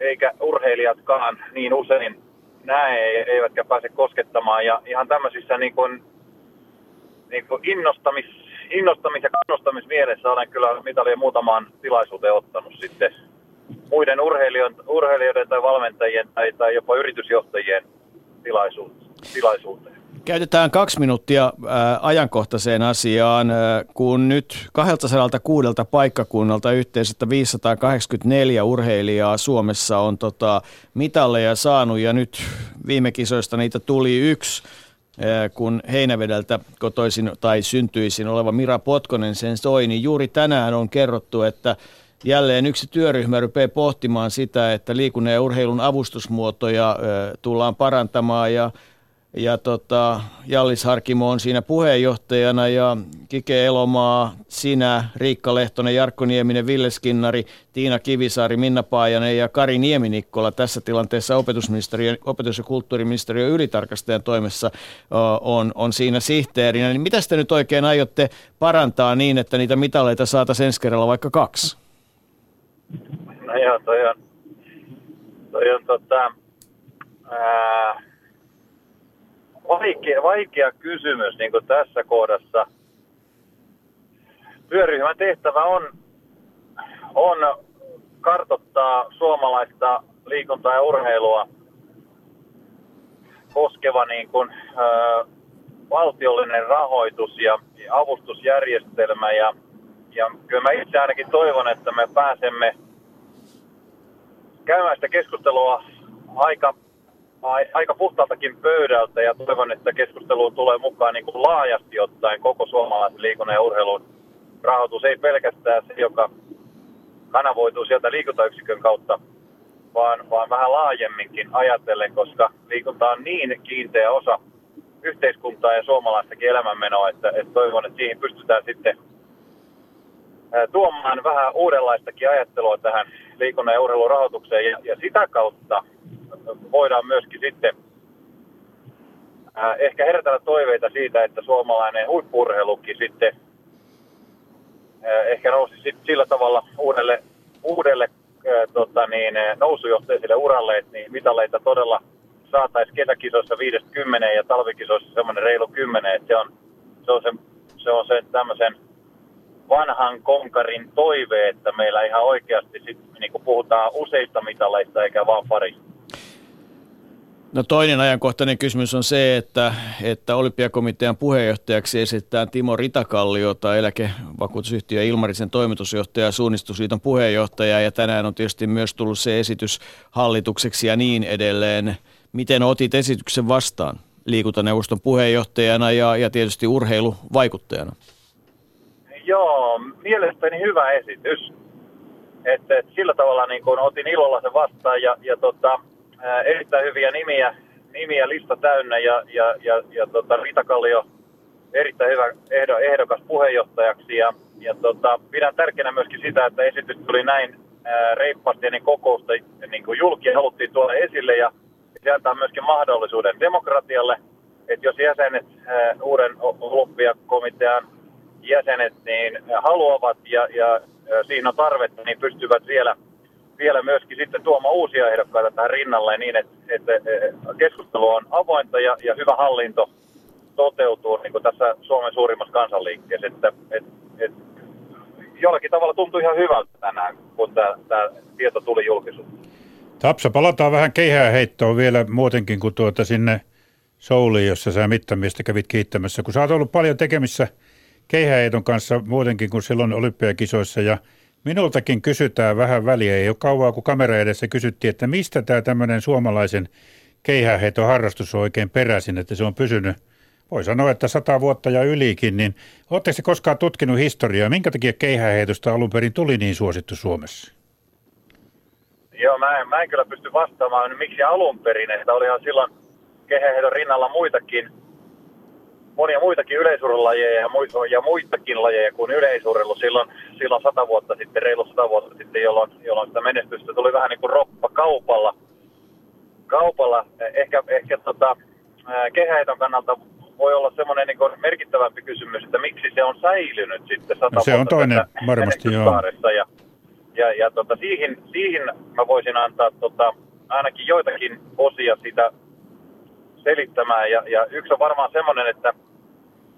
eikä urheilijatkaan niin usein näe eivätkä pääse koskettamaan. Ja ihan tämmöisissä niin kuin, niin kuin innostamis, innostamis- ja kannustamismielessä olen kyllä mitalien muutamaan tilaisuuteen ottanut sitten muiden urheilijoiden, urheilijoiden tai valmentajien tai, tai jopa yritysjohtajien tilaisuuteen. Käytetään kaksi minuuttia ajankohtaiseen asiaan, kun nyt 206 paikkakunnalta yhteensä 584 urheilijaa Suomessa on tota, mitalleja saanut. Ja nyt viime kisoista niitä tuli yksi kun Heinävedeltä kotoisin tai syntyisin oleva Mira Potkonen sen soi, niin juuri tänään on kerrottu, että jälleen yksi työryhmä rupeaa pohtimaan sitä, että liikunnan ja urheilun avustusmuotoja tullaan parantamaan. Ja ja tota, Jallis Harkimo on siinä puheenjohtajana ja Kike Elomaa, sinä, Riikka Lehtonen, Jarkko Nieminen, Ville Skinnari, Tiina Kivisaari, Minna Paajanen ja Kari Nieminikkola tässä tilanteessa opetusministeriö, opetus- ja kulttuuriministeriön ylitarkastajan toimessa on, on siinä sihteerinä. Niin mitä te nyt oikein aiotte parantaa niin, että niitä mitaleita saataisiin ensi kerralla vaikka kaksi? No joo, toi on, toi on tota, ää, vaikea, vaikea kysymys niin kuin tässä kohdassa. Työryhmän tehtävä on, on kartottaa suomalaista liikuntaa ja urheilua koskeva niin kuin, ö, valtiollinen rahoitus ja avustusjärjestelmä. Ja, ja kyllä mä itse ainakin toivon, että me pääsemme käymään sitä keskustelua aika aika puhtaaltakin pöydältä ja toivon, että keskusteluun tulee mukaan niin kuin laajasti ottaen koko suomalaisen liikunnan ja urheilun rahoitus. Ei pelkästään se, joka kanavoituu sieltä liikuntayksikön kautta, vaan, vaan vähän laajemminkin ajatellen, koska liikunta on niin kiinteä osa yhteiskuntaa ja suomalaistakin elämänmenoa, että, että toivon, että siihen pystytään sitten tuomaan vähän uudenlaistakin ajattelua tähän liikunnan ja urheilun rahoitukseen ja, ja sitä kautta voidaan myöskin sitten äh, ehkä herätellä toiveita siitä, että suomalainen huippurheilukin sitten äh, ehkä nousi sillä tavalla uudelle, uudelle äh, tota niin, nousujohteiselle uralle, että niin mitaleita todella saataisiin kesäkisoissa 50 ja talvikisoissa semmoinen reilu 10, että se on, se on, se, se on se tämmöisen vanhan konkarin toive, että meillä ihan oikeasti sit, niin puhutaan useista mitaleista eikä vaan parista. No toinen ajankohtainen kysymys on se, että, että olympiakomitean puheenjohtajaksi esitetään Timo Ritakalliota, eläkevakuutusyhtiö Ilmarisen toimitusjohtaja ja suunnistusliiton puheenjohtaja. Ja tänään on tietysti myös tullut se esitys hallitukseksi ja niin edelleen. Miten otit esityksen vastaan liikuntaneuvoston puheenjohtajana ja, ja tietysti urheiluvaikuttajana? Joo, mielestäni hyvä esitys. että, että sillä tavalla niin kuin otin ilolla sen vastaan ja, ja tota, ää, erittäin hyviä nimiä, nimiä lista täynnä ja, ja, ja, ja tota, Rita Kallio erittäin hyvä ehdo, ehdokas puheenjohtajaksi ja, ja tota, pidän tärkeänä myöskin sitä, että esitys tuli näin ää, reippaasti ennen kokousta niin kuin julki haluttiin tuoda esille ja se antaa myöskin mahdollisuuden demokratialle, että jos jäsenet, ää, uuden olympiakomitean jäsenet niin haluavat ja, ja siinä on tarvetta, niin pystyvät vielä, vielä myöskin sitten tuomaan uusia ehdokkaita tähän rinnalle niin, että, että keskustelu on avointa ja, ja hyvä hallinto toteutuu niin kuin tässä Suomen suurimmassa kansanliikkeessä. Että, et, et, jollakin tavalla tuntui ihan hyvältä tänään, kun tämä tieto tuli julkisuuteen. Tapsa, palataan vähän keihää heittoon vielä muutenkin kuin tuota sinne Souliin, jossa sä mittamiestä kävit kiittämässä. Kun sä oot ollut paljon tekemissä – keihäeidon kanssa muutenkin kuin silloin olympiakisoissa ja minultakin kysytään vähän väliä. Ei ole kauaa, kun kamera edessä kysyttiin, että mistä tämä tämmöinen suomalaisen keihäheiton harrastus on oikein peräisin, että se on pysynyt voi sanoa, että sata vuotta ja ylikin, niin oletteko se koskaan tutkinut historiaa? Minkä takia keihäheitosta alun perin tuli niin suosittu Suomessa? Joo, mä en, mä en kyllä pysty vastaamaan, miksi alun perin, että olihan silloin keihäheiton rinnalla muitakin monia muitakin yleisurheilulajeja ja, ja muitakin lajeja kuin yleisurheilu silloin, silloin sata vuotta sitten, reilu sata vuotta sitten, jolloin, jolloin sitä menestystä tuli vähän niin kuin roppa kaupalla. kaupalla. Ehkä, ehkä tota, kehäiton kannalta voi olla semmoinen niin merkittävämpi kysymys, että miksi se on säilynyt sitten sata no, se on toinen varmasti, joo. Ja, ja, ja tota, siihen, siihen mä voisin antaa tota, ainakin joitakin osia sitä selittämään. Ja, ja yksi on varmaan semmoinen, että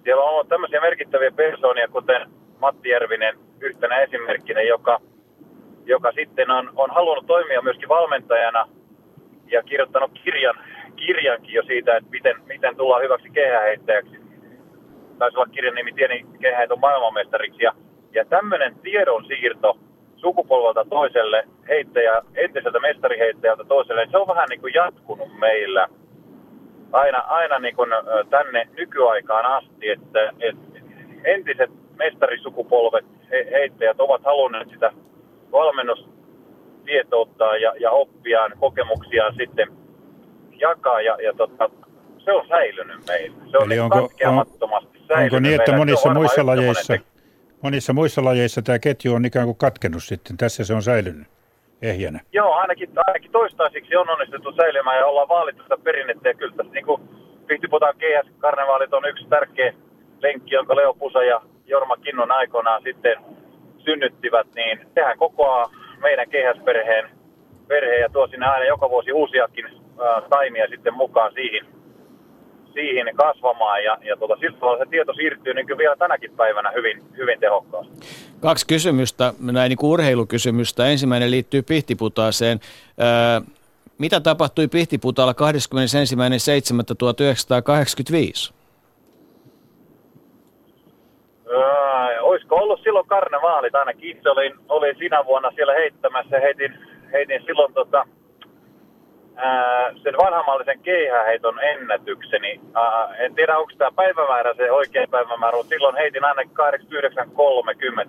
siellä on tämmöisiä merkittäviä persoonia, kuten Matti Järvinen yhtenä esimerkkinä, joka, joka sitten on, on halunnut toimia myöskin valmentajana ja kirjoittanut kirjan, kirjankin jo siitä, että miten, miten tullaan hyväksi kehäheittäjäksi. Taisi olla kirjan nimi Tieni kehäheiton maailmanmestariksi. Ja, ja tämmöinen tiedon siirto sukupolvelta toiselle heittäjä, entiseltä mestariheittäjältä toiselle, niin se on vähän niin kuin jatkunut meillä – aina, aina niin kuin tänne nykyaikaan asti, että, että entiset mestarisukupolvet, he, heittäjät ovat halunneet sitä valmennustietoutta ja, ja oppiaan, kokemuksiaan sitten jakaa ja, ja tota, se on säilynyt meillä. Se on Eli onko, on, onko niin, että monissa muissa lajeissa, monissa muissa lajeissa tämä ketju on ikään kuin katkennut sitten, tässä se on säilynyt? Ehjänä. Joo, ainakin, ainakin toistaiseksi on onnistuttu säilymään ja ollaan vaalittu sitä perinnettä. Ja kyllä tässä niin kuin GS-karnevaalit on yksi tärkeä lenkki, jonka Leo Pusa ja Jorma Kinnon aikoinaan sitten synnyttivät, niin sehän kokoaa meidän GS-perheen perheen ja tuo sinne aina joka vuosi uusiakin taimia sitten mukaan siihen, siihen kasvamaan. Ja, ja tota, siltä se tieto siirtyy niin vielä tänäkin päivänä hyvin, hyvin tehokkaasti. Kaksi kysymystä, näin niin kuin urheilukysymystä. Ensimmäinen liittyy Pihtiputaaseen. Öö, mitä tapahtui Pihtiputaalla 21.7.1985? Öö, olisiko ollut silloin karnevaalit ainakin. Itse olin, olin sinä vuonna siellä heittämässä. Heitin, heitin silloin tota, sen vanhamallisen keihäheiton ennätykseni. Ää, en tiedä, onko tämä päivämäärä se oikea päivämäärä, mutta silloin heitin ainakin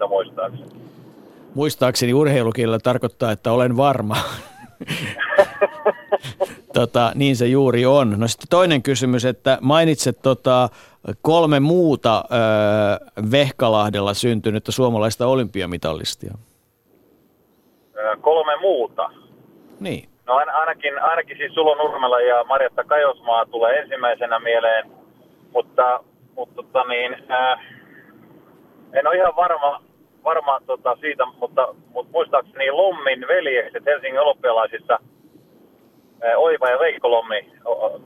89.30 muistaakseni. Muistaakseni urheilukielellä tarkoittaa, että olen varma. tota, niin se juuri on. No sitten toinen kysymys, että mainitset tota, kolme muuta äh, Vehkalahdella syntynyttä suomalaista olympiamitallistia. kolme muuta? Niin. No ainakin, ainakin siis Sulo Nurmela ja Marjatta Kajosmaa tulee ensimmäisenä mieleen, mutta, mutta tota niin, ää, en ole ihan varma, varma tota siitä, mutta, mutta muistaakseni Lommin veljekset Helsingin olympialaisissa Oiva ja Veikko Lommi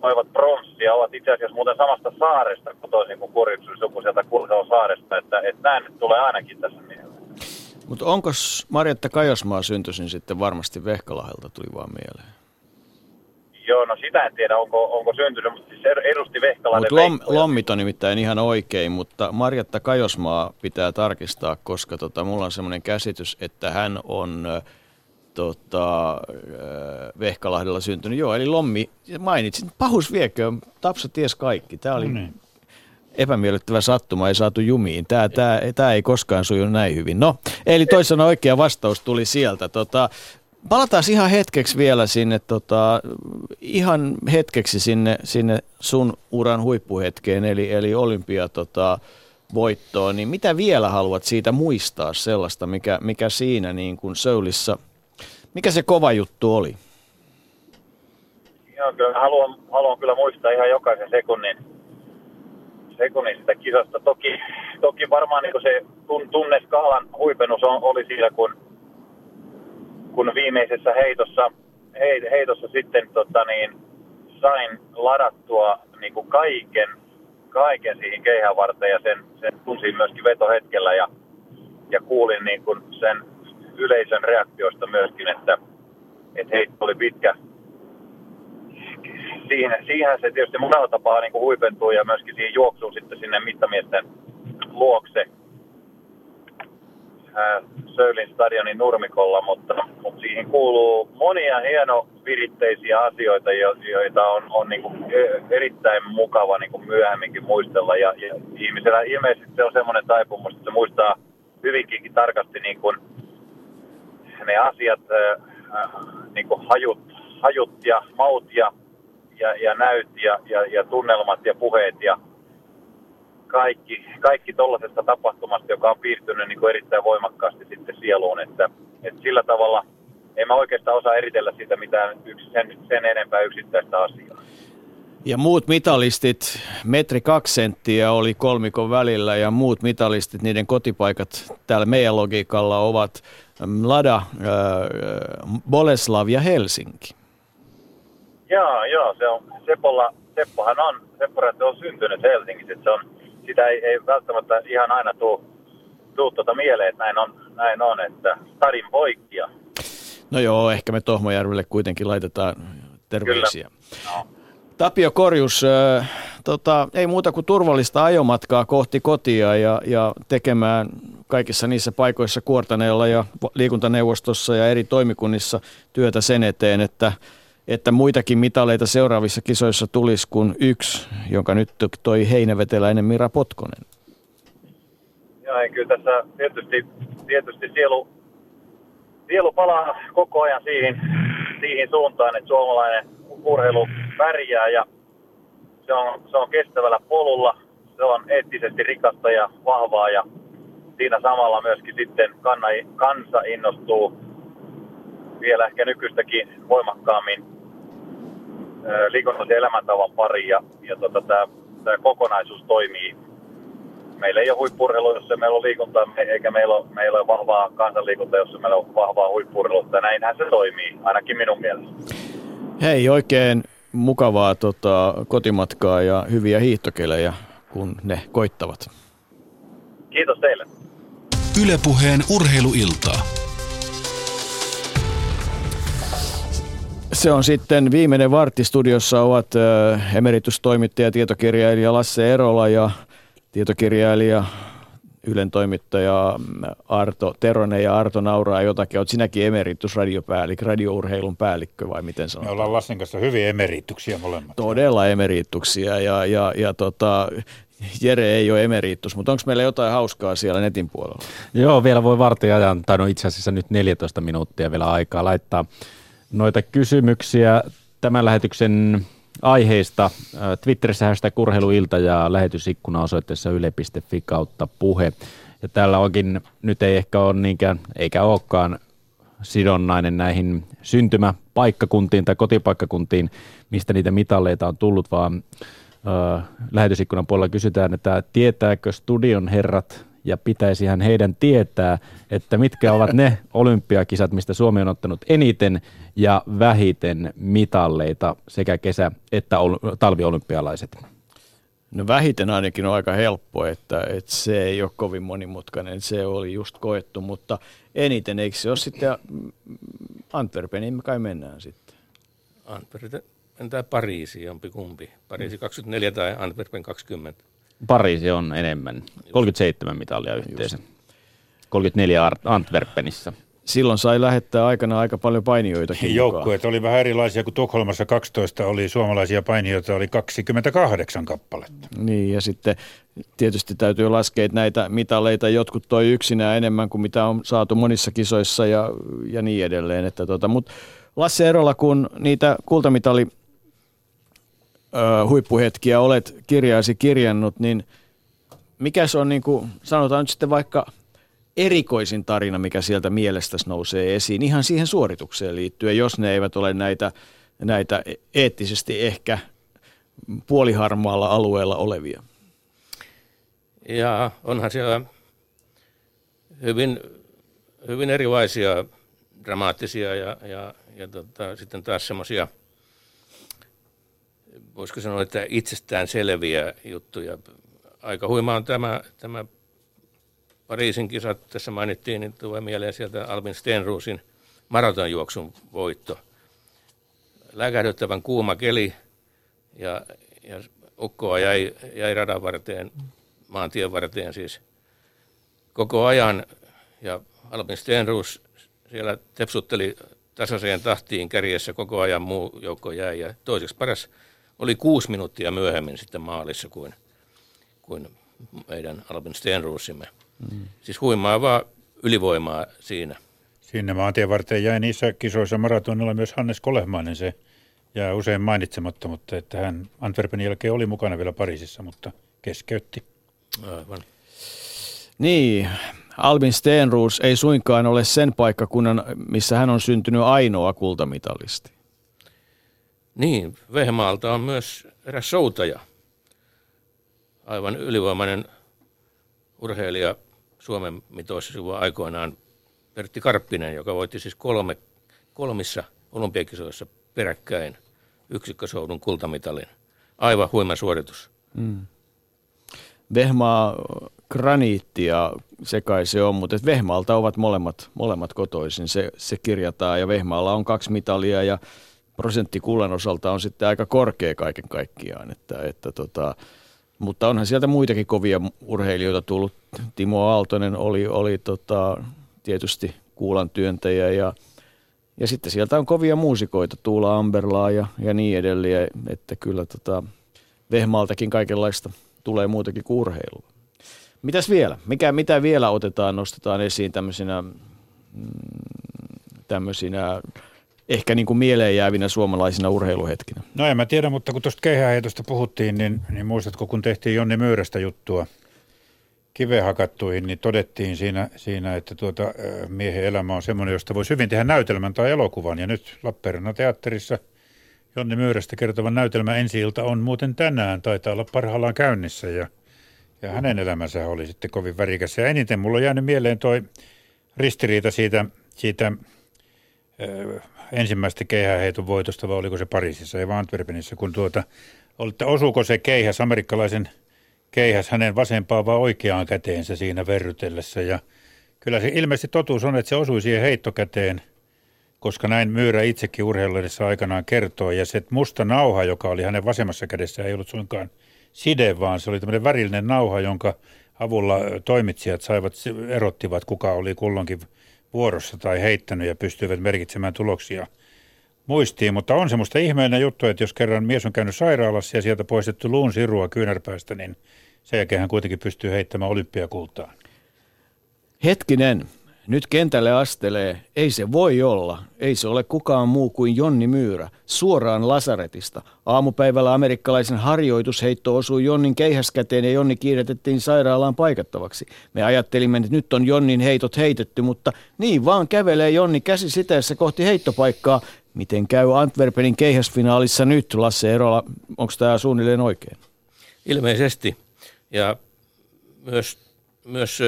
toivat pronssia, ovat itse asiassa muuten samasta saaresta toisin kuin Kurjuksen suku sieltä Kursaon saaresta, että, että näin tulee ainakin tässä mieleen. Mutta onko Marjatta Kajosmaa syntyisin sitten varmasti Vehkalahelta tuli vaan mieleen? Joo, no sitä en tiedä, onko, onko syntynyt, mutta siis edusti Vehkalainen Mut lom, Lommit on nimittäin ihan oikein, mutta Marjatta Kajosmaa pitää tarkistaa, koska tota, mulla on semmoinen käsitys, että hän on tota, Vehkalahdella syntynyt. Joo, eli Lommi, mainitsin, pahus viekö, Tapsa ties kaikki. Tämä oli, no niin. Epämiellyttävä sattuma, ei saatu jumiin. Tämä, tämä, tämä ei koskaan suju näin hyvin. No, eli toisena oikea vastaus tuli sieltä. Tota, palataan ihan hetkeksi vielä sinne, tota, ihan hetkeksi sinne, sinne sun uran huippuhetkeen, eli, eli olympia tota, voittoon, niin mitä vielä haluat siitä muistaa sellaista, mikä, mikä siinä niin kuin Söulissa, mikä se kova juttu oli? Joo, kyllä haluan, haluan kyllä muistaa ihan jokaisen sekunnin, sekunnin sitä kisasta. Toki, toki varmaan niin se tunneskaalan huipennus on, oli siinä, kun, kun viimeisessä heitossa, heitossa sitten tota niin, sain ladattua niin kuin kaiken, kaiken siihen keihän varten ja sen, sen tunsin myöskin vetohetkellä ja, ja kuulin niin kuin sen yleisön reaktioista myöskin, että, että heitto oli pitkä, siihen, siihen se tietysti monella tapaa niin kuin huipentuu ja myöskin siihen juoksuun sitten sinne mittamiesten luokse Söylin stadionin nurmikolla, mutta, mutta siihen kuuluu monia hienoviritteisiä asioita, joita on, on niin kuin e, erittäin mukava niin kuin myöhemminkin muistella. Ja, ja ihmisellä ilmeisesti se on semmoinen taipumus, että se muistaa hyvinkin tarkasti niin kuin ne asiat, äh, niin kuin hajut, hajut ja maut ja ja, ja näyt ja, ja, ja tunnelmat ja puheet ja kaikki, kaikki tuollaisesta tapahtumasta, joka on piirtynyt niin kuin erittäin voimakkaasti sitten sieluun. Että, että sillä tavalla en mä oikeastaan osaa eritellä sitä mitään yks, sen, sen enempää yksittäistä asiaa. Ja muut mitalistit, metri kaksi senttiä oli kolmikon välillä ja muut mitalistit, niiden kotipaikat täällä meidän logiikalla ovat Lada, äh, Boleslav ja Helsinki. Joo, joo, se on, Sepolla, Seppohan on, Sepporatti on syntynyt Helsingissä, että se on, sitä ei, ei välttämättä ihan aina tuu, tuu tuota mieleen, että näin on, näin on, että stadin poikkia. No joo, ehkä me Tohmojärvelle kuitenkin laitetaan terveisiä. No. Tapio Korjus, äh, tota, ei muuta kuin turvallista ajomatkaa kohti kotia ja, ja tekemään kaikissa niissä paikoissa Kuortaneella ja liikuntaneuvostossa ja eri toimikunnissa työtä sen eteen, että että muitakin mitaleita seuraavissa kisoissa tulisi kuin yksi, jonka nyt toi heinäveteläinen Mira Potkonen. Joo, kyllä tässä tietysti, tietysti sielu, sielu palaa koko ajan siihen, siihen suuntaan, että suomalainen urheilu pärjää ja se on, se on kestävällä polulla, se on eettisesti rikasta ja vahvaa ja siinä samalla myöskin sitten kansa innostuu vielä ehkä nykyistäkin voimakkaammin liikunnallisen elämäntavan pari ja, ja tota, tämä kokonaisuus toimii. Meillä ei ole huippurheilu, jos meillä on liikuntaa, eikä meillä ole, meillä ole vahvaa kansanliikuntaa, jos meillä on vahvaa huippurheilua. Näinhän se toimii, ainakin minun mielestä. Hei, oikein mukavaa tota, kotimatkaa ja hyviä hiihtokelejä, kun ne koittavat. Kiitos teille. Ylepuheen urheiluiltaa. Se on sitten viimeinen vartti. Studiossa ovat emeritustoimittaja, tietokirjailija Lasse Erola ja tietokirjailija Ylen toimittaja Arto Teronen ja Arto nauraa jotakin. Olet sinäkin emeritusradiopäällikkö, radiourheilun päällikkö vai miten sanotaan? Me ollaan Lassen kanssa hyvin emerituksia molemmat. Todella emerituksia ja, ja, ja tota, Jere ei ole emeritus, mutta onko meillä jotain hauskaa siellä netin puolella? Joo, vielä voi vartin ajan, tai no itse asiassa nyt 14 minuuttia vielä aikaa laittaa noita kysymyksiä tämän lähetyksen aiheista. Äh, Twitterissä hashtag kurheiluilta ja lähetysikkuna osoitteessa yle.fi kautta puhe. Ja täällä onkin, nyt ei ehkä ole niinkään, eikä olekaan sidonnainen näihin syntymäpaikkakuntiin tai kotipaikkakuntiin, mistä niitä mitalleita on tullut, vaan äh, lähetysikkunan puolella kysytään, että tietääkö studion herrat ja pitäisihän heidän tietää, että mitkä ovat ne olympiakisat, mistä Suomi on ottanut eniten ja vähiten mitalleita sekä kesä- että talviolympialaiset. No vähiten ainakin on aika helppo, että, että se ei ole kovin monimutkainen, se oli just koettu, mutta eniten, eikö se ole sitten Antwerpeniin me kai mennään sitten? Antwerpen, entä Pariisi, jompi kumpi? Pariisi 24 tai Antwerpen 20? Pariisi on enemmän. 37 mitalia yhteensä. 34 Antwerpenissa. silloin sai lähettää aikana aika paljon painijoitakin Joukkueet oli vähän erilaisia, kuin Tukholmassa 12 oli suomalaisia painijoita, oli 28 kappaletta. Niin, ja sitten tietysti täytyy laskea, että näitä mitaleita jotkut toi yksinään enemmän kuin mitä on saatu monissa kisoissa ja, ja niin edelleen. Että tota, Mutta Lasse Erola, kun niitä kultamitali huippuhetkiä olet kirjaasi kirjannut, niin mikä se on, niin kuin, sanotaan nyt sitten vaikka erikoisin tarina, mikä sieltä mielestäsi nousee esiin, ihan siihen suoritukseen liittyen, jos ne eivät ole näitä, näitä eettisesti ehkä puoliharmaalla alueella olevia? Ja onhan siellä hyvin, hyvin erilaisia dramaattisia ja, ja, ja tota, sitten taas semmoisia, voisiko sanoa, että itsestään selviä juttuja. Aika huima on tämä, tämä Pariisin kisat, tässä mainittiin, niin tulee mieleen sieltä Albin Stenruusin maratonjuoksun voitto. Läkähdyttävän kuuma keli ja, ja ukkoa jäi, jäi radan varteen, maantien varteen siis koko ajan. Ja Albin Stenruus siellä tepsutteli tasaiseen tahtiin kärjessä koko ajan, muu joukko jäi. Ja toiseksi paras oli kuusi minuuttia myöhemmin sitten maalissa kuin, kuin meidän Albin Stenruusimme. Mm. Siis huimaavaa ylivoimaa siinä. Sinne maantien varten jäi niissä kisoissa maratonilla myös Hannes Kolehmainen. Se jää usein mainitsematta, mutta että hän Antwerpenin jälkeen oli mukana vielä Pariisissa, mutta keskeytti. Aivan. Niin, Albin Stenroos ei suinkaan ole sen paikkakunnan, missä hän on syntynyt ainoa kultamitalisti. Niin, Vehmaalta on myös eräs soutaja, aivan ylivoimainen urheilija Suomen mitoissa sivua aikoinaan Pertti Karppinen, joka voitti siis kolme, kolmissa olympiakisoissa peräkkäin yksikkösoudun kultamitalin. Aivan huima suoritus. Mm. Vehmaa graniittia se kai se on, mutta Vehmaalta ovat molemmat, molemmat kotoisin. Se, se kirjataan ja Vehmaalla on kaksi mitalia ja prosentti kullan osalta on sitten aika korkea kaiken kaikkiaan. Että, että tota, mutta onhan sieltä muitakin kovia urheilijoita tullut. Timo Aaltonen oli, oli tota, tietysti kuulan työntäjä ja, ja sitten sieltä on kovia muusikoita, Tuula Amberlaa ja, ja niin edelleen, että kyllä tota, Vehmaaltakin kaikenlaista tulee muutakin kuin urheilua. Mitäs vielä? Mikä, mitä vielä otetaan, nostetaan esiin tämmöisinä, mm, tämmöisinä ehkä niin kuin mieleen jäävinä suomalaisina urheiluhetkinä? No en mä tiedä, mutta kun tuosta keihäheitosta puhuttiin, niin, niin muistatko, kun tehtiin Jonni Myyrästä juttua kiveen hakattuihin, niin todettiin siinä, siinä että tuota, miehen elämä on semmoinen, josta voisi hyvin tehdä näytelmän tai elokuvan. Ja nyt Lappeenrannan teatterissa Jonni Myyrästä kertova näytelmä ensi ilta on muuten tänään, taitaa olla parhaillaan käynnissä ja, ja hänen elämänsä oli sitten kovin värikäs. Ja eniten mulla on jäänyt mieleen toi ristiriita siitä, siitä ensimmäistä keihäheiton voitosta, vai oliko se Pariisissa ja Antwerpenissä, kun tuota, että osuuko se keihäs, amerikkalaisen keihäs hänen vasempaan vai oikeaan käteensä siinä verrytellessä. Ja kyllä se ilmeisesti totuus on, että se osui siihen heittokäteen, koska näin Myyrä itsekin urheiluudessa aikanaan kertoo. Ja se musta nauha, joka oli hänen vasemmassa kädessä, ei ollut suinkaan side, vaan se oli tämmöinen värillinen nauha, jonka avulla toimitsijat saivat, erottivat, kuka oli kulloinkin vuorossa tai heittänyt ja pystyivät merkitsemään tuloksia muistiin. Mutta on semmoista ihmeellinen juttu, että jos kerran mies on käynyt sairaalassa ja sieltä poistettu luun sirua kyynärpäästä, niin sen jälkeen hän kuitenkin pystyy heittämään olympiakultaan. Hetkinen, nyt kentälle astelee, ei se voi olla, ei se ole kukaan muu kuin Jonni Myyrä, suoraan Lasaretista. Aamupäivällä amerikkalaisen harjoitusheitto osui Jonnin keihäskäteen ja Jonni kiiretettiin sairaalaan paikattavaksi. Me ajattelimme, että nyt on Jonnin heitot heitetty, mutta niin vaan kävelee Jonni käsi siteessä kohti heittopaikkaa. Miten käy Antwerpenin keihäsfinaalissa nyt, Lasse Erola, onko tämä suunnilleen oikein? Ilmeisesti, ja myös myös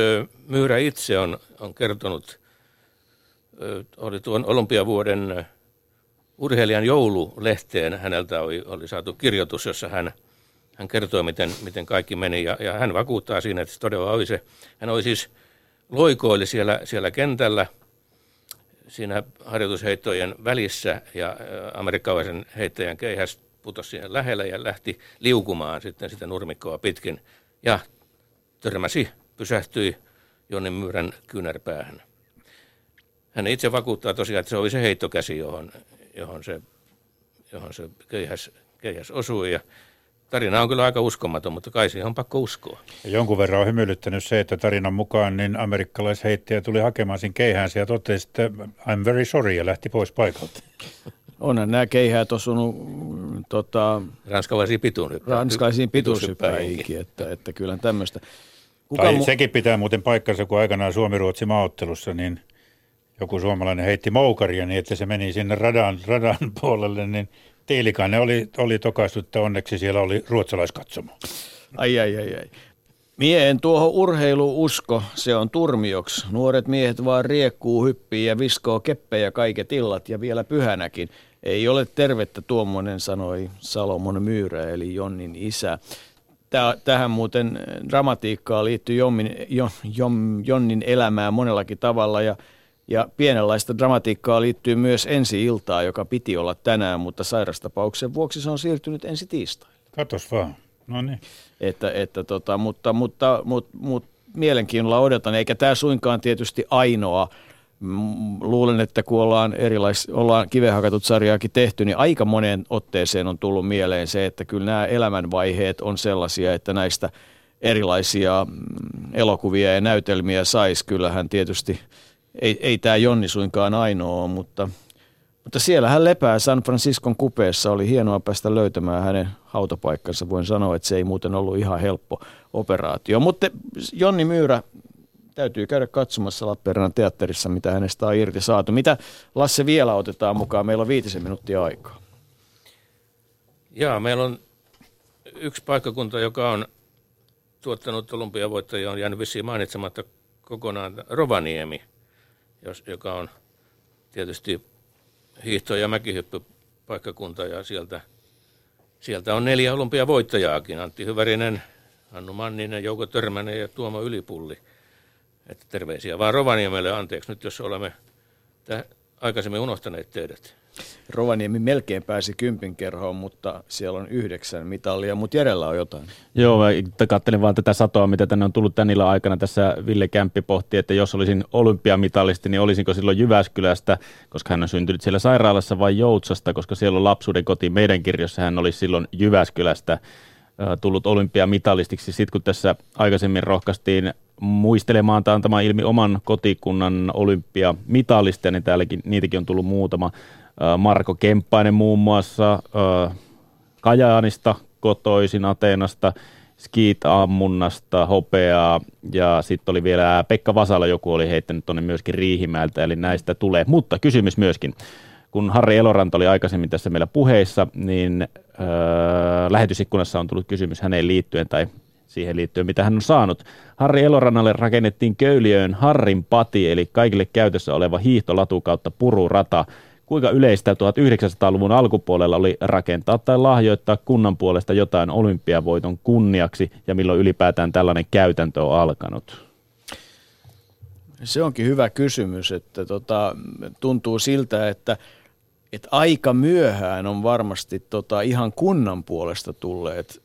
Myyrä itse on, on kertonut, oli tuon olympiavuoden urheilijan joululehteen, häneltä oli, oli saatu kirjoitus, jossa hän, hän kertoi, miten, miten kaikki meni, ja, ja hän vakuuttaa siinä, että se todella oli se. Hän oli siis loikoili siellä, siellä kentällä, siinä harjoitusheittojen välissä, ja amerikkalaisen heittäjän keihäs putosi siihen lähelle ja lähti liukumaan sitten sitä nurmikkoa pitkin, ja törmäsi pysähtyi Jonni Myyrän kynärpäähän. hän itse vakuuttaa tosiaan, että se oli se heittokäsi, johon, johon se, johon se keihäs, keihäs osui. Ja tarina on kyllä aika uskomaton, mutta kai siihen on pakko uskoa. Ja jonkun verran on hymyilyttänyt se, että tarinan mukaan niin amerikkalaisheittäjä tuli hakemaan sen keihäänsä ja totesi, että I'm very sorry ja lähti pois paikalta. Onhan nämä keihäät osunut tota, ranskalaisiin pituushyppäjiinkin, että, että kyllä tämmöistä. Kuka tai mu- sekin pitää muuten paikkansa, kun aikanaan Suomi-Ruotsi maaottelussa, niin joku suomalainen heitti moukaria niin, että se meni sinne radan, radan puolelle, niin Tiilikainen oli, oli tokaistu, että onneksi siellä oli ruotsalaiskatsomo. Ai, ai, ai, ai. Mie en tuohon urheilu usko, se on turmioks. Nuoret miehet vaan riekkuu, hyppii ja viskoo keppejä kaiket illat ja vielä pyhänäkin. Ei ole tervettä tuommoinen, sanoi Salomon Myyrä, eli Jonnin isä. Tähän muuten dramatiikkaa liittyy Jommin, Jom, Jonnin elämään monellakin tavalla ja ja pienenlaista dramatiikkaa liittyy myös ensi iltaa, joka piti olla tänään, mutta sairastapauksen vuoksi se on siirtynyt ensi tiistaille. Katos vaan. No niin. Että, että tota, mutta, mutta, mutta, mutta mielenkiinnolla odotan, eikä tämä suinkaan tietysti ainoa. Luulen, että kun ollaan, erilais, ollaan kivehakatut sarjaakin tehty, niin aika moneen otteeseen on tullut mieleen se, että kyllä nämä elämänvaiheet on sellaisia, että näistä erilaisia mm, elokuvia ja näytelmiä saisi. Kyllähän tietysti ei, ei tämä Jonni suinkaan ainoa ole, mutta, mutta siellä hän lepää San Franciscon kupeessa. Oli hienoa päästä löytämään hänen hautapaikkansa. Voin sanoa, että se ei muuten ollut ihan helppo operaatio. Mutta Jonni Myyrä, täytyy käydä katsomassa Lappeenrannan teatterissa, mitä hänestä on irti saatu. Mitä Lasse vielä otetaan mukaan? Meillä on viitisen minuuttia aikaa. Joo, meillä on yksi paikkakunta, joka on tuottanut olympiavoittajia, on jäänyt vissiin mainitsematta kokonaan Rovaniemi – jos, joka on tietysti hiihto- ja mäkihyppypaikkakunta ja sieltä, sieltä on neljä olympiavoittajaakin. Antti Hyvärinen, Hannu Manninen, Jouko Törmänen ja Tuomo Ylipulli. Että terveisiä vaan Rovaniemelle, anteeksi nyt jos olemme aikaisemmin unohtaneet teidät. Rovaniemi melkein pääsi kympin kerhoon, mutta siellä on yhdeksän mitallia, mutta järjellä on jotain. Joo, mä katselin vaan tätä satoa, mitä tänne on tullut tän illan aikana. Tässä Ville Kämppi pohti, että jos olisin olympiamitalisti, niin olisinko silloin Jyväskylästä, koska hän on syntynyt siellä sairaalassa vai Joutsasta, koska siellä on lapsuuden koti. Meidän kirjossa hän olisi silloin Jyväskylästä tullut olympiamitallistiksi. Sitten kun tässä aikaisemmin rohkaistiin muistelemaan tai antamaan ilmi oman kotikunnan olympiamitalista, niin täälläkin niitäkin on tullut muutama. Marko Kemppainen muun muassa Kajaanista kotoisin Ateenasta, skiit-ammunnasta, hopeaa ja sitten oli vielä Pekka Vasala, joku oli heittänyt tuonne myöskin Riihimäeltä, eli näistä tulee. Mutta kysymys myöskin, kun Harri Eloranta oli aikaisemmin tässä meillä puheissa, niin äh, lähetysikkunassa on tullut kysymys häneen liittyen tai siihen liittyen, mitä hän on saanut. Harri Elorannalle rakennettiin Köyliöön Harrin pati, eli kaikille käytössä oleva hiihtolatu kautta pururata. Kuinka yleistä 1900-luvun alkupuolella oli rakentaa tai lahjoittaa kunnan puolesta jotain olympiavoiton kunniaksi ja milloin ylipäätään tällainen käytäntö on alkanut? Se onkin hyvä kysymys, että tota, tuntuu siltä, että, että aika myöhään on varmasti tota, ihan kunnan puolesta tulleet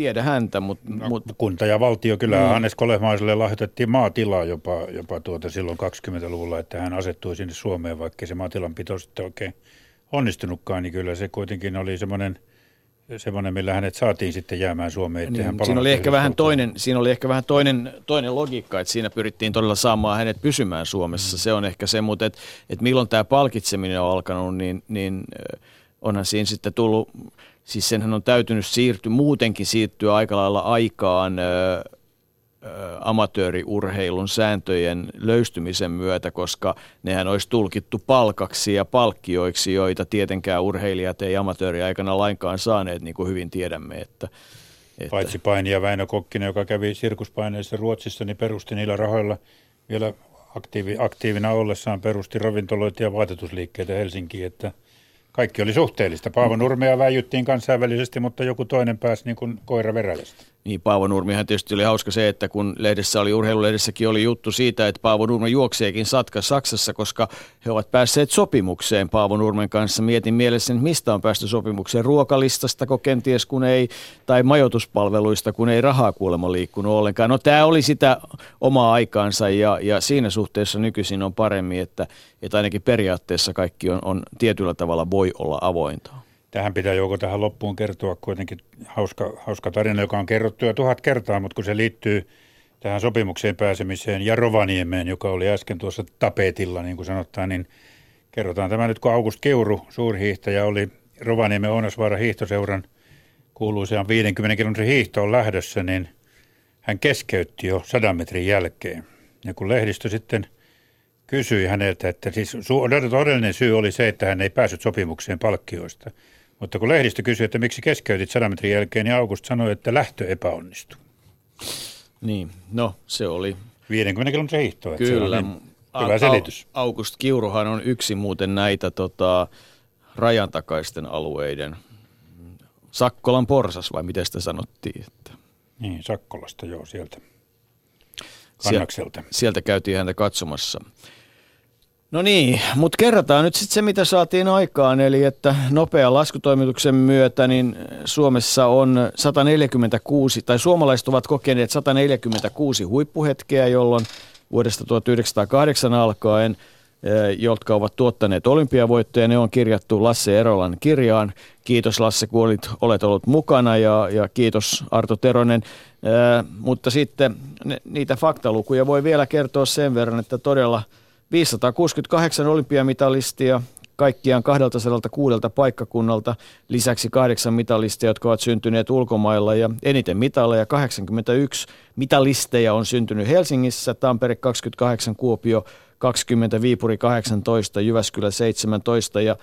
tiedä häntä, mutta... No, mut, kunta ja valtio, kyllä mm. Hannes Kolehmaiselle lahjoitettiin maatilaa jopa, jopa tuota silloin 20-luvulla, että hän asettui sinne Suomeen, vaikka se maatilanpito sitten oikein onnistunutkaan, niin kyllä se kuitenkin oli semmoinen semmoinen, millä hänet saatiin sitten jäämään Suomeen. Niin, hän siinä, oli ehkä vähän toinen, siinä oli ehkä vähän toinen, toinen logiikka, että siinä pyrittiin todella saamaan hänet pysymään Suomessa. Mm. Se on ehkä se, mutta että et milloin tämä palkitseminen on alkanut, niin, niin onhan siinä sitten tullut siis senhän on täytynyt siirtyä, muutenkin siirtyä aika lailla aikaan ö, amatööriurheilun sääntöjen löystymisen myötä, koska nehän olisi tulkittu palkaksi ja palkkioiksi, joita tietenkään urheilijat ei amatööriaikana lainkaan saaneet, niin kuin hyvin tiedämme. Että, että... Paitsi painija Väinö Kokkinen, joka kävi sirkuspaineissa Ruotsissa, niin perusti niillä rahoilla vielä aktiivi, aktiivina ollessaan perusti ravintoloita ja vaatetusliikkeitä Helsinkiin, että – kaikki oli suhteellista. Paavo Nurmea väijyttiin kansainvälisesti, mutta joku toinen pääsi niin kuin koira veräjästä. Niin Paavo Nurmihan tietysti oli hauska se, että kun lehdessä oli, urheilulehdessäkin oli juttu siitä, että Paavo Nurmi juokseekin Satka Saksassa, koska he ovat päässeet sopimukseen Paavo Nurmen kanssa. Mietin mielessä, että mistä on päästy sopimukseen, ruokalistasta kenties kun ei, tai majoituspalveluista, kun ei rahaa kuulemma liikkunut ollenkaan. No tämä oli sitä omaa aikaansa ja, ja siinä suhteessa nykyisin on paremmin, että, että ainakin periaatteessa kaikki on, on tietyllä tavalla voi olla avointa. Tähän pitää joko tähän loppuun kertoa kuitenkin hauska, hauska tarina, joka on kerrottu jo tuhat kertaa, mutta kun se liittyy tähän sopimukseen pääsemiseen ja Rovaniemeen, joka oli äsken tuossa tapetilla, niin kuin sanotaan, niin kerrotaan tämä nyt, kun August Keuru, suurhiihtäjä, oli Rovaniemen Ounasvaara hiihtoseuran kuuluisaan 50 kilometrin hiihtoon lähdössä, niin hän keskeytti jo sadan metrin jälkeen. Ja kun lehdistö sitten kysyi häneltä, että siis todellinen syy oli se, että hän ei päässyt sopimukseen palkkioista – mutta kun lehdistö kysyi, että miksi keskeytit 100 metrin jälkeen, niin August sanoi, että lähtö epäonnistui. Niin, no se oli... 50 kilometrin hiihtoa. Kyllä. Se niin hyvä selitys. August Kiuruhan on yksi muuten näitä tota, rajan takaisten alueiden Sakkolan porsas vai miten sitä sanottiin? Että... Niin, Sakkolasta joo, sieltä. Kannakselta. Sieltä, sieltä käytiin häntä katsomassa. No niin, mutta kerrataan nyt sitten se, mitä saatiin aikaan, eli että nopean laskutoimituksen myötä niin Suomessa on 146, tai suomalaiset ovat kokeneet 146 huippuhetkeä, jolloin vuodesta 1908 alkaen, eh, jotka ovat tuottaneet olympiavoittoja, ne on kirjattu Lasse Erolan kirjaan. Kiitos Lasse, kun olit, olet ollut mukana ja, ja kiitos Arto Teronen. Ää, eh, mutta sitten ne, niitä faktalukuja voi vielä kertoa sen verran, että todella – 568 olympiamitalistia kaikkiaan 206 paikkakunnalta, lisäksi kahdeksan mitalistia, jotka ovat syntyneet ulkomailla ja eniten mitaleja 81 mitalisteja on syntynyt Helsingissä, Tampere 28, Kuopio 20, Viipuri 18, Jyväskylä 17 ja,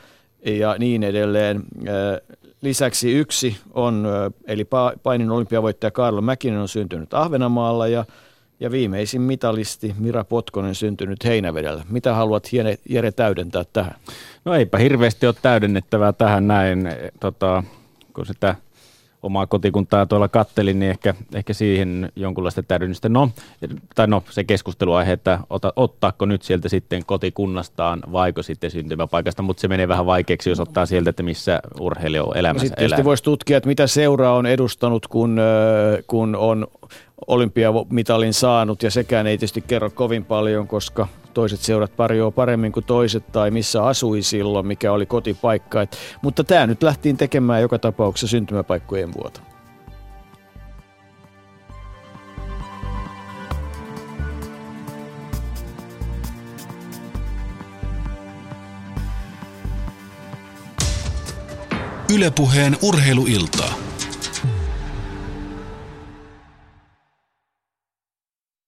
ja niin edelleen. Lisäksi yksi on, eli painin olympiavoittaja Karlo Mäkinen on syntynyt Ahvenamaalla ja ja viimeisin mitalisti Mira Potkonen syntynyt Heinävedellä. Mitä haluat Jere, Jere täydentää tähän? No eipä hirveästi ole täydennettävää tähän näin, tota, kun sitä omaa kotikuntaa tuolla kattelin, niin ehkä, ehkä siihen jonkunlaista täydennystä. No, tai no, se keskusteluaihe, että ota, ottaako nyt sieltä sitten kotikunnastaan vaiko sitten syntymäpaikasta, mutta se menee vähän vaikeaksi, jos ottaa sieltä, että missä urheilija on elämässä no, Sitten voisi tutkia, että mitä seuraa on edustanut, kun, kun on olympiamitalin saanut, ja sekään ei tietysti kerro kovin paljon, koska toiset seurat parjoaa paremmin kuin toiset, tai missä asui silloin, mikä oli kotipaikka. Et, mutta tämä nyt lähtiin tekemään joka tapauksessa syntymäpaikkojen vuotta. Ylepuheen urheiluiltaa.